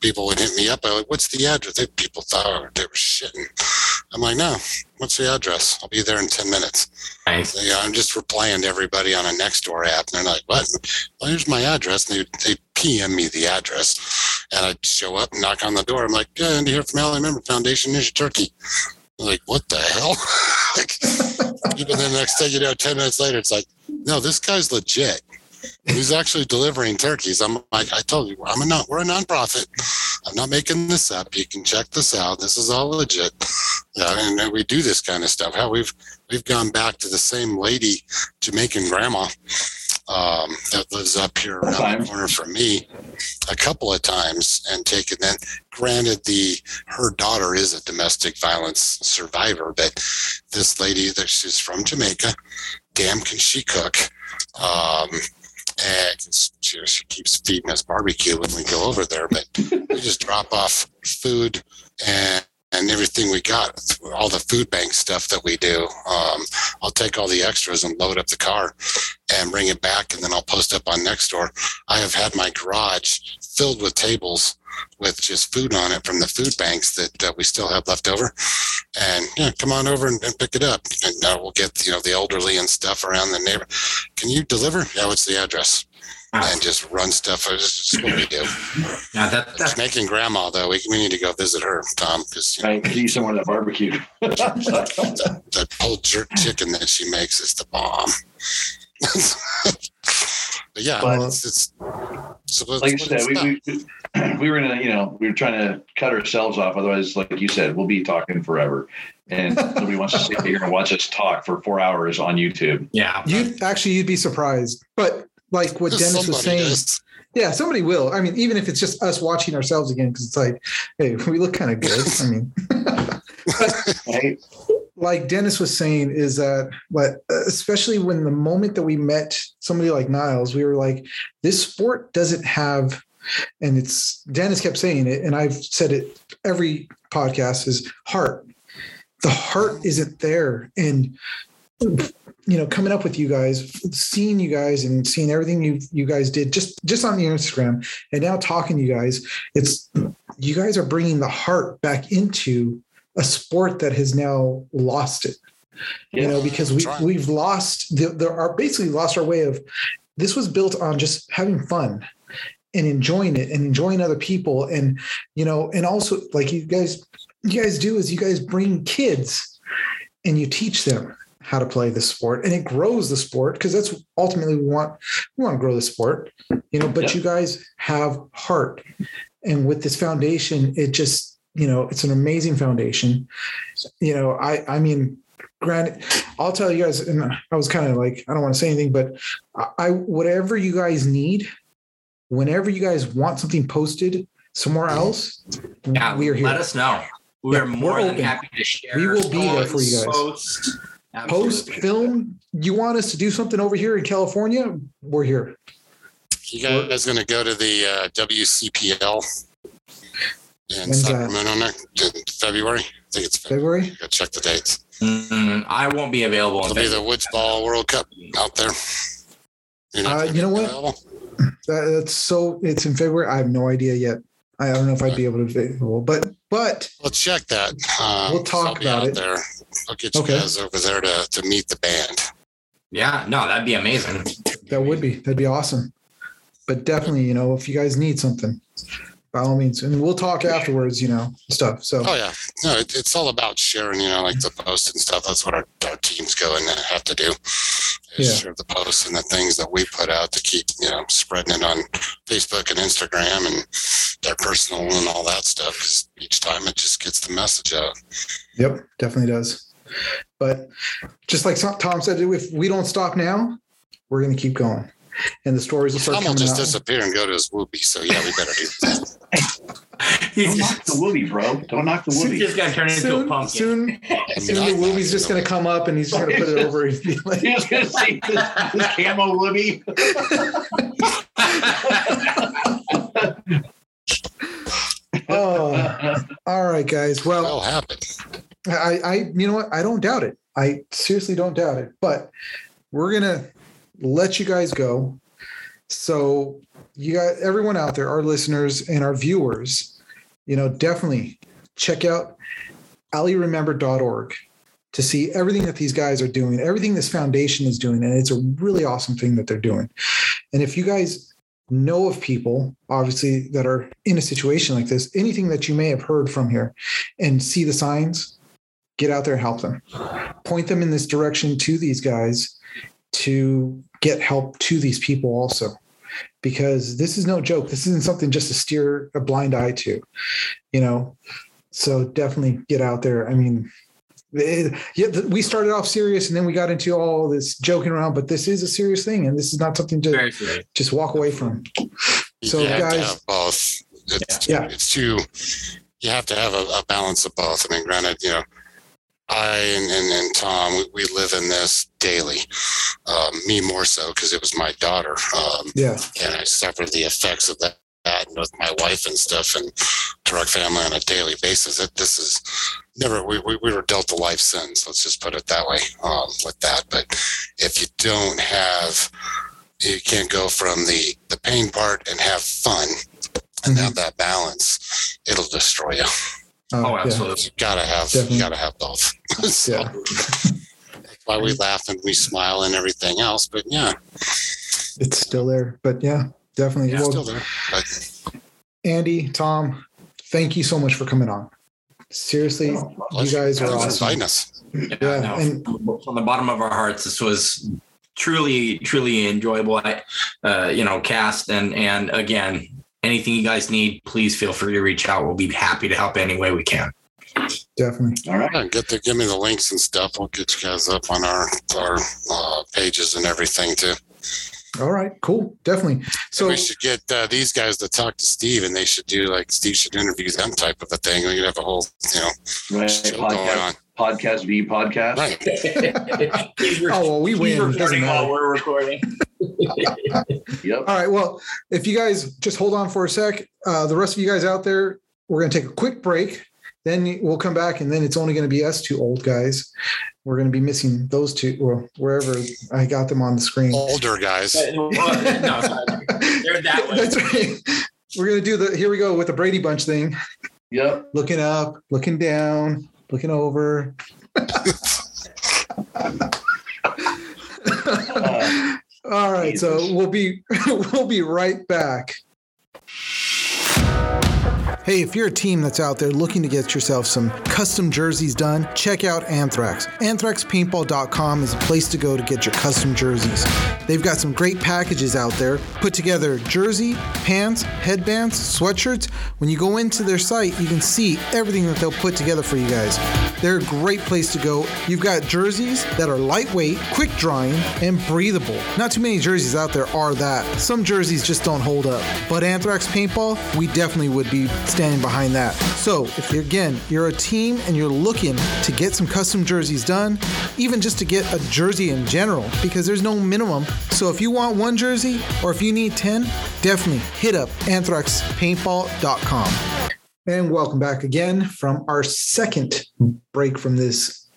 People would hit me up. I was like, what's the address? They, people thought they were shitting. I'm like, no, what's the address? I'll be there in 10 minutes. nice. Yeah, I'm just replying to everybody on a Nextdoor app, and they're like, "What? Well, here's my address." And they they PM me the address, and I'd show up, and knock on the door. I'm like, "Yeah, Andy here from Ally Member Foundation. Here's your turkey." I'm like, what the hell? like, even the next thing you know, ten minutes later, it's like, no, this guy's legit. He's actually delivering turkeys. I'm like, I told you, I'm a non, we're a nonprofit. I'm not making this up. You can check this out. This is all legit. Yeah, and we do this kind of stuff. How we've we've gone back to the same lady, Jamaican grandma, um, that lives up here around the Times. corner from me, a couple of times, and taken that. Granted, the her daughter is a domestic violence survivor, but this lady that she's from Jamaica, damn, can she cook? Um, and she, she keeps feeding us barbecue when we go over there, but we just drop off food and and everything we got, all the food bank stuff that we do. Um, I'll take all the extras and load up the car and bring it back, and then I'll post up on Nextdoor. I have had my garage filled with tables with just food on it from the food banks that uh, we still have left over. and yeah, come on over and, and pick it up. And uh, we'll get you know the elderly and stuff around the neighbor. Can you deliver? Yeah, what's the address? And just run stuff. It's just what we do. Yeah, that, that's Making grandma though, we, we need to go visit her, Thom, because you know, Right, see someone at barbecue. that, that pulled jerk chicken that she makes is the bomb. but yeah, But- it's, it's so like you said, we, we we were in a you know we were trying to cut ourselves off. Otherwise, like you said, we'll be talking forever, and nobody wants to sit here and watch us talk for four hours on YouTube. yeah. You actually you'd be surprised, but like what Dennis was saying, does. yeah, somebody will. I mean, even if it's just us watching ourselves again, because it's like, hey, we look kind of good. I mean, Right? like Dennis was saying, is that what, uh, especially when the moment that we met somebody like Niles, we were like, this sport doesn't have, and it's Dennis kept saying it, and I've said it every podcast is heart. The heart isn't there, and you know, coming up with you guys, seeing you guys, and seeing everything you you guys did just just on the Instagram, and now talking to you guys, it's you guys are bringing the heart back into a sport that has now lost it you know because we, Trying. we've lost the, there are basically lost our way of this was built on just having fun and enjoying it and enjoying other people and you know and also like you guys you guys do is you guys bring kids and you teach them how to play the sport and it grows the sport because that's ultimately we want we want to grow the sport you know but Yeah. you guys have heart and with this foundation it just you know it's an amazing foundation you know i i mean granted i'll tell you guys and i was kind of like i don't want to say anything but I, whatever you guys need whenever you guys want something posted somewhere else Yeah, we're here Let us know. We're Yeah, more we're than open. happy to share. We will be there for you guys. Post, post film you want us to do something over here in california we're here You guys going to go to the uh, WCPL in When's that? Sacramento next in February? I think it's February. february Go check the dates. Mm, I won't be available. in It'll be the February. Woods Ball World Cup out there. You're Uh, gonna you know what? That- that's so it's in february i have no idea yet i don't know if i'd be able to available but but Well, check that. Uh, We'll talk I'll be about out it. there. I'll get you Okay. guys over there to, to meet the band. Yeah, no, that'd be amazing. that would be that'd be awesome but definitely you know if you guys need something by all means and we'll talk afterwards you know stuff so Oh yeah, no, it, it's all about sharing. You know, like the posts and stuff. That's what our, our teams go and have to do. Yeah. Share the posts and the things that we put out to keep you know spreading it on Facebook and Instagram and their personal and all that stuff. Cause each time it just gets the message out. Yep, definitely does. But just like Thom said, if we don't stop now, we're going to keep going, and the stories will start Thom will coming just out. disappear and go to his woobie. So yeah, we better do that. He's Don't knock the woobie, bro. Don't knock the he's just gonna turn into a Soon, pumpkin. soon, soon the movie's just going to come up, and he's going to put it over. and be like, gonna see this, this camo woobie. oh, all right, guys. Well, That'll happen. I, I, you know what? I don't doubt it. I seriously don't doubt it. But we're gonna let you guys go. So you got everyone out there, our listeners and our viewers, you know, definitely check out allyremember.org to see everything that these guys are doing, everything this foundation is doing, and it's a really awesome thing that they're doing. And if you guys know of people, obviously, that are in a situation like this, anything that you may have heard from here and see the signs, get out there help them. Point them in this direction to these guys to get help to these people also. Because this is no joke. This isn't something just to steer a blind eye to, you know. So definitely get out there. I mean, it- yeah, we started off serious and then we got into all this joking around, but this is a serious thing and this is not something to just walk away from. So, you guys- both. It's, Yeah. it's too. You have to have a, a balance of both. I mean, granted, you know, I and, and, and Tom, we, we live in this daily. Um, me more so because it was my daughter, um, Yeah. and I suffered the effects of that, that with my wife and stuff, and drug family on a daily basis. It, this is never. We, we, we were dealt a life sentence. Let's just put it that way. Um, with that, but if you don't have you can't go from the the pain part and have fun and have that balance it'll destroy you Oh, yeah. absolutely. You gotta have Definitely. you gotta have both. so, Yeah. That's why we laugh and we smile and everything else. But yeah, It's still there, but yeah, definitely. Yeah, well, still there. But Andy, Thom, thank you so much for coming on. Seriously, you guys are thanks for awesome. inviting us. Yeah, Yeah, no, and- from the bottom of our hearts, this was truly, truly enjoyable. Uh, you know, cast and and again, anything you guys need, please feel free to reach out. We'll be happy to help any way we can. Definitely. All right. Yeah, get the give me the links and stuff. We'll get you guys up on our our uh, pages and everything too. All right. Cool. Definitely. So we should get uh, these guys to talk to Steve, and they should do like Steve should interview them type of a thing. We could have a whole you know Right. show going on. Podcast v podcast. Right. Oh well, we He's win. Recording while we're recording. Yep. All right. Well, if you guys just hold on for a sec, uh, the rest of you guys out there, we're going to take a quick break. Then we'll come back, and then it's only going to be us two old guys. We're going to be missing those two, well, wherever I got them on the screen. Older guys. no. They're that way. That's right. We're going to do the. Here we go with the Brady Bunch thing. Yep. Looking up, looking down, looking over. Uh, All right, so we'll be we'll be right back. Hey, if you're a team that's out there looking to get yourself some custom jerseys done, check out Anthrax. AnthraxPaintball.com is a place to go to get your custom jerseys. They've got some great packages out there. Put together jersey, pants, headbands, sweatshirts. When you go into their site, you can see everything that they'll put together for you guys. They're a great place to go. You've got jerseys that are lightweight, quick drying, and breathable. Not too many jerseys out there are that. Some jerseys just don't hold up. But Anthrax Paintball, we definitely would be standing behind that. So, if you're again, you're a team and you're looking to get some custom jerseys done, even just to get a jersey in general, because there's no minimum. So, if you want one jersey or if you need 10, definitely hit up anthraxpaintball.com. And welcome back again from our second break from this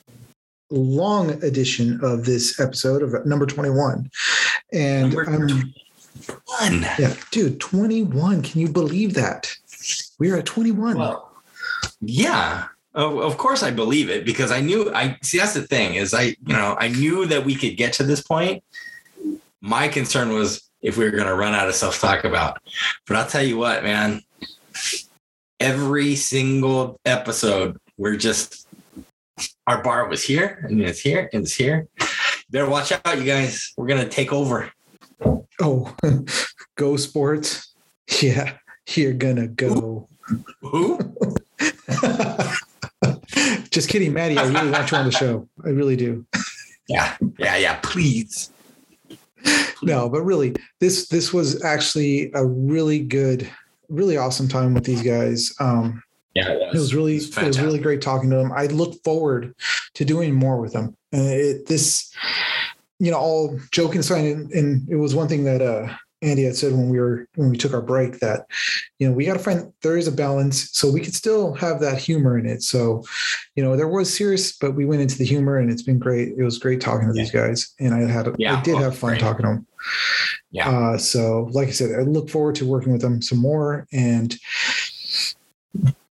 long edition of this episode of number 21. And Number I'm One. yeah, dude, 21. Can you believe that? We are at 21. Well, yeah. Of, of course I believe it because I knew I see that's the thing is I you know I knew that we could get to this point. My concern was if we were going to run out of stuff to talk about. But I'll tell you what, man. Every single episode, we're just our bar was here and it's here and it's here. Better watch out, you guys. We're gonna take over. oh, go sports. Yeah, you're gonna go. Who? Just kidding, Maddie. I really want you on the show. I really do. Yeah, yeah, yeah. Please. No, but really, this this was actually a really good, really awesome time with these guys. Um, Yeah, it was it was really It's it was really great talking to them. I look forward to doing more with them. And it, this, you know, all joking aside, and, and it was one thing that uh, Andy had said when we were when we took our break that, you know, we got to find there is a balance so we could still have that humor in it. So, you know, there was serious, but we went into the humor, and it's been great. It was great talking to these guys, and I had Yeah, I did well, have fun great. talking to them. Yeah. Uh, so, like I said, I look forward to working with them some more, and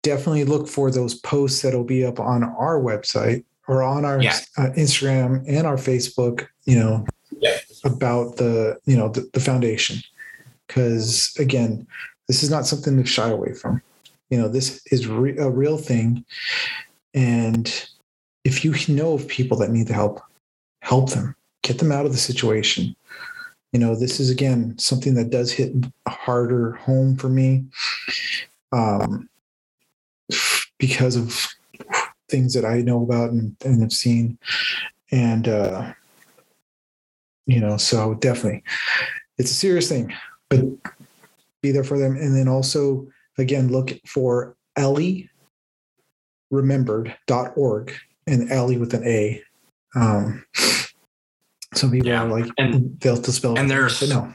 definitely look for those posts that'll be up on our website or on our Yeah. uh, Instagram and our Facebook. You know, Yeah. About the you know the, the foundation, because again, this is not something to shy away from. You know, this is re- a real thing, and if you know of people that need the help, help them, get them out of the situation. You know, this is again something that does hit harder home for me. Um, because of things that I know about and, and have seen. And, uh, you know, so definitely it's a serious thing, but be there for them. And then also, again, look for Ally remembered.org and Ally with an A. Um, some people Yeah, are like, and- they'll to spell and there's- no.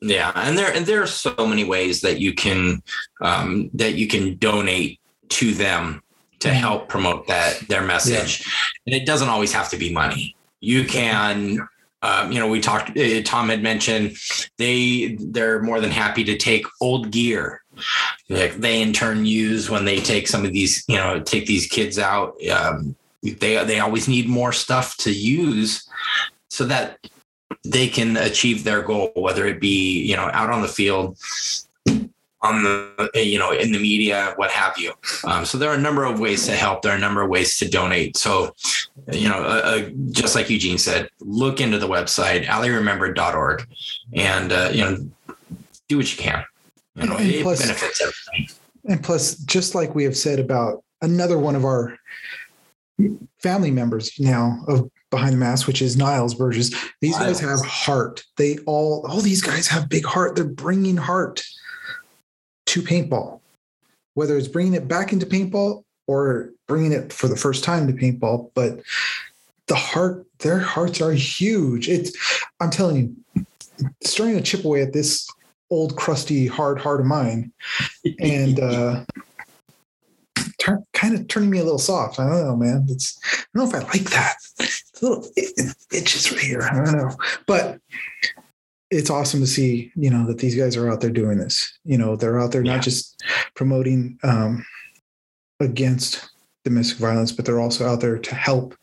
Yeah, and there and there are so many ways that you can um, that you can donate to them to Mhm. help promote that their message, and it doesn't always have to be money. You can, um, you know, we talked. Uh, Thom had mentioned they they're more than happy to take old gear like they in turn use when they take some of these, you know, take these kids out. Um, they they always need more stuff to use so that they can achieve their goal, whether it be you know out on the field, on the you know in the media, what have you. Um, so there are a number of ways to help. There are a number of ways to donate. So you know, uh, uh just like Eugene said, look into the website allyremembered.org, and uh, you know, do what you can. You know, And it plus- benefits everything. And plus, just like we have said about another one of our family members now of Behind the Mask, which is Niles Burgess, these guys have heart. They all, all these guys have big heart. They're bringing heart to paintball, whether it's bringing it back into paintball or bringing it for the first time to paintball. But the heart, their hearts are huge. It's, I'm telling you, starting to chip away at this old, crusty, hard heart of mine and uh turn, kind of turning me a little soft. I don't know, man. It's I don't know if I like that. It's a little it, it itches right here. I don't know, but it's awesome to see you know that these guys are out there doing this. You know, they're out there Yeah. not just promoting um, against domestic violence, but they're also out there to help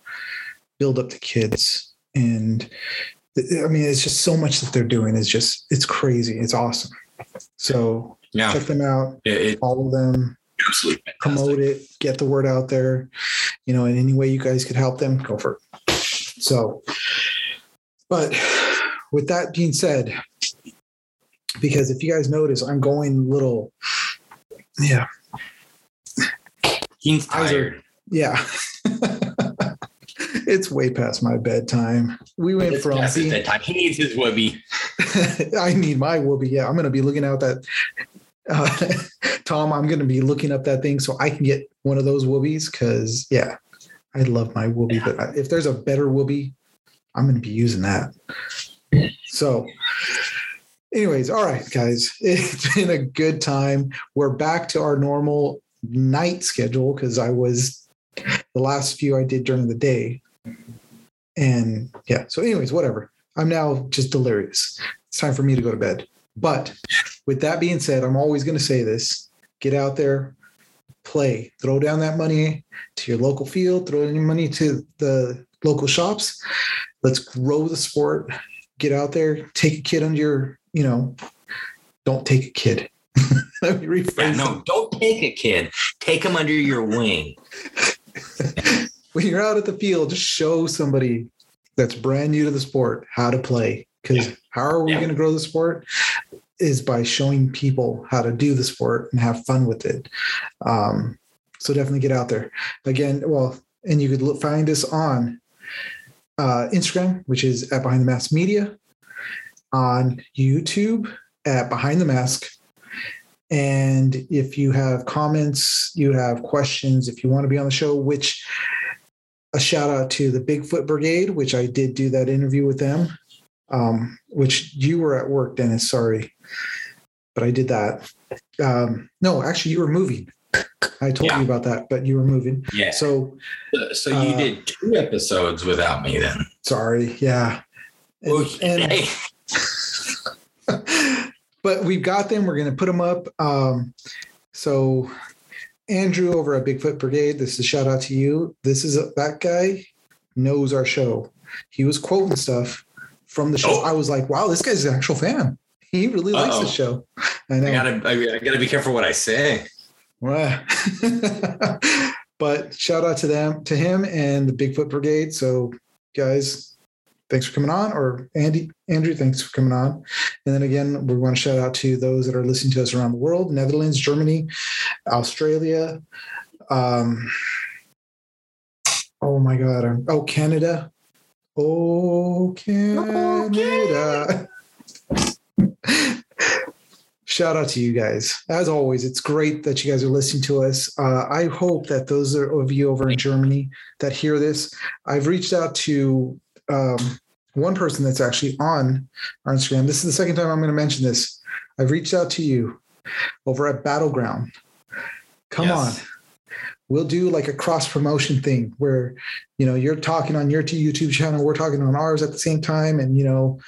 build up the kids and. I mean, it's just so much that they're doing. It's just, it's crazy. It's awesome. So Yeah, check them out, it, it follow them, absolutely fantastic. promote it, get the word out there. You know, in any way you guys could help them, go for it. So, but with that being said, because if you guys notice, I'm going little, yeah, He's Eyes are- yeah. it's way past my bedtime. We went It's from past being, bedtime. He needs his woobie. I need my woobie. Yeah, I'm going to be looking out that. Uh, Thom, I'm going to be looking up that thing so I can get one of those woobies because, yeah, I love my woobie. But if there's a better woobie, I'm going to be using that. So, anyways, all right, guys, it's been a good time. We're back to our normal night schedule because I was the last few I did during the day. And yeah, so, anyways, whatever. I'm now just delirious. It's time for me to go to bed. But with that being said, I'm always going to say this get out there, play, throw down that money to your local field, throw any money to the local shops. Let's grow the sport. Get out there, take a kid under your, you know, don't take a kid. Let me rephrase Yeah, that. no, don't take a kid. Take him under your wing. when you're out at the field, just show somebody that's brand new to the sport how to play. Because how are we Yeah. going to grow the sport? Is by showing people how to do the sport and have fun with it. Um, so definitely get out there. Again, well, and you could look, find us on uh, Instagram, which is at Behind the Mask Media, on YouTube at Behind the Mask. And if you have comments, you have questions, if you want to be on the show, which a shout out to the Bigfoot Brigade, which I did do that interview with them, um, which you were at work, Dennis. Sorry, but I did that. Um, no, actually, you were moving. I told Yeah. you about that, but you were moving. Yeah. So So you uh, did two episodes without me then. sorry. Yeah. And- but we've got them. We're going to put them up. Um, so, Andrew over at Bigfoot Brigade, this is a shout out to you. This is a, that guy knows our show. He was quoting stuff from the show. Oh. I was like, wow, this guy's an actual fan. He really likes the show. I know. I gotta, I, I gotta be careful what I say. Wow. but shout out to them, to him and the Bigfoot Brigade. So, guys, thanks for coming on. Or Andy, Andrew, thanks for coming on. And then again, we want to shout out to those that are listening to us around the world: Netherlands, Germany, Australia. Um, oh my God! I'm- Oh, Canada. Oh, Canada. Shout out to you guys. As always, it's great that you guys are listening to us. Uh, I hope that those of you over in Germany that hear this, I've reached out to um, one person that's actually on our Instagram. This is the second time I'm going to mention this. I've reached out to you over at Battleground. Come Yes. on. We'll do like a cross promotion thing where, you know, you're talking on your YouTube channel, we're talking on ours at the same time. And, you know,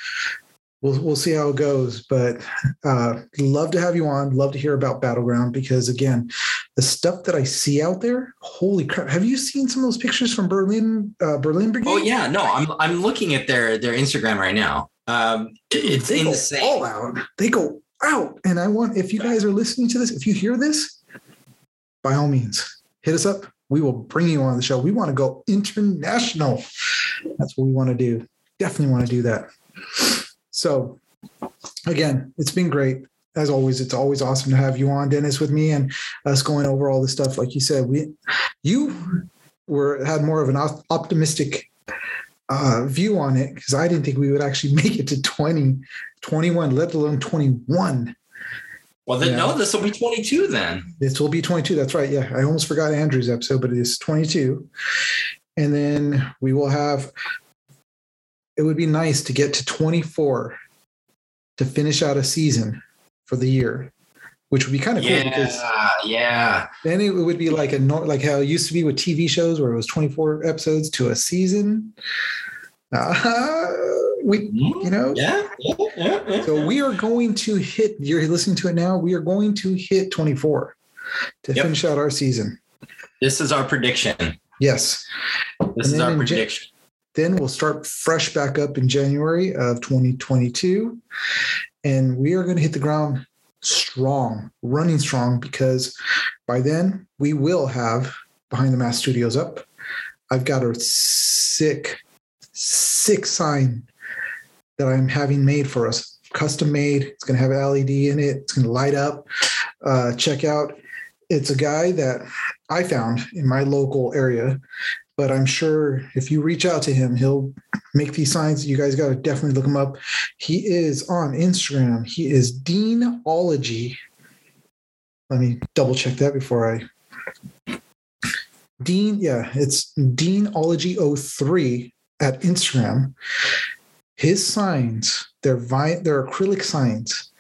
we'll we'll see how it goes. But uh, love to have you on. Love to hear about Battleground because again, the stuff that I see out there, holy crap! Have you seen some of those pictures from Berlin uh, Berlin Brigade? Oh yeah, no, I'm I'm looking at their their Instagram right now. Um, it's they go insane. all out. They go out, and I want if you guys are listening to this, if you hear this, by all means, hit us up. We will bring you on the show. We want to go international. That's what we want to do. Definitely want to do that. So, again, it's been great. As always, it's always awesome to have you on, Dennis, with me and us going over all this stuff. Like you said, we, you were had more of an op- optimistic uh, view on it because I didn't think we would actually make it to 20, 21, let alone 21. Well, then Yeah. no, this will be 22 then. This will be 22. That's right. Yeah. I almost forgot Andrew's episode, but it is 22. And then we will have, it would be nice to get to 24 to finish out a season for the year, which would be kind of cool because Yeah, yeah. then it would be like a like how it used to be with TV shows where it was 24 episodes to a season. Uh, we, you know, Yeah, yeah, yeah, yeah. so we are going to hit, you're listening to it now, we are going to hit 24 to Yep. finish out our season. This is our prediction. Yes. This And is our prediction. Then we'll start fresh back up in January of 2022. And we are going to hit the ground strong, running strong, because by then we will have Behind the Mask Studios up. I've got a sick, sick sign that I'm having made for us, custom made. It's going to have LED in it, it's going to light up. Uh, check out. It's a guy that I found in my local area but I'm sure if you reach out to him, he'll make these signs. You guys got to definitely look him up. He is on Instagram. He is Deanology. Let me double check that before I. Dean, yeah, it's Deanology03 at Instagram. His signs, they're vi- they're acrylic signs.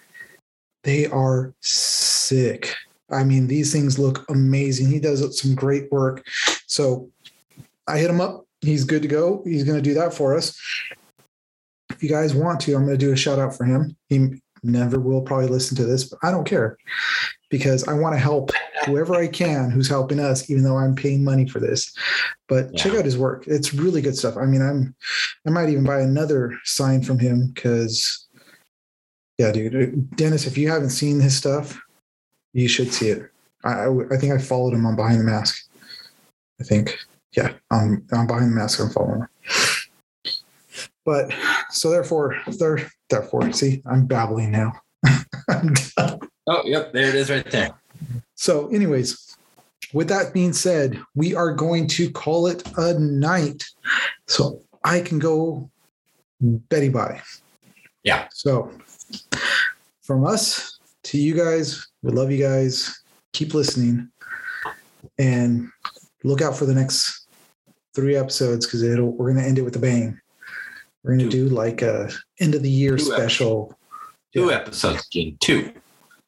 They are sick. I mean, these things look amazing. He does some great work. So I hit him up. He's good to go. He's going to do that for us. If you guys want to, I'm going to do a shout out for him. He never will probably listen to this, but I don't care because I want to help whoever I can who's helping us, even though I'm paying money for this. But check out his work. It's really good stuff. I mean, I'm, I might even buy another sign from him because, yeah, dude, uh, Dennis, if you haven't seen his stuff, you should see it. I, I, I think I followed him on Behind the Mask. I think yeah, I'm, I'm behind the mask. I'm following. her. But so therefore, there, therefore, see, I'm babbling now. I'm. Oh, yep, there it is right there. so, anyways, with that being said, we are going to call it a night. So I can go Betty bye. Yeah. So from us to you guys, we love you guys. Keep listening and look out for the next three episodes because it'll we're gonna end it with a bang. We're gonna Two. do like a end of the year Two special. Two Yeah. episodes, Gene. Two.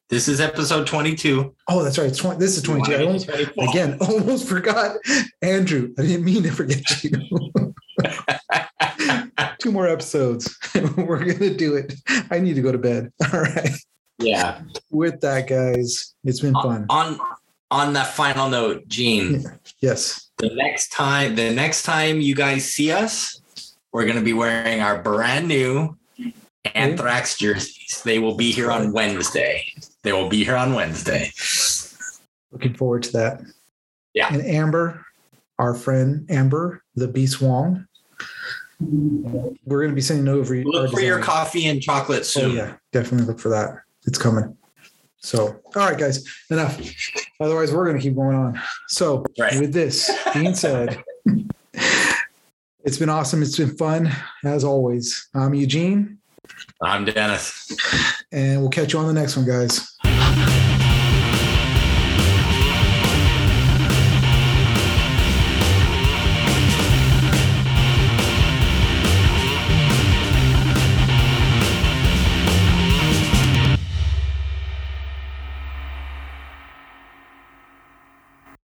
This is episode 22. Oh, that's right. It's 20, this is 22. I almost, again, almost forgot Andrew. I didn't mean to forget you. Two more episodes. We're gonna do it. I need to go to bed. All right. Yeah. With that, guys, it's been fun. On on that final note, Gene, Yes. The next time the next time you guys see us, we're gonna be wearing our brand new Anthrax jerseys. They will be here on Wednesday. They will be here on Wednesday. Looking forward to that. Yeah. And Amber, our friend Amber, the Beast Wong. We're going to be sending over Look for your coffee and chocolate Oh yeah, definitely look for that. It's coming. So, all right, guys, enough. Otherwise, we're going to keep going on. So, Right. with this being said, it's been awesome. It's been fun as always. I'm Eugene, I'm Dennis. and we'll catch you on the next one, guys.